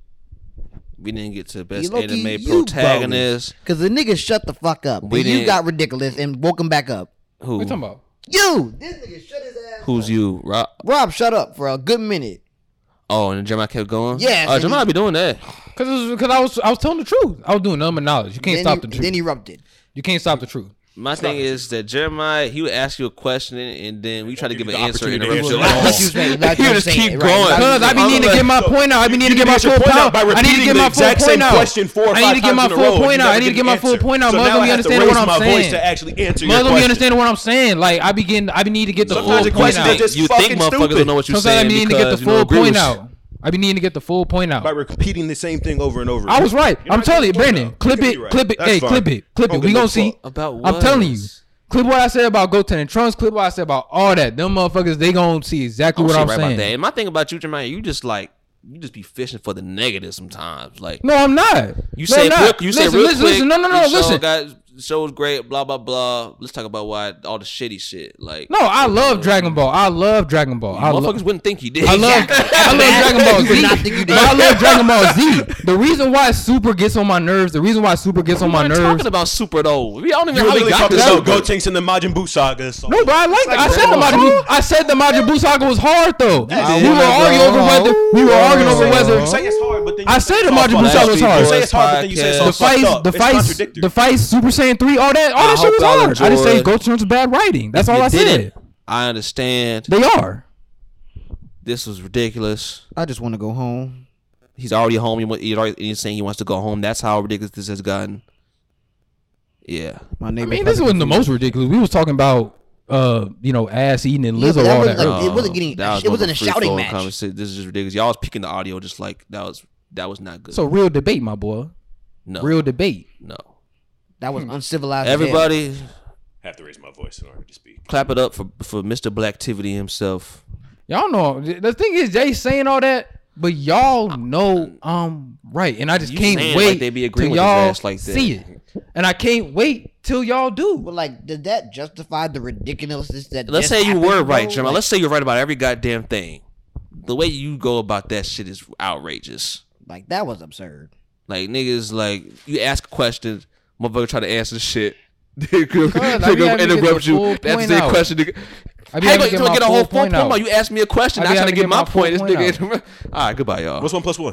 We didn't get to the best You low-key- anime you protagonist. Cause the nigga shut the fuck up. We you got ridiculous and woke him back up. Who? What you talking about? You, this nigga shut his ass. Who's you? Rob? Rob, shut up for a good minute. Oh, and Jeremiah kept going. Yeah, Oh, and Jeremiah be doing that. Because because I was I was telling the truth. I was doing number knowledge. You can't then stop he, the truth. Then he erupted. you can't stop the truth. My thing is that Jeremiah, he would ask you a question and then we try to give an answer and interrupt your it. You He you just keep it, going. Cause I be needing to get my point out. I be needing to get my full point out point by out. I need to get my full exact same point out. question four or I need to get my times in a full point out. I need to get get my full point out. Mother, now I you understand what I'm saying? to actually answer Mother, you question. understand what I'm saying? Like I begin, I be need to get the full point out. you think motherfuckers don't know what you're saying? Sometimes I saying be needing to get the because you don't full point out. I be needing to get the full point out. by repeating the same thing over and over. I was right. You're I'm telling you, Brandon. point Clip it, right. clip it. That's Hey, fine. clip it, clip it. We gonna see. fuck. About I'm telling you. Clip what I said about Goten and Trunks. Clip what I said about all that. Them motherfuckers, they gonna see exactly oh, what shit I'm right saying. about that. And my thing about you, Jeremiah, you just like you just be fishing for the negative sometimes. Like No, I'm not. you no, say I'm not. real, you say real listen, quick. listen. No, no, no. Listen. got show was great. Blah blah blah. Let's talk about why all the shitty shit. Like No, I love Dragon Ball. I love Dragon Ball. I motherfuckers love. wouldn't think you did. I love, I love Dragon Ball You would Z. not think you did. But I love Dragon Ball Z. The reason why Super gets on my nerves, the reason why Super gets on my weren't nerves. talking about super though. We don't even You know how we literally got this. about Super. Gotenks and the Majin Buu saga. So. No, but I like. I said the Majin Buu. I said the Majin Buu saga was hard though. We were arguing over whether we were arguing over whether You say it's hard, but then I you say say the it's all Majin Buu saga up. was You hard. say it's hard, but then you say it's all the fights, the fights, the fights, Super Saiyan three, all that, all I that shit hope was y'all hard. I just say enjoyed- Gotenks was bad writing. That's all I said. it. I understand. They are. This was ridiculous. I just want to go home. He's already home. He He's already he's saying he wants to go home. That's how ridiculous this has gotten. Yeah. My I neighbor. mean, this wasn't the most ridiculous. We was talking about, uh, you know, ass eating and Yeah, Lizzo but that all wasn't that. like- it wasn't getting- That it wasn't more a shouting match. conversation. This is just ridiculous. Y'all was picking the audio just like that was that was not good. So real debate, my boy. no, Real debate. no. That was uncivilized. as hell. Everybody, have to raise my voice in order to speak. clap it up for for Mr. Blacktivity himself. Y'all know the thing is Jay saying all that, but y'all know um right, and I just You can't wait like they be agreeing with y'all ass like that. see it, and I can't wait till y'all do. But like, did that justify the ridiculousness that? Let's say you were right, Jeremiah. Like, Let's say you're right about every goddamn thing. The way you go about that shit is outrageous. like that was absurd. Like niggas, like you ask questions, motherfucker try to answer shit. Nigga I be having to get the interrupt you. That's point the question. Nigga. I be How you having gonna get get a full whole point point out. out? You asked me a question. I i'm trying to get get my my full point. This nigga. All right, goodbye, y'all. What's one plus one?